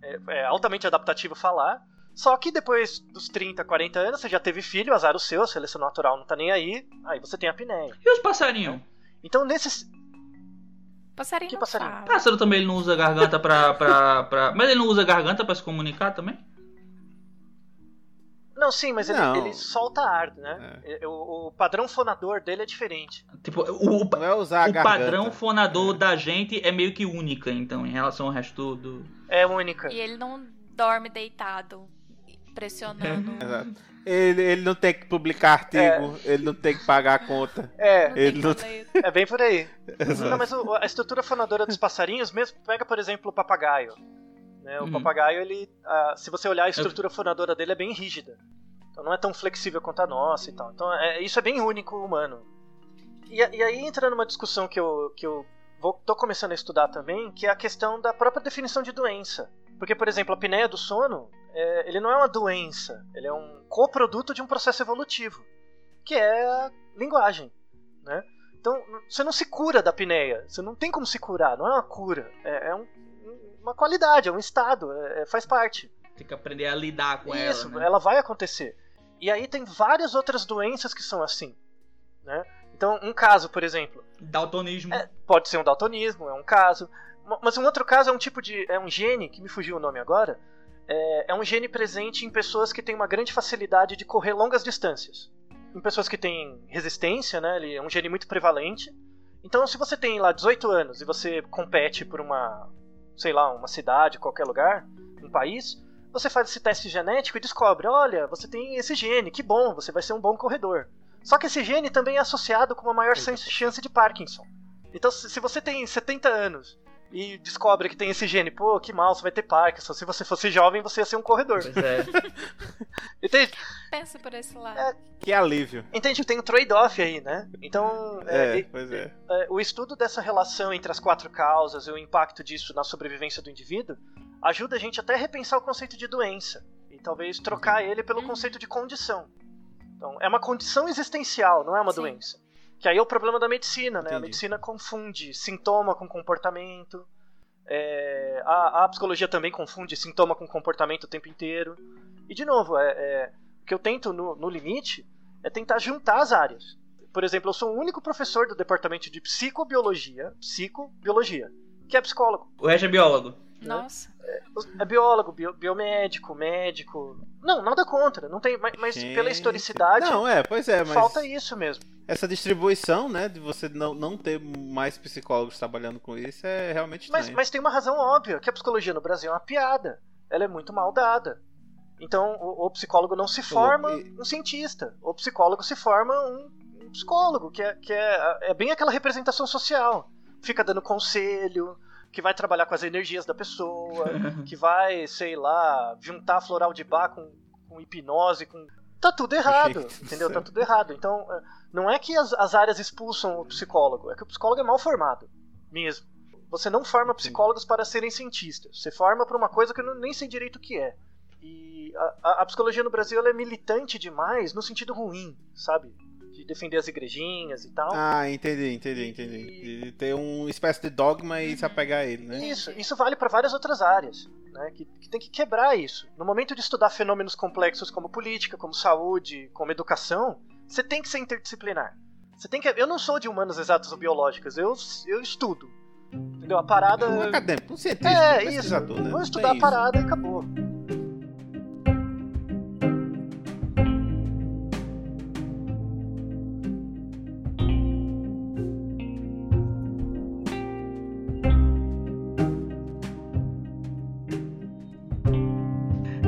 Speaker 5: É, é altamente adaptativo falar. Só que depois dos 30, 40 anos, você já teve filho, azar o seu, a seleção natural não tá nem aí, aí você tem apneia.
Speaker 3: E os passarinhos?
Speaker 5: Então nesses.
Speaker 2: Passarinho
Speaker 5: Que
Speaker 2: não
Speaker 5: passarinho?
Speaker 2: fala.
Speaker 3: Pássaro também ele não usa garganta pra, pra, pra. Mas ele não usa garganta pra se comunicar também?
Speaker 5: Não, sim, mas ele,
Speaker 1: Não.
Speaker 5: ele solta ar, né?
Speaker 1: É.
Speaker 5: O, o padrão fonador dele é diferente.
Speaker 3: Tipo, o, o,
Speaker 1: Não é usar a
Speaker 3: o padrão fonador da gente é meio que única, então, em relação ao resto do.
Speaker 5: É única.
Speaker 2: E ele não dorme deitado, pressionando.
Speaker 1: Exato. Ele, ele não tem que publicar artigo, ele não tem que pagar a conta.
Speaker 5: É,
Speaker 1: Ele não-
Speaker 5: é bem por aí.
Speaker 1: Exato.
Speaker 5: Não, mas a estrutura fonadora dos passarinhos, mesmo pega, por exemplo, o papagaio. né? O
Speaker 3: Uhum.
Speaker 5: papagaio, ele, ah, se você olhar a estrutura fonadora dele, é bem rígida. Então não é tão flexível quanto a nossa e tal. Então é, isso é bem único humano. E, a- e aí entra numa discussão que eu, que eu vou, tô começando a estudar também, que é a questão da própria definição de doença. Porque, por exemplo, a apneia do sono, é, ele não é uma doença, ele é um coproduto de um processo evolutivo, que é a linguagem, né? Então, você não se cura da apneia, você não tem como se curar, não é uma cura, é, é um- uma qualidade, é um estado, é- é- faz parte.
Speaker 3: Tem que aprender a lidar com
Speaker 5: Isso,
Speaker 3: ela. Né?
Speaker 5: ela vai acontecer. E aí tem várias outras doenças que são assim, né? Então, um caso, por exemplo,
Speaker 3: Daltonismo.
Speaker 5: é, pode ser um daltonismo, é um caso. Ma- Mas um outro caso é um tipo de. É um gene, que me fugiu o nome agora. É, é um gene presente em pessoas que têm uma grande facilidade de correr longas distâncias. Em pessoas que têm resistência, né? Ele é um gene muito prevalente. Então, se você tem lá 18 anos e você compete por uma, sei lá, uma cidade, qualquer lugar, um país, você faz esse teste genético e descobre: olha, você tem esse gene, que bom, você vai ser um bom corredor. Só que esse gene também é associado com uma maior chance de Parkinson. Então, se você tem 70 anos e descobre que tem esse gene, pô, que mal, você vai ter Parkinson. Se você fosse jovem, você ia ser um corredor.
Speaker 3: Pois é.
Speaker 5: Entende?
Speaker 2: Pensa por esse lado.
Speaker 5: É.
Speaker 1: Que alívio.
Speaker 5: Entende tem um trade-off aí, né? Então,
Speaker 1: É,
Speaker 5: é,
Speaker 1: pois é.
Speaker 5: é, o estudo dessa relação entre as quatro causas e o impacto disso na sobrevivência do indivíduo ajuda a gente até a repensar o conceito de doença e talvez trocar ele pelo
Speaker 2: Uhum.
Speaker 5: conceito de condição. Então, é uma condição existencial, não é uma
Speaker 2: Sim.
Speaker 5: doença. Que aí é o problema da medicina, né? A
Speaker 1: Entendi.
Speaker 5: medicina confunde sintoma com comportamento. é, a, a psicologia também confunde sintoma com comportamento o tempo inteiro. E, de novo, é, é, o que eu tento, no, no limite, é tentar juntar as áreas. Por exemplo, eu sou o único professor do departamento de psicobiologia, psicobiologia, que é psicólogo.
Speaker 3: O resto é biólogo.
Speaker 2: Nossa.
Speaker 5: É biólogo, bio- biomédico, médico. Não, nada contra. Não tem, mas, mas pela historicidade,
Speaker 1: Não, é, pois é, mas
Speaker 5: falta isso mesmo.
Speaker 1: Essa distribuição, né, de você não, não ter mais psicólogos trabalhando com isso é realmente
Speaker 5: Mas,
Speaker 1: estranho.
Speaker 5: mas tem uma razão óbvia, que a psicologia no Brasil é uma piada. Ela é muito mal dada. Então, o, o psicólogo não se forma
Speaker 1: e-
Speaker 5: um cientista. O psicólogo se forma um, um psicólogo, que, é, que é, é bem aquela representação social. Fica dando conselho, que vai trabalhar com as energias da pessoa, que vai, sei lá, juntar floral de bar com, com hipnose, com. Tá tudo errado, entendeu? Tá tudo errado. Então, é, não é que as, as áreas expulsam o psicólogo, é que o psicólogo é mal formado, mesmo. Você não forma psicólogos para serem cientistas. Você forma para uma coisa que eu não- nem sei direito o que é. E a, a- psicologia no Brasil é militante demais no sentido ruim, sabe? De defender as igrejinhas e tal.
Speaker 1: Ah, entendi, entendi, entendi. De ter uma espécie de dogma e se apegar a ele, né?
Speaker 5: Isso, isso vale para várias outras áreas, né? Que, que tem que quebrar isso. No momento de estudar fenômenos complexos como política, como saúde, como educação, você tem que ser interdisciplinar. Você tem que. Eu não sou de humanas exatas ou biológicas, eu, eu estudo. Entendeu? A parada.
Speaker 1: Um acadêmico, um cientista,
Speaker 5: É,
Speaker 1: um
Speaker 5: isso.
Speaker 1: né?
Speaker 5: Vou estudar
Speaker 1: tem
Speaker 5: a parada e acabou.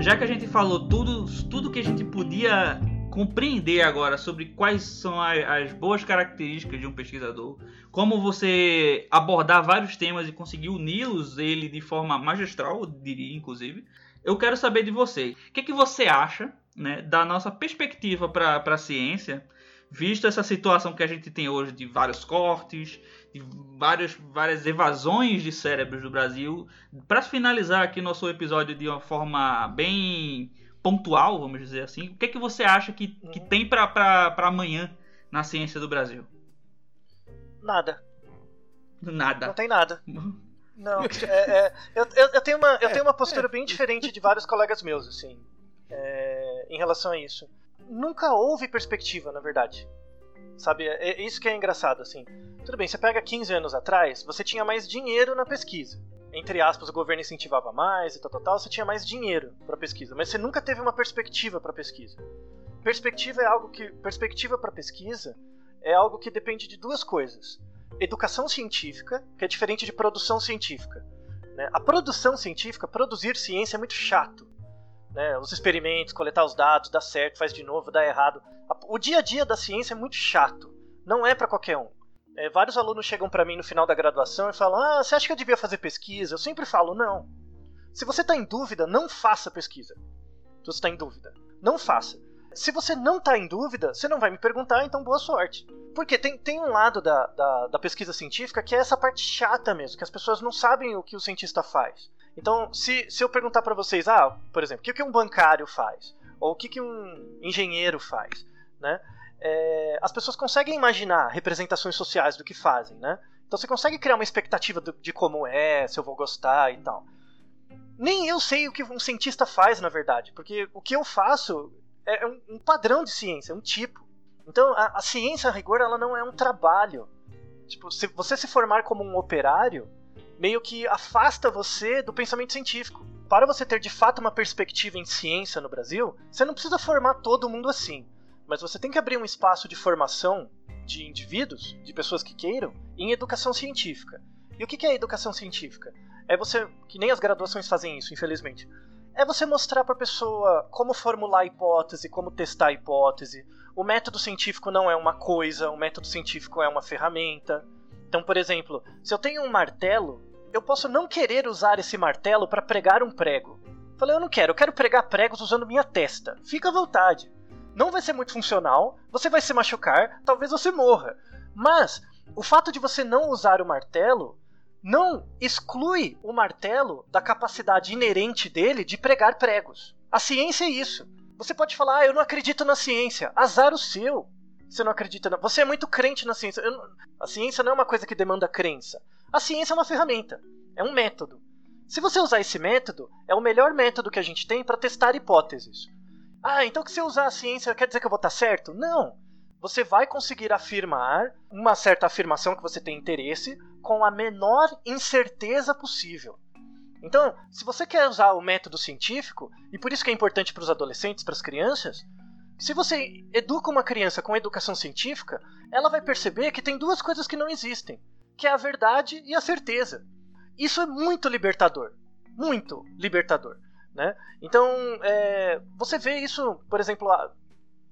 Speaker 3: Já que a gente falou tudo, tudo que a gente podia compreender agora sobre quais são as, boas características de um pesquisador, como você abordar vários temas e conseguir uni-los ele de forma magistral, eu diria inclusive, eu quero saber de você. O que, é que você acha né, da nossa perspectiva para a ciência, visto essa situação que a gente tem hoje de vários cortes, de várias, várias evasões de cérebros do Brasil, para finalizar aqui nosso episódio de uma forma bem pontual, vamos dizer assim, o que é que você acha que, que tem para amanhã na ciência do Brasil?
Speaker 5: Nada. Não
Speaker 3: Nada.
Speaker 5: tem nada. Não, é, é, eu, eu, tenho uma, eu tenho uma postura bem diferente de vários colegas meus, assim, é, em relação a isso. Nunca houve perspectiva, na verdade. Sabe, é, é isso que é engraçado, assim. Tudo bem, você pega 15 anos atrás, você tinha mais dinheiro na pesquisa. Entre aspas, o governo incentivava mais e tal, tal, tal, você tinha mais dinheiro para pesquisa, mas você nunca teve uma perspectiva para pesquisa. Perspectiva é algo que perspectiva para pesquisa é algo que depende de duas coisas educação científica, que é diferente de produção científica. né? A produção científica, produzir ciência é muito chato. né? Os experimentos, coletar os dados, dá certo, faz de novo, dá errado. O dia a dia da ciência é muito chato. Não é para qualquer um. É, vários alunos chegam para mim no final da graduação e falam: Ah, você acha que eu devia fazer pesquisa? Eu sempre falo: Não. Se você está em dúvida, não faça pesquisa. Se você está em dúvida, não faça. Se você não está em dúvida, você não vai me perguntar, então boa sorte. Porque tem, tem um lado da, da, da pesquisa científica que é essa parte chata mesmo, que as pessoas não sabem o que o cientista faz. Então, se, se eu perguntar para vocês, ah, por exemplo, o que, que um bancário faz? Ou o que, que um engenheiro faz? Né? É, as pessoas conseguem imaginar representações sociais do que fazem, né? Então você consegue criar uma expectativa do- de como é, se eu vou gostar e tal. Nem eu sei o que um cientista faz, na verdade, porque o que eu faço é um, um padrão de ciência, um tipo. Então, a, a ciência, a rigor, ela não é um trabalho. Tipo, se você se formar como um operário, meio que afasta você do pensamento científico. Para você ter de fato uma perspectiva em ciência no Brasil, você não precisa formar todo mundo assim. Mas você tem que abrir um espaço de formação de indivíduos, de pessoas que queiram, em educação científica. E o que é educação científica? É você, que nem as graduações fazem isso, infelizmente. É você mostrar para a pessoa como formular a hipótese, como testar a hipótese. O método científico não é uma coisa, o método científico é uma ferramenta. Então, por exemplo, se eu tenho um martelo, eu posso não querer usar esse martelo para pregar um prego. Falei, eu não quero, eu quero pregar pregos usando minha testa. Fica à vontade. Não vai ser muito funcional, você vai se machucar, talvez você morra. Mas o fato de você não usar o martelo não exclui o martelo da capacidade inerente dele de pregar pregos. A ciência é isso. Você pode falar, ah, eu não acredito na ciência. Azar o seu. Você não acredita na. Você é muito crente na ciência. A ciência não é uma coisa que demanda crença. A ciência é uma ferramenta. É um método. Se você usar esse método, é o melhor método que a gente tem para testar hipóteses. Ah, então que se eu usar a ciência quer dizer que eu vou estar certo? Não. Você vai conseguir afirmar uma certa afirmação que você tem interesse com a menor incerteza possível. Então, se você quer usar o método científico, e por isso que é importante para os adolescentes, para as crianças, se você educa uma criança com educação científica, ela vai perceber que tem duas coisas que não existem, que é a verdade e a certeza. Isso é muito libertador, muito libertador, né? Então, é, você vê isso, por exemplo,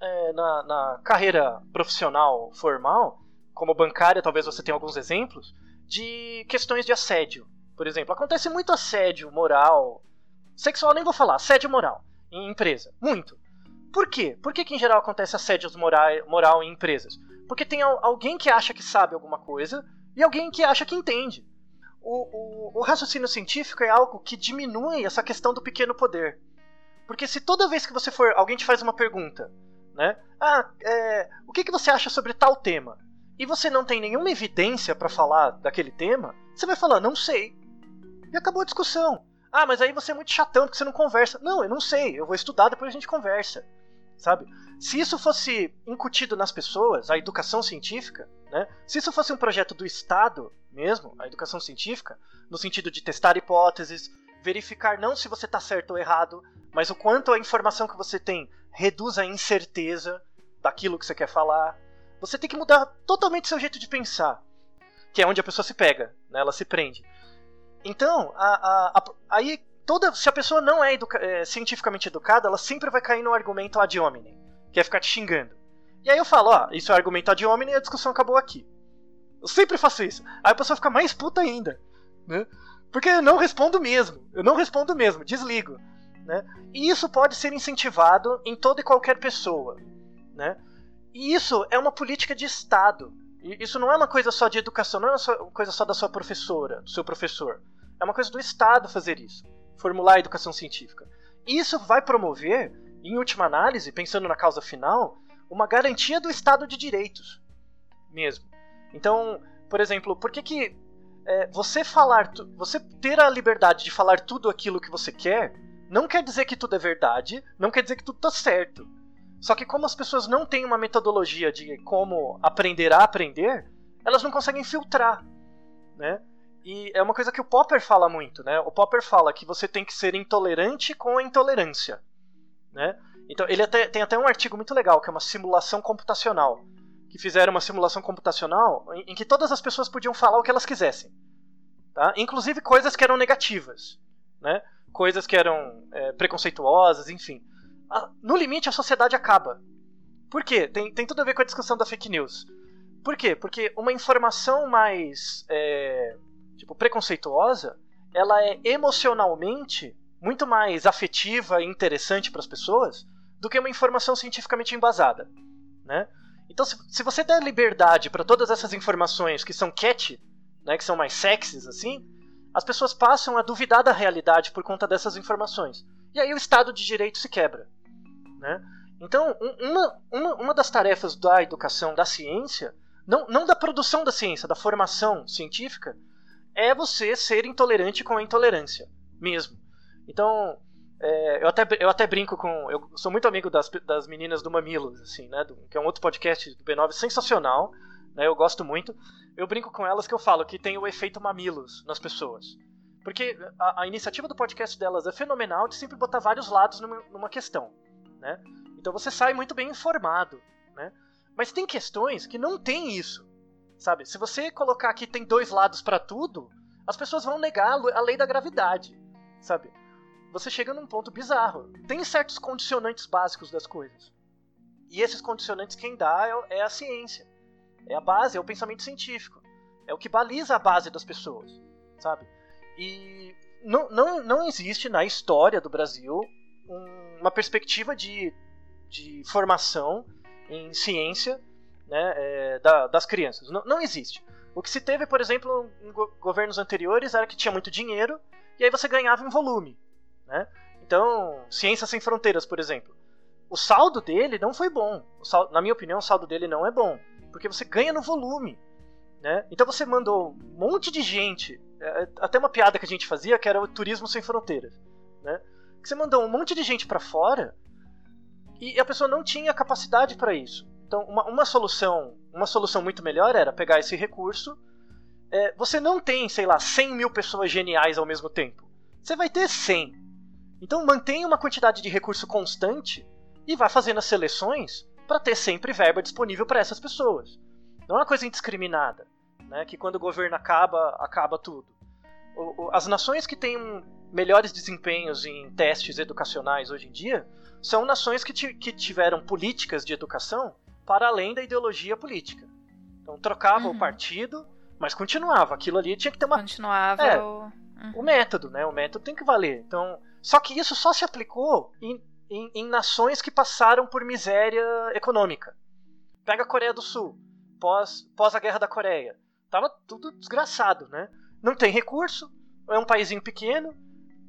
Speaker 5: é, na, na carreira profissional formal, como bancária, talvez você tenha alguns exemplos de questões de assédio. Por exemplo, acontece muito assédio moral, sexual nem vou falar, assédio moral em empresa, muito. Por quê? Por que, que em geral acontece assédio moral, moral em empresas? Porque tem al- alguém que acha que sabe alguma coisa e alguém que acha que entende. O, o, o raciocínio científico é algo que diminui essa questão do pequeno poder. Porque se toda vez que você for. alguém te faz uma pergunta, né? Ah, é, o que, que você acha sobre tal tema? E você não tem nenhuma evidência para falar daquele tema, você vai falar, não sei. E acabou a discussão. Ah, mas aí você é muito chatão porque você não conversa. Não, eu não sei, eu vou estudar, depois a gente conversa. sabe? Se isso fosse incutido nas pessoas, a educação científica, né? Se isso fosse um projeto do Estado mesmo, a educação científica, no sentido de testar hipóteses, verificar não se você está certo ou errado, mas o quanto a informação que você tem reduz a incerteza daquilo que você quer falar. Você tem que mudar totalmente seu jeito de pensar, que é onde a pessoa se pega, né? ela se prende. Então, a, a, a, aí toda, se a pessoa não é, educa, é, cientificamente educada, ela sempre vai cair no argumento ad hominem que é ficar te xingando. E aí eu falo, ó, isso é argumento ad hominem e a discussão acabou aqui. Eu sempre faço isso. Aí a pessoa fica mais puta ainda, né? Porque eu não respondo mesmo. Eu não respondo mesmo, desligo. Né? E isso pode ser incentivado em toda e qualquer pessoa. Né? E isso é uma política de Estado. E isso não é uma coisa só de educação, não é uma coisa só da sua professora, do seu professor. É uma coisa do Estado fazer isso. Formular a educação científica. Isso vai promover em última análise, pensando na causa final, uma garantia do Estado de Direitos mesmo. Então, por exemplo, por que, que é, você falar, você ter a liberdade de falar tudo aquilo que você quer, não quer dizer que tudo é verdade, não quer dizer que tudo está certo. Só que como as pessoas não têm uma metodologia de como aprender a aprender, elas não conseguem filtrar, né? E é uma coisa que o Popper fala muito, né? O Popper fala que você tem que ser intolerante com a intolerância. Né? Então, ele até, tem até um artigo muito legal, que é uma simulação computacional. Que fizeram uma simulação computacional em, em que todas as pessoas podiam falar o que elas quisessem. Tá? Inclusive coisas que eram negativas. Né? Coisas que eram é, preconceituosas, enfim. A, no limite, a sociedade acaba. Por quê? Tem, tem tudo a ver com a discussão da fake news. Por quê? Porque uma informação mais é, tipo, preconceituosa, ela é emocionalmente muito mais afetiva e interessante para as pessoas do que uma informação cientificamente embasada, né? Então, se, se você der liberdade para todas essas informações que são catchy, né, que são mais sexys assim, as pessoas passam a duvidar da realidade por conta dessas informações. E aí o Estado de Direito se quebra, né? Então, uma, uma, uma das tarefas da educação, da ciência, não, não da produção da ciência, da formação científica, é você ser intolerante com a intolerância, mesmo. Então, é, eu, até, eu até brinco com. Eu sou muito amigo das, das meninas do Mamilos, assim, né? Do, que é um outro podcast do B9 sensacional, né? Eu gosto muito. Eu brinco com elas que eu falo que tem o efeito Mamilos nas pessoas. Porque a, a iniciativa do podcast delas é fenomenal de sempre botar vários lados numa, numa questão, né? Então você sai muito bem informado, né? Mas tem questões que não tem isso, sabe? Se você colocar aqui tem dois lados para tudo, as pessoas vão negar a lei da gravidade, sabe? Você chega num ponto bizarro. Tem certos condicionantes básicos das coisas. E esses condicionantes quem dá é, é a ciência. É a base, é o pensamento científico. É o que baliza a base das pessoas, sabe? E não, não, não existe na história do Brasil um, uma perspectiva de, de formação em ciência né, é, da, das crianças. Não, não existe. O que se teve, por exemplo, em governos anteriores era que tinha muito dinheiro e aí você ganhava em volume. Né? Então, Ciência Sem Fronteiras, por exemplo. O saldo dele não foi bom. Saldo, na minha opinião, o saldo dele não é bom. Porque você ganha no volume. Né? Então você mandou um monte de gente. É, até uma piada que a gente fazia que era o turismo sem fronteiras. Né? Que você mandou um monte de gente para fora e a pessoa não tinha capacidade para isso. Então, uma, uma, solução, uma solução muito melhor era pegar esse recurso. É, você não tem, sei lá, 100 mil pessoas geniais ao mesmo tempo. Você vai ter 100. Então mantenha uma quantidade de recurso constante e vá fazendo as seleções para ter sempre verba disponível para essas pessoas. Não é uma coisa indiscriminada, né? que quando o governo acaba, acaba tudo. As nações que têm melhores desempenhos em testes educacionais hoje em dia são nações que, que tiveram políticas de educação para além da ideologia política. Então trocava uhum. o partido, mas continuava. Aquilo ali tinha que ter uma.
Speaker 2: Continuava é, o...
Speaker 5: Uhum. o método, né? O método tem que valer. Então, só que isso só se aplicou em, em, em nações que passaram por miséria econômica. Pega a Coreia do Sul, pós, pós a Guerra da Coreia. Tava tudo desgraçado, né? Não tem recurso, é um paísinho pequeno,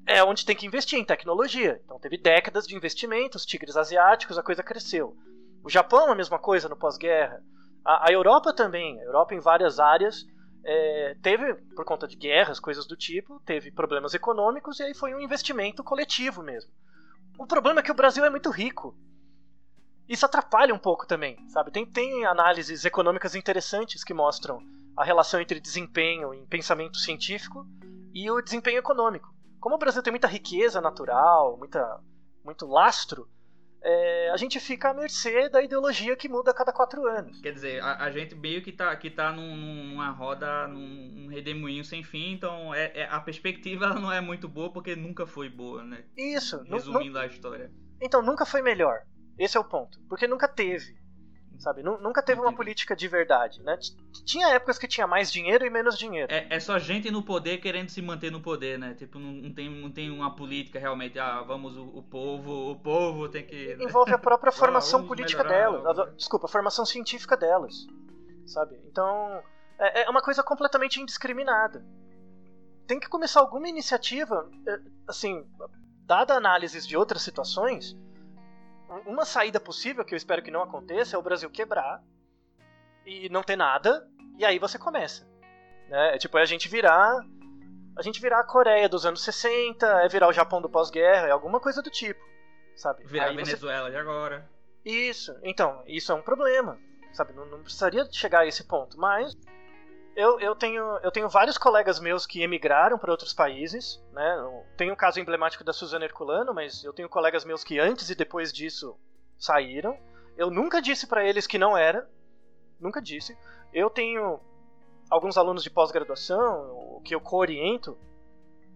Speaker 5: é onde tem que investir em tecnologia. Então teve décadas de investimentos, tigres asiáticos, a coisa cresceu. O Japão a mesma coisa no pós-guerra. A, a, Europa também, a Europa em várias áreas é, teve, por conta de guerras, coisas do tipo, teve problemas econômicos e aí foi um investimento coletivo mesmo. O problema é que o Brasil é muito rico. isso atrapalha um pouco também, sabe? Tem, tem análises econômicas interessantes que mostram a relação entre desempenho em pensamento científico e o desempenho econômico. Como o Brasil tem muita riqueza natural, muita, muito lastro, é, a gente fica à mercê da ideologia que muda a cada quatro anos.
Speaker 3: Quer dizer, a, a gente meio que tá, que tá num, numa roda, num, num redemoinho sem fim, então é, é, a perspectiva não é muito boa porque nunca foi boa, né?
Speaker 5: Isso.
Speaker 3: Resumindo a história.
Speaker 5: Então, nunca foi melhor. Esse é o ponto. Porque nunca teve sabe? Nunca teve uma política de verdade, né? Tinha épocas que tinha mais dinheiro e menos dinheiro.
Speaker 3: É, é só gente no poder querendo se manter no poder, né? Tipo, não, não tem, não tem uma política realmente, ah, vamos, o, o povo, o povo tem que...
Speaker 5: Né? Envolve a própria formação política delas, desculpa, a formação científica delas, sabe? Então, é, é uma coisa completamente indiscriminada. Tem que começar alguma iniciativa, é, assim, dada análises de outras situações, uma saída possível, que eu espero que não aconteça, é o Brasil quebrar e não ter nada, e aí você começa. Né? É tipo, é a gente virar. A gente virar a Coreia dos anos 60, é virar o Japão do pós-guerra, é alguma coisa do tipo. Sabe?
Speaker 3: Virar aí a Venezuela você... de agora.
Speaker 5: Isso, então, isso é um problema. Sabe? Não, não precisaria chegar a esse ponto, mas eu, eu, tenho, eu tenho vários colegas meus que emigraram para outros países, né? Tem um caso emblemático da Suzana Herculano, mas eu tenho colegas meus que antes e depois disso saíram. Eu nunca disse para eles que não era, nunca disse. Eu tenho alguns alunos de pós-graduação, que eu co-oriento,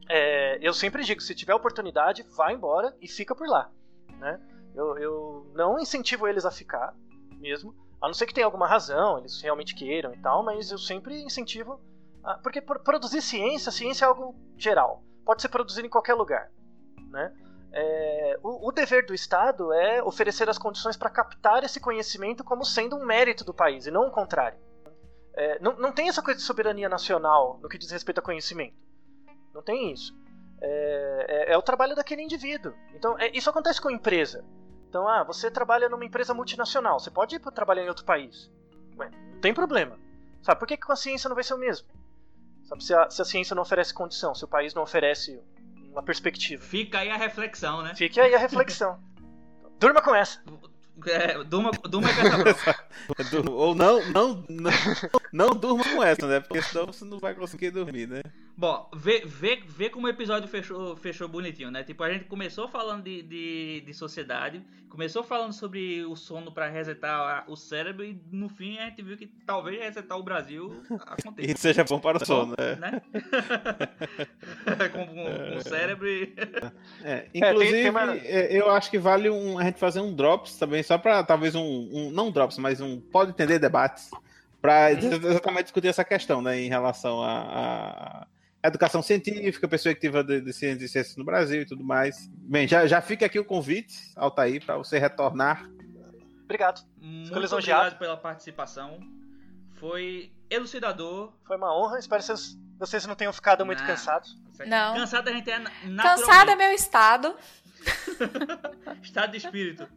Speaker 5: é, eu sempre digo, se tiver oportunidade, vá embora e fica por lá, né? Eu, eu não incentivo eles a ficar, mesmo, a não ser que tenha alguma razão, eles realmente queiram e tal, mas eu sempre incentivo. A, porque produzir ciência, ciência é algo geral. Pode ser produzido em qualquer lugar. Né? É, o, o, dever do Estado é oferecer as condições para captar esse conhecimento como sendo um mérito do país, e não o contrário. É, não, não tem essa coisa de soberania nacional no que diz respeito a conhecimento. Não tem isso. É, é, é o trabalho daquele indivíduo. Então, é, isso acontece com empresa. Então, ah, você trabalha numa empresa multinacional, você pode ir para trabalhar em outro país. Ué, não tem problema. Sabe, por que com a ciência não vai ser o mesmo? Sabe, se a, se a ciência não oferece condição, se o país não oferece uma perspectiva.
Speaker 3: Fica aí a reflexão, né?
Speaker 5: Fica aí a reflexão. Durma com essa.
Speaker 3: É, durma, durma com
Speaker 1: Ou não, não, não, não durma com essa, né? Porque senão você não vai conseguir dormir, né?
Speaker 3: Bom, vê, vê, vê como o episódio fechou, fechou bonitinho, né? Tipo, a gente começou falando de, de, de sociedade, começou falando sobre o sono para resetar o cérebro e no fim a gente viu que talvez resetar o Brasil aconteça.
Speaker 1: E seja bom para o sono, né? né?
Speaker 3: com, com, com, o cérebro e...
Speaker 1: É, inclusive, é, tem, tem. É, eu acho que vale um, a gente fazer um drops também, só para talvez um, um, não um drops, mas um pode entender debates para uhum. exatamente discutir essa questão, né, em relação a, a educação científica, perspectiva de, de ciências e ciências no Brasil e tudo mais. Bem, já, já fica aqui o convite, Altair, para você retornar.
Speaker 5: Obrigado.
Speaker 3: Muito obrigado pela participação. Foi elucidador.
Speaker 5: Foi uma honra. Espero que vocês, vocês não tenham ficado muito não. cansados.
Speaker 2: Não.
Speaker 3: Cansado a gente é
Speaker 2: Cansado é meu estado.
Speaker 3: estado de espírito.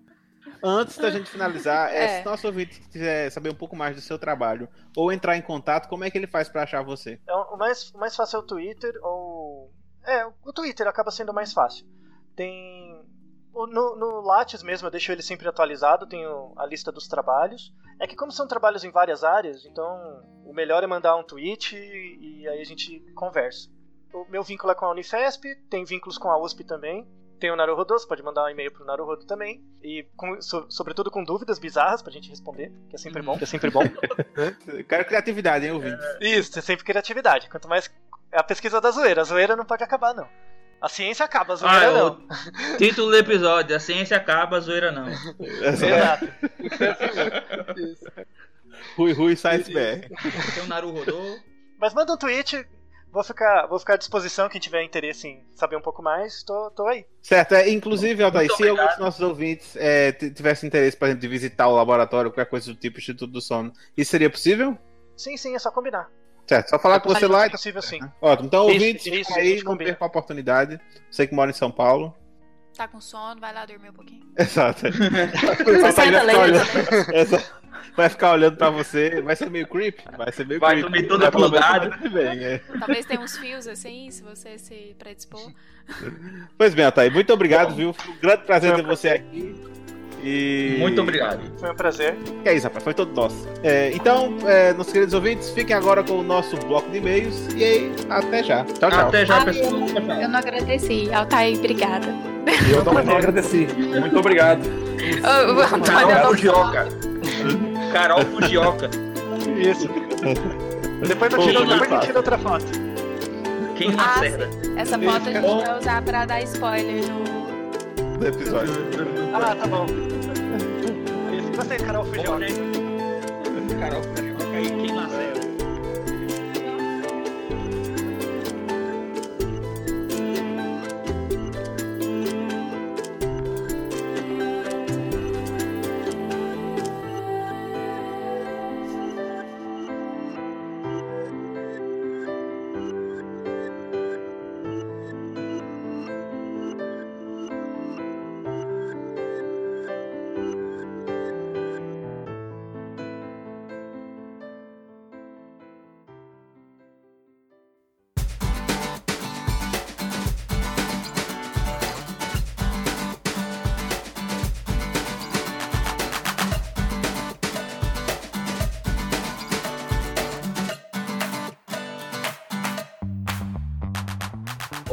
Speaker 1: Antes da gente finalizar, é. se nosso ouvinte quiser saber um pouco mais do seu trabalho ou entrar em contato, como é que ele faz para achar você?
Speaker 5: É, o, mais, o mais fácil é o Twitter ou. É, o Twitter acaba sendo mais fácil. Tem. No, no Lattes mesmo, eu deixo ele sempre atualizado, tenho a lista dos trabalhos. É que como são trabalhos em várias áreas, então o melhor é mandar um tweet e, e aí a gente conversa. O meu vínculo é com a Unifesp, tem vínculos com a USP também. Tem o Naruhodo, você pode mandar um e-mail pro Naruhodo também. E com, so, sobretudo com dúvidas bizarras pra gente responder, que é sempre bom. Que é sempre bom.
Speaker 1: Quero criatividade, hein, ouvinte?
Speaker 5: Isso, é sempre criatividade. Quanto mais. É a pesquisa da zoeira. A zoeira não pode acabar, não. A ciência acaba, a zoeira ah,
Speaker 3: não. Título do episódio: A ciência acaba, a zoeira não.
Speaker 5: Exato.
Speaker 1: Rui Rui Science BR.
Speaker 3: Tem o Naruhodo.
Speaker 5: Mas manda um tweet Vou ficar, vou ficar à disposição, quem tiver interesse em saber um pouco mais, tô, tô aí.
Speaker 1: Certo, é, inclusive, Altair, se alguns dos nossos ouvintes é, tivessem interesse, por exemplo, de visitar o laboratório, qualquer coisa do tipo Instituto do Sono, isso seria possível?
Speaker 5: Sim, sim, é só combinar.
Speaker 1: Certo, só falar é com você lá. É
Speaker 5: possível, sim.
Speaker 1: Ótimo, então ouvintes, isso, isso, aí, não perca a oportunidade. Você que mora em São Paulo.
Speaker 2: Tá com sono, vai lá dormir um pouquinho.
Speaker 1: Exato.
Speaker 2: Você senta lendo.
Speaker 1: vai ficar olhando pra você. Vai ser meio creepy. Vai ser meio
Speaker 3: vai
Speaker 1: creepy.
Speaker 3: Vai dormir todo plugado.
Speaker 2: É. Talvez tenha uns fios assim, se você se predispor.
Speaker 1: Pois bem, Atay, muito obrigado, viu? Foi um grande prazer ter você aqui. E...
Speaker 3: Muito obrigado.
Speaker 5: Foi um prazer.
Speaker 1: É isso, rapaz, foi todo nosso. É, então, é, nossos queridos ouvintes, fiquem agora com o nosso bloco de e-mails e aí, até já. Tchau, tchau.
Speaker 3: Até já, pessoal.
Speaker 2: Eu não agradeci. Altair, obrigada.
Speaker 4: E eu também agradeci. Muito obrigado.
Speaker 2: Ô, ô, Antônio,
Speaker 3: Carol Fujioka. Carol Fujioka.
Speaker 5: Isso. Depois eu tiro,
Speaker 1: Ô,
Speaker 5: depois eu
Speaker 1: Fábio.
Speaker 5: tiro outra foto.
Speaker 3: Quem
Speaker 2: Ah,
Speaker 3: Lacerda.
Speaker 2: Essa foto a gente vai usar pra dar spoiler no.
Speaker 1: Do episódio.
Speaker 5: Ah, tá bom. Isso. Gostei, Carol Fujioka.
Speaker 3: Carol Fujioka e quem Lacerda.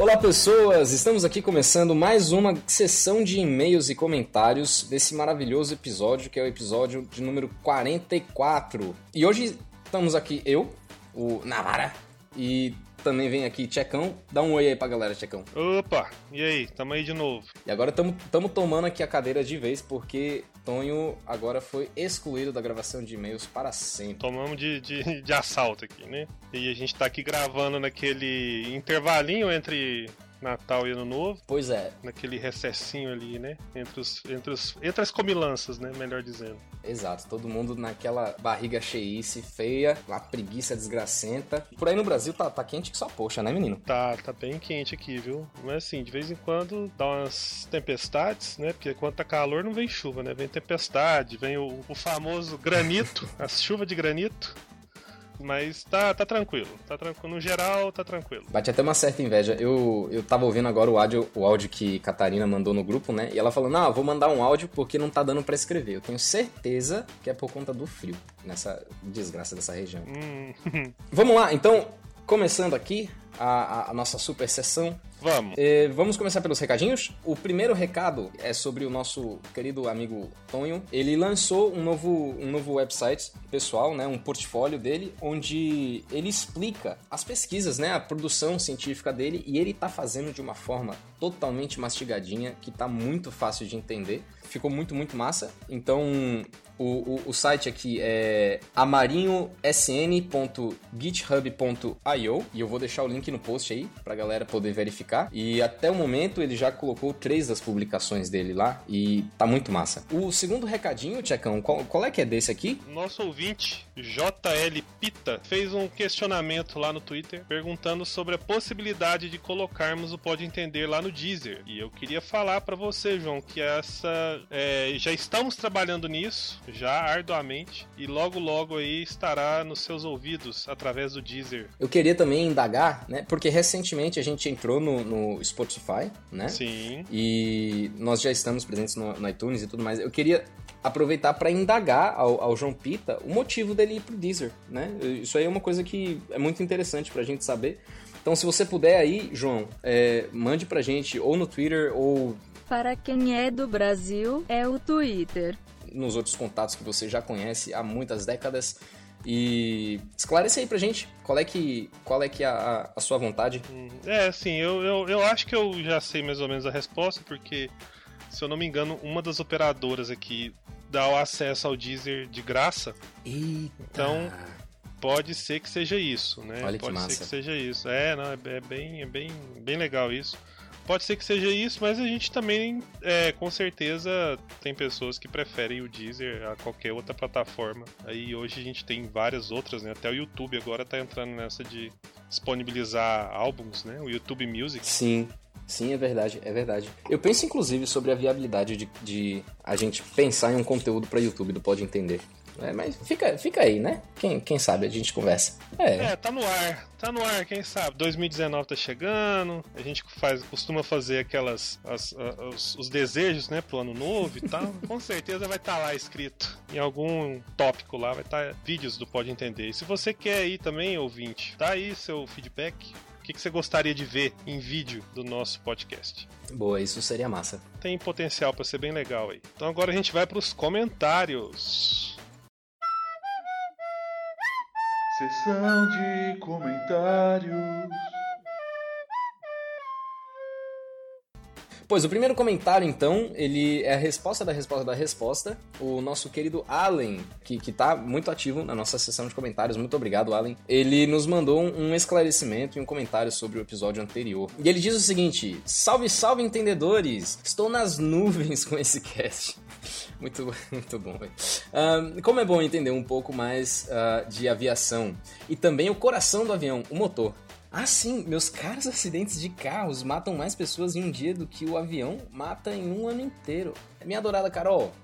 Speaker 6: Olá pessoas, estamos aqui começando mais uma sessão de e-mails e comentários desse maravilhoso episódio que é o episódio de número 44. E hoje estamos aqui eu, o Navara, e também vem aqui Tchecão. Dá um oi aí pra galera, Tchecão.
Speaker 7: Opa, e aí, tamo aí de novo.
Speaker 6: E agora estamos tomando aqui a cadeira de vez porque Tonho agora foi excluído da gravação de e-mails para sempre.
Speaker 7: Tomamos de, de, de assalto aqui, né? E a gente tá aqui gravando naquele intervalinho entre Natal e Ano Novo,
Speaker 6: Pois é,
Speaker 7: naquele recessinho ali, né? Entre, os, entre, os, entre as comilanças, né? Melhor dizendo.
Speaker 6: exato, todo mundo naquela barriga cheice, feia, uma preguiça desgracenta. Por aí no Brasil tá, tá quente que só poxa, né menino?
Speaker 7: Tá, tá bem quente aqui, viu? Mas assim, de vez em quando dá umas tempestades, né? Porque quando tá calor não vem chuva, né? Vem tempestade, vem o, o famoso granito, a chuva de granito. Mas tá, tá tranquilo, tá tranquilo. No geral, tá tranquilo.
Speaker 6: Bate até uma certa inveja. Eu, eu tava ouvindo agora o áudio, o áudio que Catarina mandou no grupo, né? E ela falou: Não, eu vou mandar um áudio porque não tá dando pra escrever. Eu tenho certeza que é por conta do frio nessa desgraça dessa região.
Speaker 7: Hum,
Speaker 6: Vamos lá, então, começando aqui a, a- a nossa super sessão.
Speaker 7: Vamos.
Speaker 6: Eh, vamos começar pelos recadinhos? O primeiro recado é sobre o nosso querido amigo Tonho. Ele lançou um novo, um novo website pessoal, né, um portfólio dele, onde ele explica as pesquisas, né, a produção científica dele, e ele tá fazendo de uma forma totalmente mastigadinha, que tá muito fácil de entender. Ficou muito, muito massa. Então, o, o, o site aqui é amarinhosn.github.io e eu vou deixar o link no post aí pra galera poder verificar. E até o momento ele já colocou três das publicações dele lá e tá muito massa. O segundo recadinho, Tchecão, qual, qual é que é desse aqui?
Speaker 7: Nosso ouvinte, JL Pita, fez um questionamento lá no Twitter perguntando sobre a possibilidade de colocarmos o Pode Entender lá no Deezer. E eu queria falar pra você, João, que essa. é, já estamos trabalhando nisso, já arduamente, e logo logo aí estará nos seus ouvidos através do Deezer.
Speaker 6: Eu queria também indagar, né? Porque recentemente a gente entrou no, no Spotify, né?
Speaker 7: Sim.
Speaker 6: E nós já estamos presentes no, no iTunes e tudo mais. Eu queria aproveitar para indagar ao, ao João Pita o motivo dele ir pro Deezer, né? Isso aí é uma coisa que é muito interessante pra gente saber. Então, se você puder aí, João, é, mande pra gente ou no Twitter ou
Speaker 8: Para quem é do Brasil, é o Twitter.
Speaker 6: nos outros contatos que você já conhece há muitas décadas. E esclarece aí pra gente qual é que, qual é, que é a, a sua vontade.
Speaker 7: Hum, É, assim, eu, eu, eu acho que eu já sei mais ou menos a resposta, porque, se eu não me engano, uma das operadoras aqui dá o acesso ao Deezer de graça.
Speaker 6: Eita.
Speaker 7: Então, Pode ser que seja isso, né?
Speaker 6: Olha que
Speaker 7: Pode
Speaker 6: massa.
Speaker 7: ser que seja isso. É, não, é, é bem, é bem, bem legal isso. Pode ser que seja isso, mas a gente também, é, com certeza, tem pessoas que preferem o Deezer a qualquer outra plataforma. Aí hoje a gente tem várias outras, né? Até o YouTube agora tá entrando nessa de disponibilizar álbuns, né? O YouTube Music.
Speaker 6: Sim, sim, é verdade, é verdade. Eu penso inclusive sobre a viabilidade de, de a gente pensar em um conteúdo para YouTube do Pode Entender. É, mas fica, fica aí, né? Quem, quem sabe a gente conversa. É.
Speaker 7: É, tá no ar. Tá no ar, quem sabe? 2019 tá chegando, a gente faz, costuma fazer aquelas. as- a- os, os desejos, né, pro ano novo e tal. Com certeza vai estar lá escrito. Em algum tópico lá, vai estar vídeos do Pode Entender. E se você quer aí também, ouvinte, dá aí seu feedback. O que, que você gostaria de ver em vídeo do nosso podcast?
Speaker 6: Boa, isso seria massa.
Speaker 7: Tem potencial pra ser bem legal aí. Então agora a gente vai pros comentários.
Speaker 9: Sessão de comentários.
Speaker 6: Pois, o primeiro comentário, então, ele é a resposta da resposta da resposta. O nosso querido Allen, que, que tá muito ativo na nossa sessão de comentários. Muito obrigado, Allen. Ele nos mandou um, um esclarecimento e um comentário sobre o episódio anterior. E ele diz o seguinte: Salve, salve, entendedores! Estou nas nuvens com esse cast. Muito, muito bom. Ahn, como é bom entender um pouco mais ah, de aviação e também o coração do avião, o motor. Ah, sim, meus caros acidentes de carros matam mais pessoas em um dia do que o avião mata em um ano inteiro. Minha adorada Carol,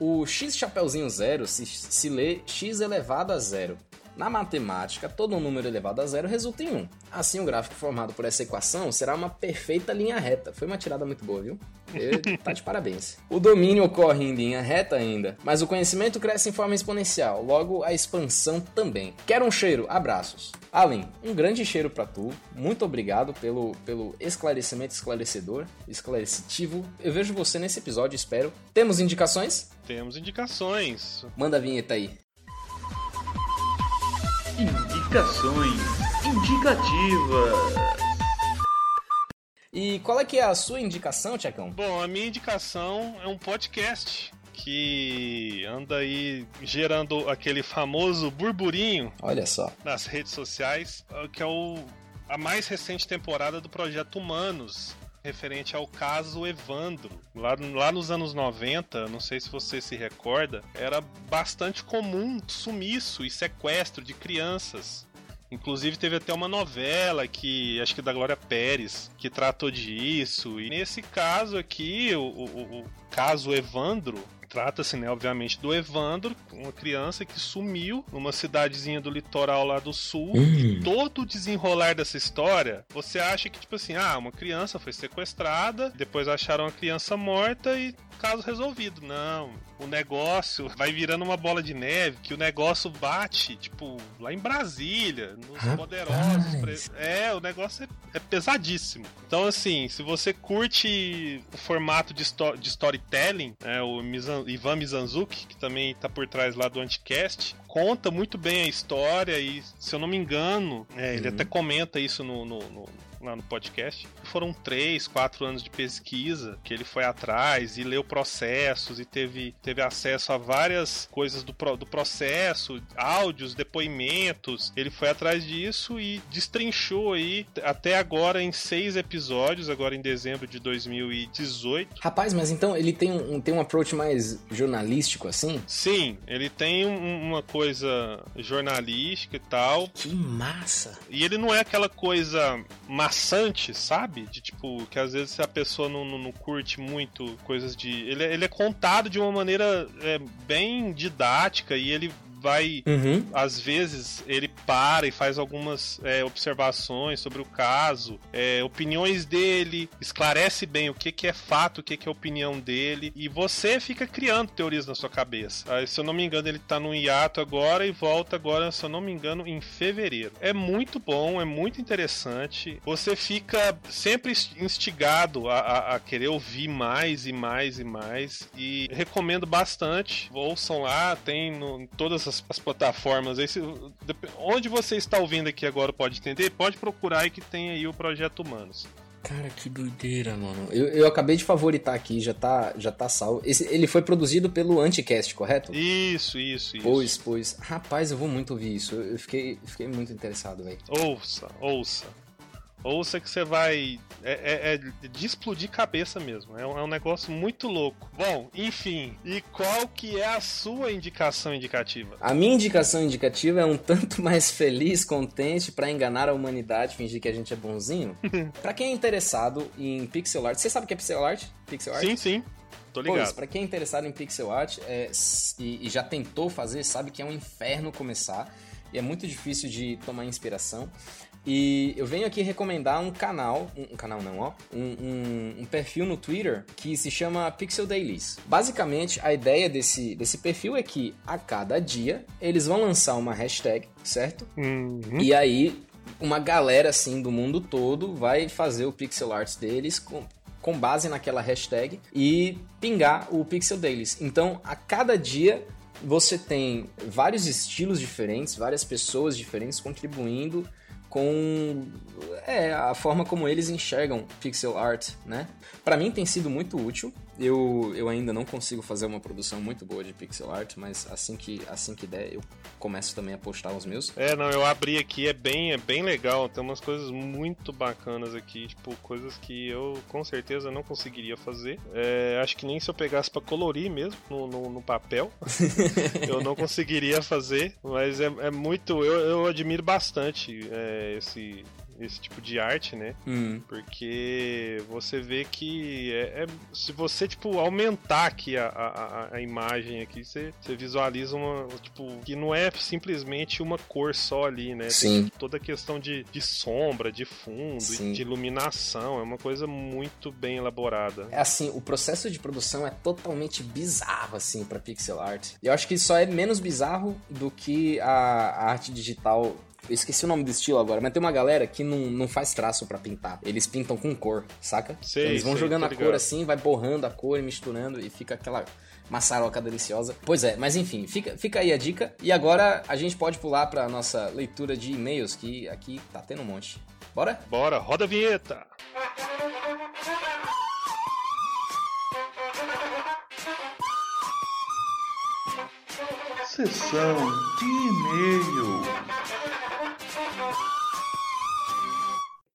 Speaker 6: o x chapeuzinho zero se, se lê x elevado a zero. Na matemática, todo número elevado a zero resulta em 1. Assim, o gráfico formado por essa equação será uma perfeita linha reta. Foi uma tirada muito boa, viu? E tá de parabéns. O domínio ocorre em linha reta ainda, mas o conhecimento cresce em forma exponencial, logo a expansão também. Quero um cheiro, abraços. Allen, um grande cheiro pra tu. Muito obrigado pelo, pelo esclarecimento esclarecedor, esclarecido. Eu vejo você nesse episódio, espero. Temos indicações?
Speaker 7: Temos indicações.
Speaker 6: Manda a vinheta aí.
Speaker 3: Indicações indicativas.
Speaker 6: E qual é que é a sua indicação, Tchecão?
Speaker 7: Bom, a minha indicação é um podcast que anda aí gerando aquele famoso burburinho
Speaker 6: Olha só.
Speaker 7: nas redes sociais, que é o, a mais recente temporada do Projeto Humanos, referente ao caso Evandro. Lá, lá nos anos 90, não sei se você se recorda, era bastante comum sumiço e sequestro de crianças. Inclusive teve até uma novela que acho que da Glória Pérez que tratou disso. E nesse caso aqui, o, o- o caso Evandro trata-se, né, obviamente, do Evandro, uma criança que sumiu numa cidadezinha do litoral lá do sul. E todo o desenrolar dessa história, você acha que tipo assim, ah, uma criança foi sequestrada, depois acharam a criança morta e caso resolvido. Não, o negócio vai virando uma bola de neve, que o negócio bate, tipo, lá em Brasília, nos
Speaker 6: Rapaz.
Speaker 7: poderosos. É, o negócio é, é pesadíssimo. Então, assim, se você curte o formato de, de storytelling, né, o Mizan- Ivan Mizanzuki, que também tá por trás lá do Anticast, conta muito bem a história e, se eu não me engano, é, ele
Speaker 6: Uhum.
Speaker 7: até comenta isso no- no- no, lá no podcast. Foram três, quatro anos de pesquisa que ele foi atrás e leu processos e teve, teve acesso a várias coisas do, do processo, áudios, depoimentos. Ele foi atrás disso e destrinchou aí até agora em seis episódios, agora em dezembro de 2018.
Speaker 6: Rapaz, mas então ele tem um, tem um approach mais jornalístico assim?
Speaker 7: Sim, ele tem um- uma coisa jornalística e tal,
Speaker 6: Que massa!
Speaker 7: E ele não é aquela coisa maçante, sabe? De tipo, que às vezes a pessoa não, não, não curte muito coisas de. Ele, é- ele é contado de uma maneira é, bem didática e ele vai.
Speaker 6: Uhum.
Speaker 7: Às vezes ele para e faz algumas é, observações sobre o caso, é, opiniões dele, esclarece bem o que, que é fato, o que, que é opinião dele, e você fica criando teorias na sua cabeça. Ah, se eu não me engano, ele tá no hiato agora e volta agora, se eu não me engano, em fevereiro. É muito bom, é muito interessante. Você fica sempre instigado a, a- a querer ouvir mais e mais e mais. E recomendo bastante. Ouçam lá, tem no, em todas as, as plataformas. Aí, onde você está ouvindo aqui agora pode entender, pode procurar aí que tem aí o Projeto Humanos.
Speaker 6: Cara, que doideira, mano. Eu, eu acabei de favoritar aqui, já tá, já tá salvo. Esse, ele foi produzido pelo Anticast, correto?
Speaker 7: Isso, isso, isso.
Speaker 6: Pois, pois. Rapaz, eu vou muito ouvir isso. Eu eu fiquei, fiquei muito interessado, velho.
Speaker 7: Ouça, ouça. Ouça que você vai. É, é- é de explodir cabeça mesmo. É um, é um negócio muito louco. Bom, enfim. E qual que é a sua indicação indicativa?
Speaker 6: A minha indicação indicativa é um tanto mais feliz, contente pra enganar a humanidade, fingir que a gente é bonzinho. Pra quem é interessado em pixel art, você sabe o que é pixel art? Pixel art?
Speaker 7: Sim, sim. Tô
Speaker 6: Pois,
Speaker 7: ligado.
Speaker 6: pra quem é interessado em pixel art é, e, e já tentou fazer, sabe que é um inferno começar e é muito difícil de tomar inspiração. E eu venho aqui recomendar um canal, um, um canal não, ó, um, um- um perfil no Twitter que se chama Pixel Dailies. Basicamente, a ideia desse, desse perfil é que a cada dia eles vão lançar uma hashtag, certo?
Speaker 7: Uhum.
Speaker 6: E aí, uma galera assim do mundo todo vai fazer o pixel art deles com, com base naquela hashtag e pingar o Pixel Dailies. Então, a cada dia você tem vários estilos diferentes, várias pessoas diferentes contribuindo com é, a forma como eles enxergam pixel art, né? Para mim tem sido muito útil. Eu, eu ainda não consigo fazer uma produção muito boa de pixel art, mas assim que assim que der, eu começo também a postar os meus.
Speaker 7: É, não, eu abri aqui, é bem, é bem legal, tem umas coisas muito bacanas aqui, tipo, coisas que eu com certeza não conseguiria fazer. É, acho que nem se eu pegasse pra colorir mesmo no, no, no papel, eu não conseguiria fazer, mas é, é muito, eu, eu admiro bastante é, esse, esse tipo de arte, né?
Speaker 6: Hum.
Speaker 7: Porque você vê que é, é- se você tipo aumentar aqui a, a, a- imagem aqui, você, você visualiza uma tipo que não é simplesmente uma cor só ali, né? Tem
Speaker 6: Sim.
Speaker 7: tipo, toda a questão de, de sombra, de fundo,
Speaker 6: Sim.
Speaker 7: de iluminação, é uma coisa muito bem elaborada.
Speaker 6: É assim, o processo de produção é totalmente bizarro, assim, pra pixel art. E eu acho que só é menos bizarro do que a, a arte digital. Eu esqueci o nome do estilo agora, mas tem uma galera que não, não faz traço pra pintar. Eles pintam com cor, saca?
Speaker 7: Sei,
Speaker 6: Eles vão
Speaker 7: sei,
Speaker 6: jogando a cor
Speaker 7: ligado.
Speaker 6: assim, vai borrando a cor e misturando e fica aquela maçaroca deliciosa. Pois é, mas enfim, fica, fica aí a dica. E agora a gente pode pular pra nossa leitura de e-mails, que aqui tá tendo um monte. Bora?
Speaker 7: Bora, roda a vinheta!
Speaker 9: Sessão de e-mail.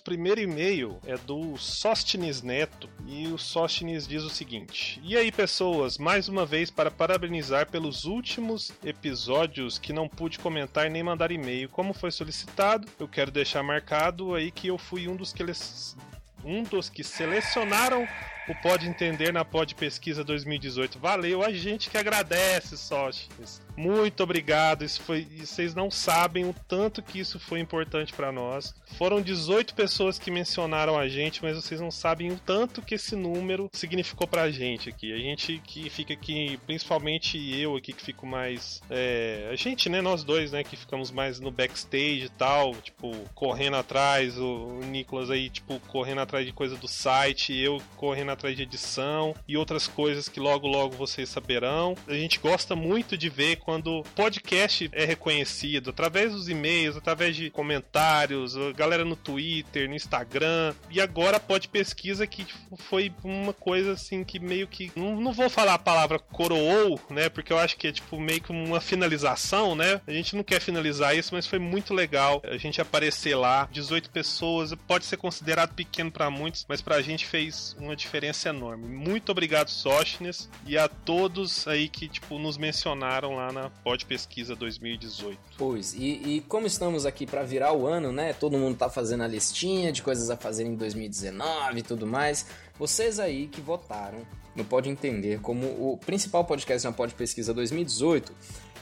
Speaker 7: Primeiro e-mail é do Sóstenes Neto e o Sóstenes diz o seguinte: E aí, pessoas, mais uma vez para parabenizar pelos últimos episódios que não pude comentar nem mandar e-mail. Como foi solicitado, eu quero deixar marcado aí que eu fui um dos que eles. Um dos que selecionaram o Pode Entender na Pode Pesquisa 2018. Valeu, a gente que agradece, Sóstenes. Muito obrigado. Isso foi, vocês não sabem o tanto que isso foi importante para nós. Foram 18 pessoas que mencionaram a gente, mas vocês não sabem o tanto que esse número significou pra gente aqui. A gente que fica aqui, principalmente eu aqui que fico mais. é, a gente, né? Nós dois, né? Que ficamos mais no backstage e tal, tipo, correndo atrás. O, o Nicolas aí, tipo, correndo atrás de coisa do site, eu correndo atrás de edição e outras coisas que logo logo vocês saberão. A gente gosta muito de ver quando podcast é reconhecido através dos e-mails, através de comentários, galera no Twitter, no Instagram. E agora pode pesquisa que tipo, foi uma coisa assim que meio que não, não vou falar a palavra coroou, né? Porque eu acho que é tipo meio que uma finalização, né? A gente não quer finalizar isso, mas foi muito legal a gente aparecer lá, 18 pessoas, pode ser considerado pequeno para muitos, mas pra gente fez uma diferença enorme. Muito obrigado, Sóstenes, e a todos aí que tipo nos mencionaram lá na Pod Pesquisa 2018.
Speaker 6: Pois, e, e como estamos aqui pra virar o ano, né? Todo mundo tá fazendo a listinha de coisas a fazer em 2019 e tudo mais. Vocês aí que votaram no Pode Entender como o principal podcast na Pode Pesquisa 2018,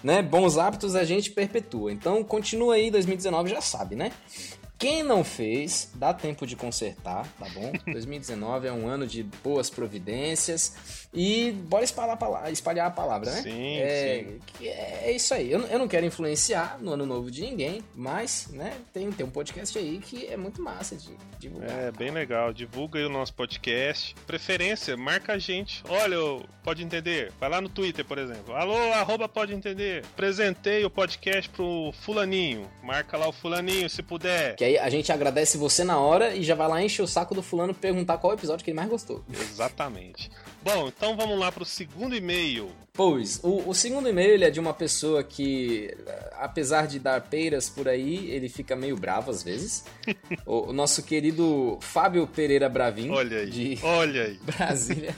Speaker 6: né? Bons hábitos a gente perpetua. Então continua aí, 2019 já sabe, né? Quem não fez, dá tempo de consertar, tá bom? 2019 é um ano de boas providências e bora espalhar a palavra, espalhar a palavra né?
Speaker 7: Sim,
Speaker 6: é,
Speaker 7: sim.
Speaker 6: que é isso aí. Eu, não- eu não quero influenciar no ano novo de ninguém, mas, né, tem, tem um podcast aí que é muito massa de divulgar.
Speaker 7: É, bem legal. Divulga aí o nosso podcast. Preferência, marca a gente. Olha, pode entender. Vai lá no Twitter, por exemplo. Alô, arroba pode entender. Apresentei o podcast pro fulaninho. Marca lá o fulaninho, se puder.
Speaker 6: Que aí a gente agradece você na hora e já vai lá encher o saco do fulano perguntar qual episódio que ele mais gostou.
Speaker 7: Exatamente. Bom, então vamos lá pro segundo e-mail.
Speaker 6: Pois, o, o segundo e-mail é de uma pessoa que, apesar de dar peiras por aí, ele fica meio bravo às vezes. o, o nosso querido Fábio Pereira Bravin,
Speaker 7: Olha aí.
Speaker 6: de
Speaker 7: Olha aí.
Speaker 6: Brasília.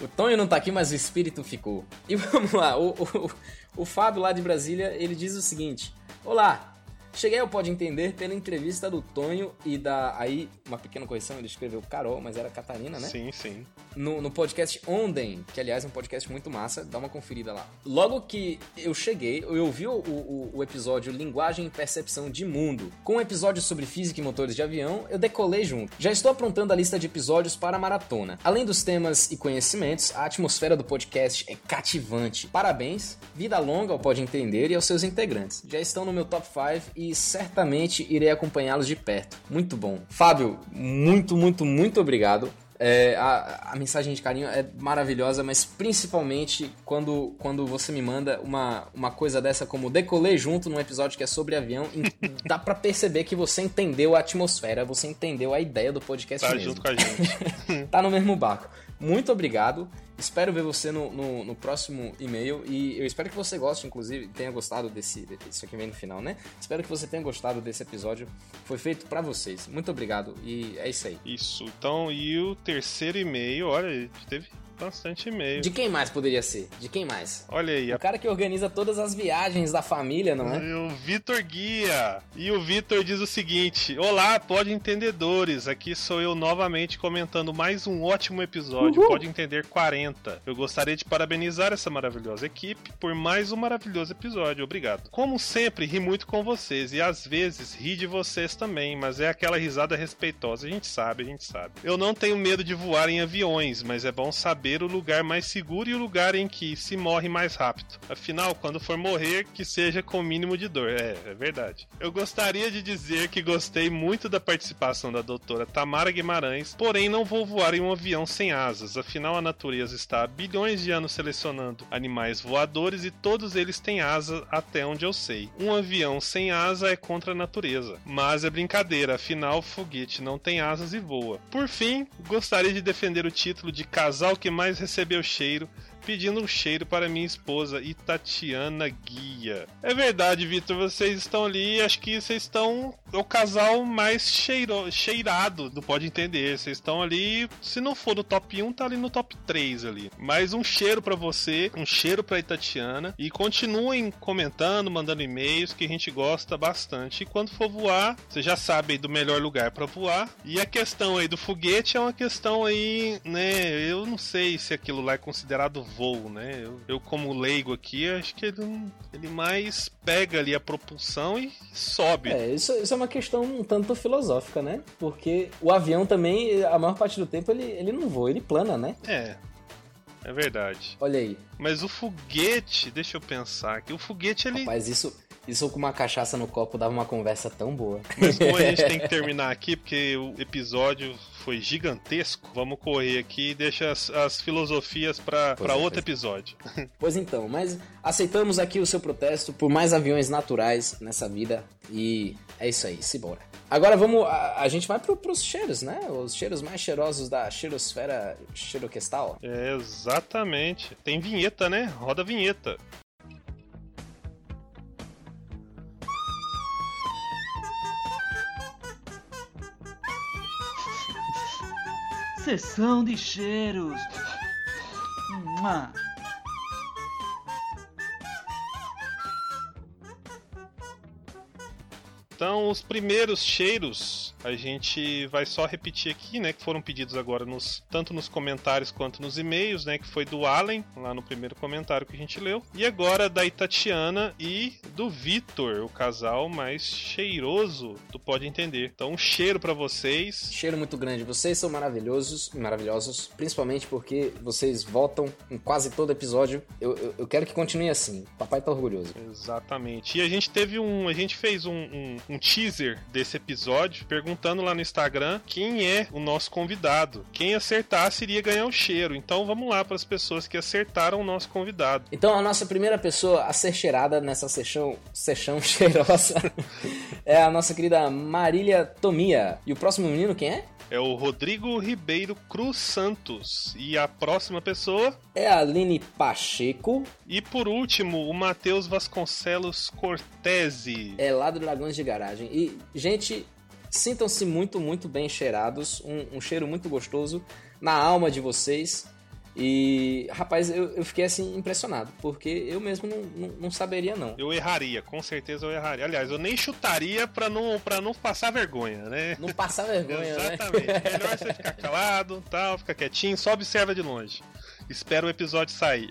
Speaker 6: o Tonho não tá aqui, mas o espírito ficou. E vamos lá, o, o, o Fábio lá de Brasília, ele diz o seguinte: Olá, cheguei ao Pode Entender pela entrevista do Tonho e da. Aí, uma pequena correção, ele escreveu Carol, mas era Catarina, né?
Speaker 7: Sim, sim.
Speaker 6: no, no podcast Onden, que aliás é um podcast muito massa, dá uma conferida lá. Logo que eu cheguei, eu ouvi o, o, o episódio Linguagem e Percepção de Mundo, com um episódio sobre física e motores de avião, eu decolei junto. Já estou aprontando a lista de episódios para a maratona. Além dos temas e conhecimentos, a atmosfera do podcast é cativante. Parabéns, vida longa ao Pode Entender e aos seus integrantes. Já estão no meu top 5 e certamente irei acompanhá-los de perto. Muito bom. Fábio, muito, muito, muito obrigado. É, a, a, mensagem de carinho é maravilhosa, mas principalmente quando, quando você me manda uma, uma coisa dessa como decolei junto num episódio que é sobre avião, dá para perceber que você entendeu a atmosfera, você entendeu a ideia do podcast
Speaker 7: tá
Speaker 6: mesmo.
Speaker 7: junto com a gente.
Speaker 6: tá no mesmo barco. Muito obrigado. Espero ver você no, no, no, próximo e-mail e eu espero que você goste, inclusive, tenha gostado desse. Isso aqui vem no final, né? Espero que você tenha gostado desse episódio. Foi feito para vocês. Muito obrigado e é isso aí.
Speaker 7: Isso. Então, e o terceiro e-mail, olha, teve bastante e-mail.
Speaker 6: De quem mais poderia ser? De quem mais?
Speaker 7: Olha aí.
Speaker 6: O a... cara que organiza todas as viagens da família, não é?
Speaker 7: O Vitor Guia. E o Vitor diz o seguinte: Olá, pode entendedores. Aqui sou eu novamente comentando mais um ótimo episódio. Uhul. Pode entender 40. Eu gostaria de parabenizar essa maravilhosa equipe por mais um maravilhoso episódio. Obrigado. Como sempre, ri muito com vocês e às vezes ri de vocês também, mas é aquela risada respeitosa. A gente sabe, a gente sabe. Eu não tenho medo de voar em aviões, mas é bom saber saber o lugar mais seguro e o lugar em que se morre mais rápido. Afinal, quando for morrer, que seja com o mínimo de dor. É, é verdade. Eu gostaria de dizer que gostei muito da participação da doutora Tamara Guimarães, porém não vou voar em um avião sem asas. Afinal, a natureza está há bilhões de anos selecionando animais voadores e todos eles têm asa até onde eu sei. Um avião sem asa é contra a natureza. Mas é brincadeira, afinal, foguete não tem asas e voa. Por fim, gostaria de defender o título de casal que mais recebeu cheiro pedindo um cheiro para minha esposa Itatiana Guia. É verdade, Vitor, vocês estão ali, acho que vocês estão o casal mais cheiro, cheirado do Pode Entender. Vocês estão ali, se não for no top 1, tá ali no top 3 ali. Mais um cheiro para você, um cheiro para Itatiana e continuem comentando, mandando e-mails que a gente gosta bastante. E quando for voar, você já sabe do melhor lugar para voar. E a questão aí do foguete é uma questão aí, né, eu não sei se aquilo lá é considerado voo, né? Eu, eu, como leigo aqui, acho que ele, ele mais pega ali a propulsão e sobe.
Speaker 6: É, isso, isso é uma questão um tanto filosófica, né? Porque o avião também, a maior parte do tempo, ele, ele não voa, ele plana, né?
Speaker 7: É. É verdade.
Speaker 6: Olha aí.
Speaker 7: Mas o foguete, deixa eu pensar que o foguete ele.
Speaker 6: Rapaz, isso, isso com uma cachaça no copo dava uma conversa tão boa.
Speaker 7: Mas como a gente tem que terminar aqui, porque o episódio foi gigantesco, vamos correr aqui e deixa as, as filosofias para é, outro episódio.
Speaker 6: Pois então, mas aceitamos aqui o seu protesto por mais aviões naturais nessa vida e é isso aí, se bora. Agora vamos, a, a gente vai pro, pros cheiros, né? Os cheiros mais cheirosos da cheirosfera cheiroquestal.
Speaker 7: É, exatamente. Tem vinheta, né? Roda a vinheta.
Speaker 3: Sessão de cheiros. Mua.
Speaker 7: Então, os primeiros cheiros a gente vai só repetir aqui, né, que foram pedidos agora nos tanto nos comentários quanto nos e-mails, né, que foi do Allen, lá no primeiro comentário que a gente leu, e agora da Itatiana e do Vitor, o casal mais cheiroso do Pode Entender. Então, um cheiro para vocês.
Speaker 6: Cheiro muito grande. Vocês são maravilhosos, maravilhosos, principalmente porque vocês votam em quase todo episódio. Eu, eu, eu quero que continue assim. Papai tá orgulhoso.
Speaker 7: Exatamente. E a gente teve um, a gente fez um, um um teaser desse episódio, perguntando lá no Instagram quem é o nosso convidado. Quem acertasse iria ganhar o cheiro. Então vamos lá para as pessoas que acertaram o nosso convidado.
Speaker 6: Então a nossa primeira pessoa a ser cheirada nessa sessão, sessão cheirosa é a nossa querida Marília Tomia. E o próximo menino quem é?
Speaker 7: é o Rodrigo Ribeiro Cruz Santos. E a próxima pessoa
Speaker 6: é a Aline Pacheco.
Speaker 7: E por último, o Matheus Vasconcelos Cortese.
Speaker 6: É lá do Dragões de Garagem. E, gente, sintam-se muito, muito bem cheirados. Um, um cheiro muito gostoso na alma de vocês. E, rapaz, eu, eu fiquei assim impressionado, porque eu mesmo não, não, não saberia, não.
Speaker 7: Eu erraria, com certeza eu erraria. Aliás, eu nem chutaria pra não, pra não passar vergonha, né?
Speaker 6: Não passar vergonha, né?
Speaker 7: Exatamente. Melhor você ficar calado, tal, ficar quietinho, só observa de longe. Espera o episódio sair.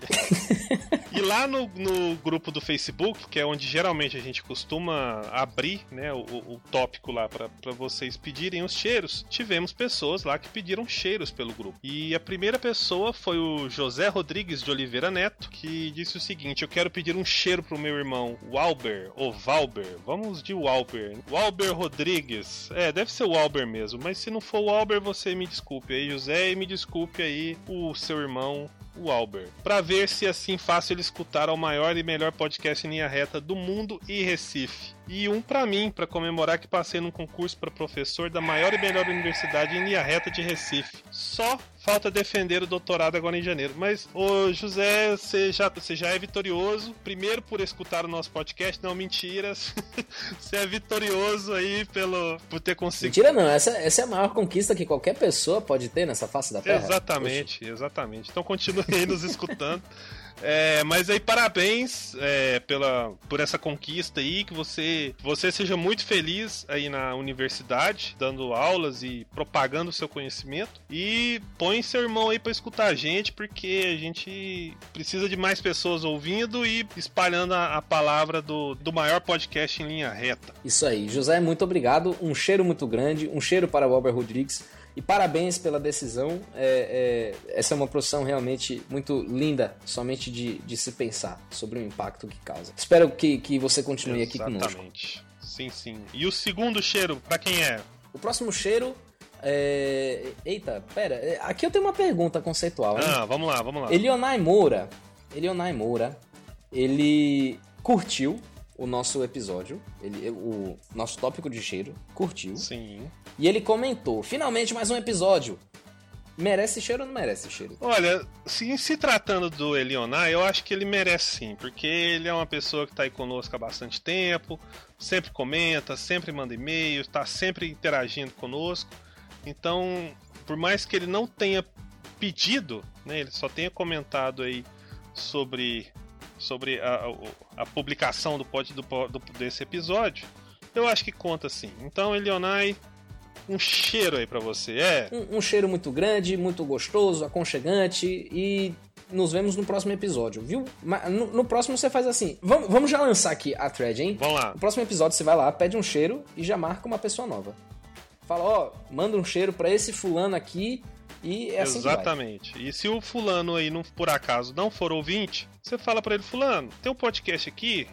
Speaker 7: e lá no, no grupo do Facebook, que é onde geralmente a gente costuma abrir né, o, o tópico lá para vocês pedirem os cheiros, tivemos pessoas lá que pediram cheiros pelo grupo. E a primeira pessoa foi o José Rodrigues de Oliveira Neto, que disse o seguinte: Eu quero pedir um cheiro pro meu irmão Walber, ou Valber. Vamos de Walber. Walber Rodrigues. É, deve ser o Walber mesmo, mas se não for o Walber, você me desculpe aí, José, e me desculpe aí o seu irmão o Albert, para ver se assim fácil ele escutar ao maior e melhor podcast em linha reta do mundo e Recife. E um para mim, para comemorar que passei num concurso para professor da maior e melhor universidade em linha reta de Recife. Só falta defender o doutorado agora em janeiro. Mas, ô José, você já, você já é vitorioso. Primeiro por escutar o nosso podcast. Não, mentiras. você é vitorioso aí pelo, por ter conseguido.
Speaker 6: Mentira não, essa, essa é a maior conquista que qualquer pessoa pode ter nessa face da Terra.
Speaker 7: Exatamente, Poxa. exatamente. Então continue aí nos escutando. É, mas aí parabéns é, pela, por essa conquista aí, que você, você seja muito feliz aí na universidade, dando aulas e propagando o seu conhecimento. E põe seu irmão aí para escutar a gente, porque a gente precisa de mais pessoas ouvindo e espalhando a, a palavra do, do maior podcast em linha reta.
Speaker 6: Isso aí, José, muito obrigado. Um cheiro muito grande, um cheiro para o Albert Rodrigues. E parabéns pela decisão. É, é, essa é uma profissão realmente muito linda, somente de, de se pensar sobre o impacto que causa. Espero que, que você continue
Speaker 7: Exatamente.
Speaker 6: aqui conosco.
Speaker 7: Sim, sim. E o segundo cheiro, para quem é?
Speaker 6: O próximo cheiro é... Eita, pera. É, aqui eu tenho uma pergunta conceitual. Hein?
Speaker 7: Ah, vamos lá, vamos lá.
Speaker 6: Elionai Moura. Elionai Moura. Ele curtiu o nosso episódio, ele, o nosso tópico de cheiro, curtiu.
Speaker 7: Sim.
Speaker 6: E ele comentou: finalmente mais um episódio. Merece cheiro ou não merece cheiro?
Speaker 7: Olha, se, se tratando do Elionar, eu acho que ele merece sim, porque ele é uma pessoa que está aí conosco há bastante tempo, sempre comenta, sempre manda e-mail, está sempre interagindo conosco. Então, por mais que ele não tenha pedido, né, ele só tenha comentado aí sobre sobre a, a, a publicação do, pod, do, do, desse episódio, eu acho que conta sim. Então, Elionai, um cheiro aí para você, é?
Speaker 6: Um, um, cheiro muito grande, muito gostoso, aconchegante e nos vemos no próximo episódio, viu? No, no próximo você faz assim. Vamos, vamos já lançar aqui a thread, hein?
Speaker 7: Vamos lá.
Speaker 6: No próximo episódio você vai lá, pede um cheiro e já marca uma pessoa nova. Fala, ó, manda um cheiro para esse fulano aqui e é assim
Speaker 7: Exatamente. E se o fulano aí, não, por acaso, não for ouvinte, você fala para ele, fulano, tem um podcast aqui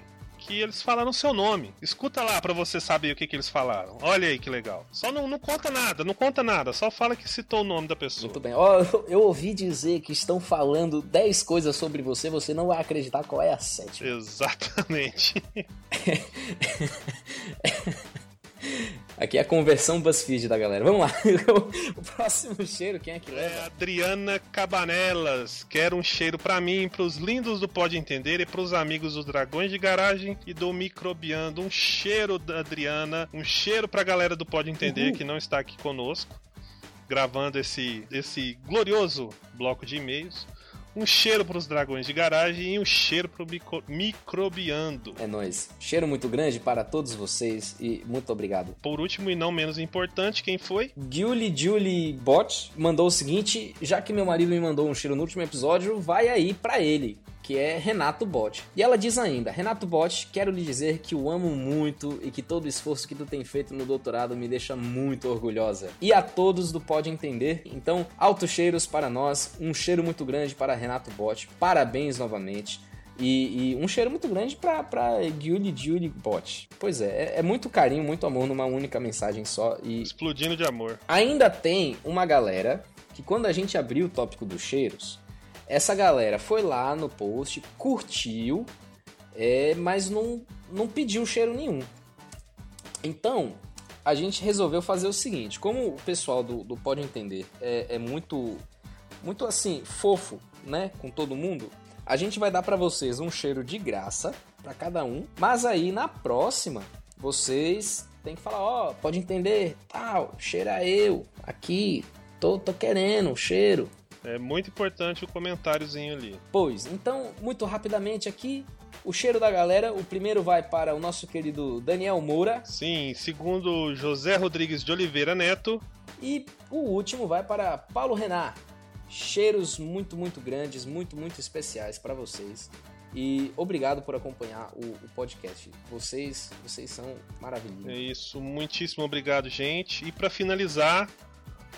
Speaker 7: que eles falaram seu nome. Escuta lá para você saber o que, que eles falaram. Olha aí que legal. Só não, não conta nada, não conta nada. Só fala que citou o nome da pessoa.
Speaker 6: Muito bem. Ó, oh, eu ouvi dizer que estão falando 10 coisas sobre você, você não vai acreditar qual é a sétima.
Speaker 7: Exatamente.
Speaker 6: Aqui é a conversão BuzzFeed da galera. Vamos lá. o próximo cheiro, quem é que leva? É
Speaker 7: Adriana Cabanelas. Quero um cheiro para mim, pros lindos do Pode Entender e pros amigos dos Dragões de Garagem e do Microbiando. Um cheiro da Adriana. Um cheiro pra galera do Pode Entender que não está aqui conosco. Gravando esse, esse glorioso bloco de e-mails um cheiro para os dragões de garagem e um cheiro para o micro microbiando.
Speaker 6: É nóis. Cheiro muito grande para todos vocês e muito obrigado.
Speaker 7: Por último e não menos importante, quem foi?
Speaker 6: Julie Julie Bot mandou o seguinte: já que meu marido me mandou um cheiro no último episódio, vai aí para ele que é Renato Bot. E ela diz ainda: Renato Bot, quero lhe dizer que o amo muito e que todo o esforço que tu tem feito no doutorado me deixa muito orgulhosa. E a todos do Pode Entender. Então, altos cheiros para nós, um cheiro muito grande para Renato Bot. Parabéns novamente. E, e, um cheiro muito grande pra, pra Julie Julie Bot. Pois é, é, é, muito carinho, muito amor numa única mensagem só. E
Speaker 7: Explodindo de amor.
Speaker 6: Ainda tem uma galera que quando a gente abriu o tópico dos cheiros, essa galera foi lá no post, curtiu, é, mas não, não pediu cheiro nenhum. Então, a gente resolveu fazer o seguinte: como o pessoal do, do Pode Entender é, é muito, muito assim, fofo, né, com todo mundo, a gente vai dar para vocês um cheiro de graça para cada um, mas aí na próxima vocês têm que falar: ó, oh, pode entender, tal, cheira eu, aqui, tô, tô querendo cheiro
Speaker 7: É muito importante o comentáriozinho ali.
Speaker 6: Pois, então, muito rapidamente aqui, o cheiro da galera. O primeiro vai para o nosso querido Daniel Moura.
Speaker 7: Sim, segundo José Rodrigues de Oliveira Neto.
Speaker 6: E o último vai para Paulo Renat. Cheiros muito, muito grandes, muito, muito especiais para vocês. E obrigado por acompanhar o, o, podcast. Vocês, vocês são maravilhosos.
Speaker 7: É isso, muitíssimo obrigado, gente. E para finalizar,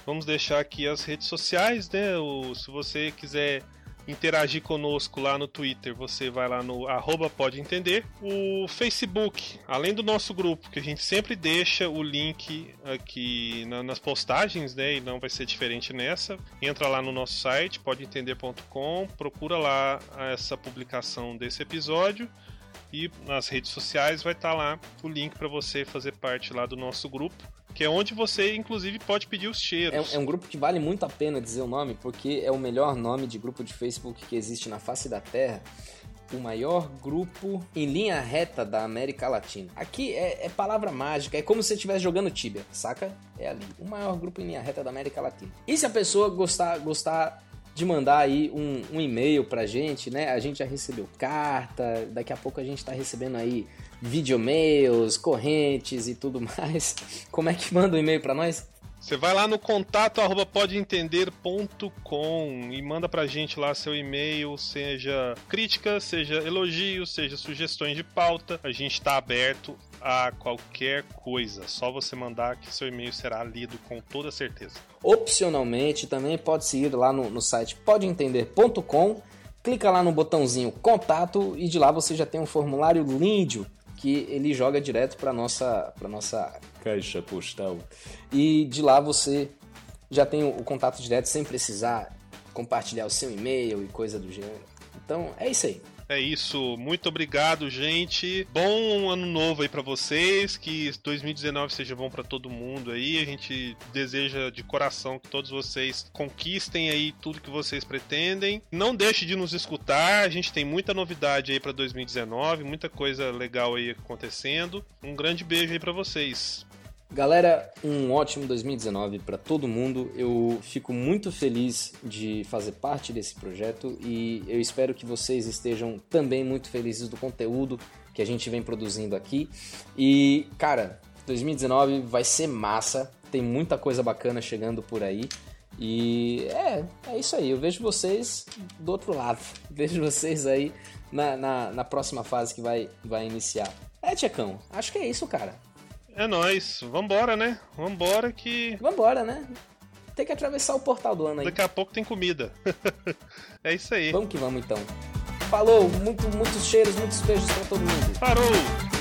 Speaker 7: vamos deixar aqui as redes sociais, né? O, se você quiser interagir conosco lá no Twitter, você vai lá no arroba pode entender. O Facebook, além do nosso grupo, que a gente sempre deixa o link aqui na, nas postagens, né? E não vai ser diferente nessa. Entra lá no nosso site, podeentender.com, procura lá essa publicação desse episódio e nas redes sociais vai estar tá lá o link para você fazer parte lá do nosso grupo que é onde você, inclusive, pode pedir os cheiros.
Speaker 6: É, é, um grupo que vale muito a pena dizer o nome, porque é o melhor nome de grupo de Facebook que existe na face da Terra. O maior grupo em linha reta da América Latina. Aqui é, é palavra mágica, é como se você estivesse jogando Tibia, saca? É ali. O maior grupo em linha reta da América Latina. E se a pessoa gostar, gostar de mandar aí um, um e-mail pra gente, né? A gente já recebeu carta, daqui a pouco a gente tá recebendo aí videomails, correntes e tudo mais. Como é que manda um e-mail para nós?
Speaker 7: Você vai lá no contato arroba podeentender.com e manda pra gente lá seu e-mail, seja crítica, seja elogio, seja sugestões de pauta. A gente está aberto a qualquer coisa. Só você mandar que seu e-mail será lido com toda certeza.
Speaker 6: Opcionalmente, também pode seguir lá no, no site podeentender.com. Clica lá no botãozinho contato e de lá você já tem um formulário lindo que ele joga direto para nossa para nossa caixa postal. E de lá você já tem o contato direto sem precisar compartilhar o seu e-mail e coisa do gênero. Então, é isso aí.
Speaker 7: É isso, muito obrigado, gente. Bom ano novo aí para vocês, que 2019 seja bom para todo mundo aí. A gente deseja de coração que todos vocês conquistem aí tudo que vocês pretendem. Não deixe de nos escutar, a gente tem muita novidade aí para 2019, muita coisa legal aí acontecendo. Um grande beijo aí para vocês.
Speaker 6: Galera, um ótimo 2019 para todo mundo. Eu fico muito feliz de fazer parte desse projeto e eu espero que vocês estejam também muito felizes do conteúdo que a gente vem produzindo aqui. E, cara, 2019 vai ser massa, tem muita coisa bacana chegando por aí. E é, é isso aí. Eu vejo vocês do outro lado. Vejo vocês aí na, na, na próxima fase que vai, vai iniciar. É, Tchecão, acho que é isso, cara.
Speaker 7: É nóis. Vambora, né? Vambora que.
Speaker 6: Vambora, né? Tem que atravessar o portal do ano aí.
Speaker 7: Daqui a pouco tem comida. é isso aí.
Speaker 6: Vamos que vamos então. Falou, muito, muitos cheiros, muitos beijos pra todo mundo.
Speaker 7: Parou!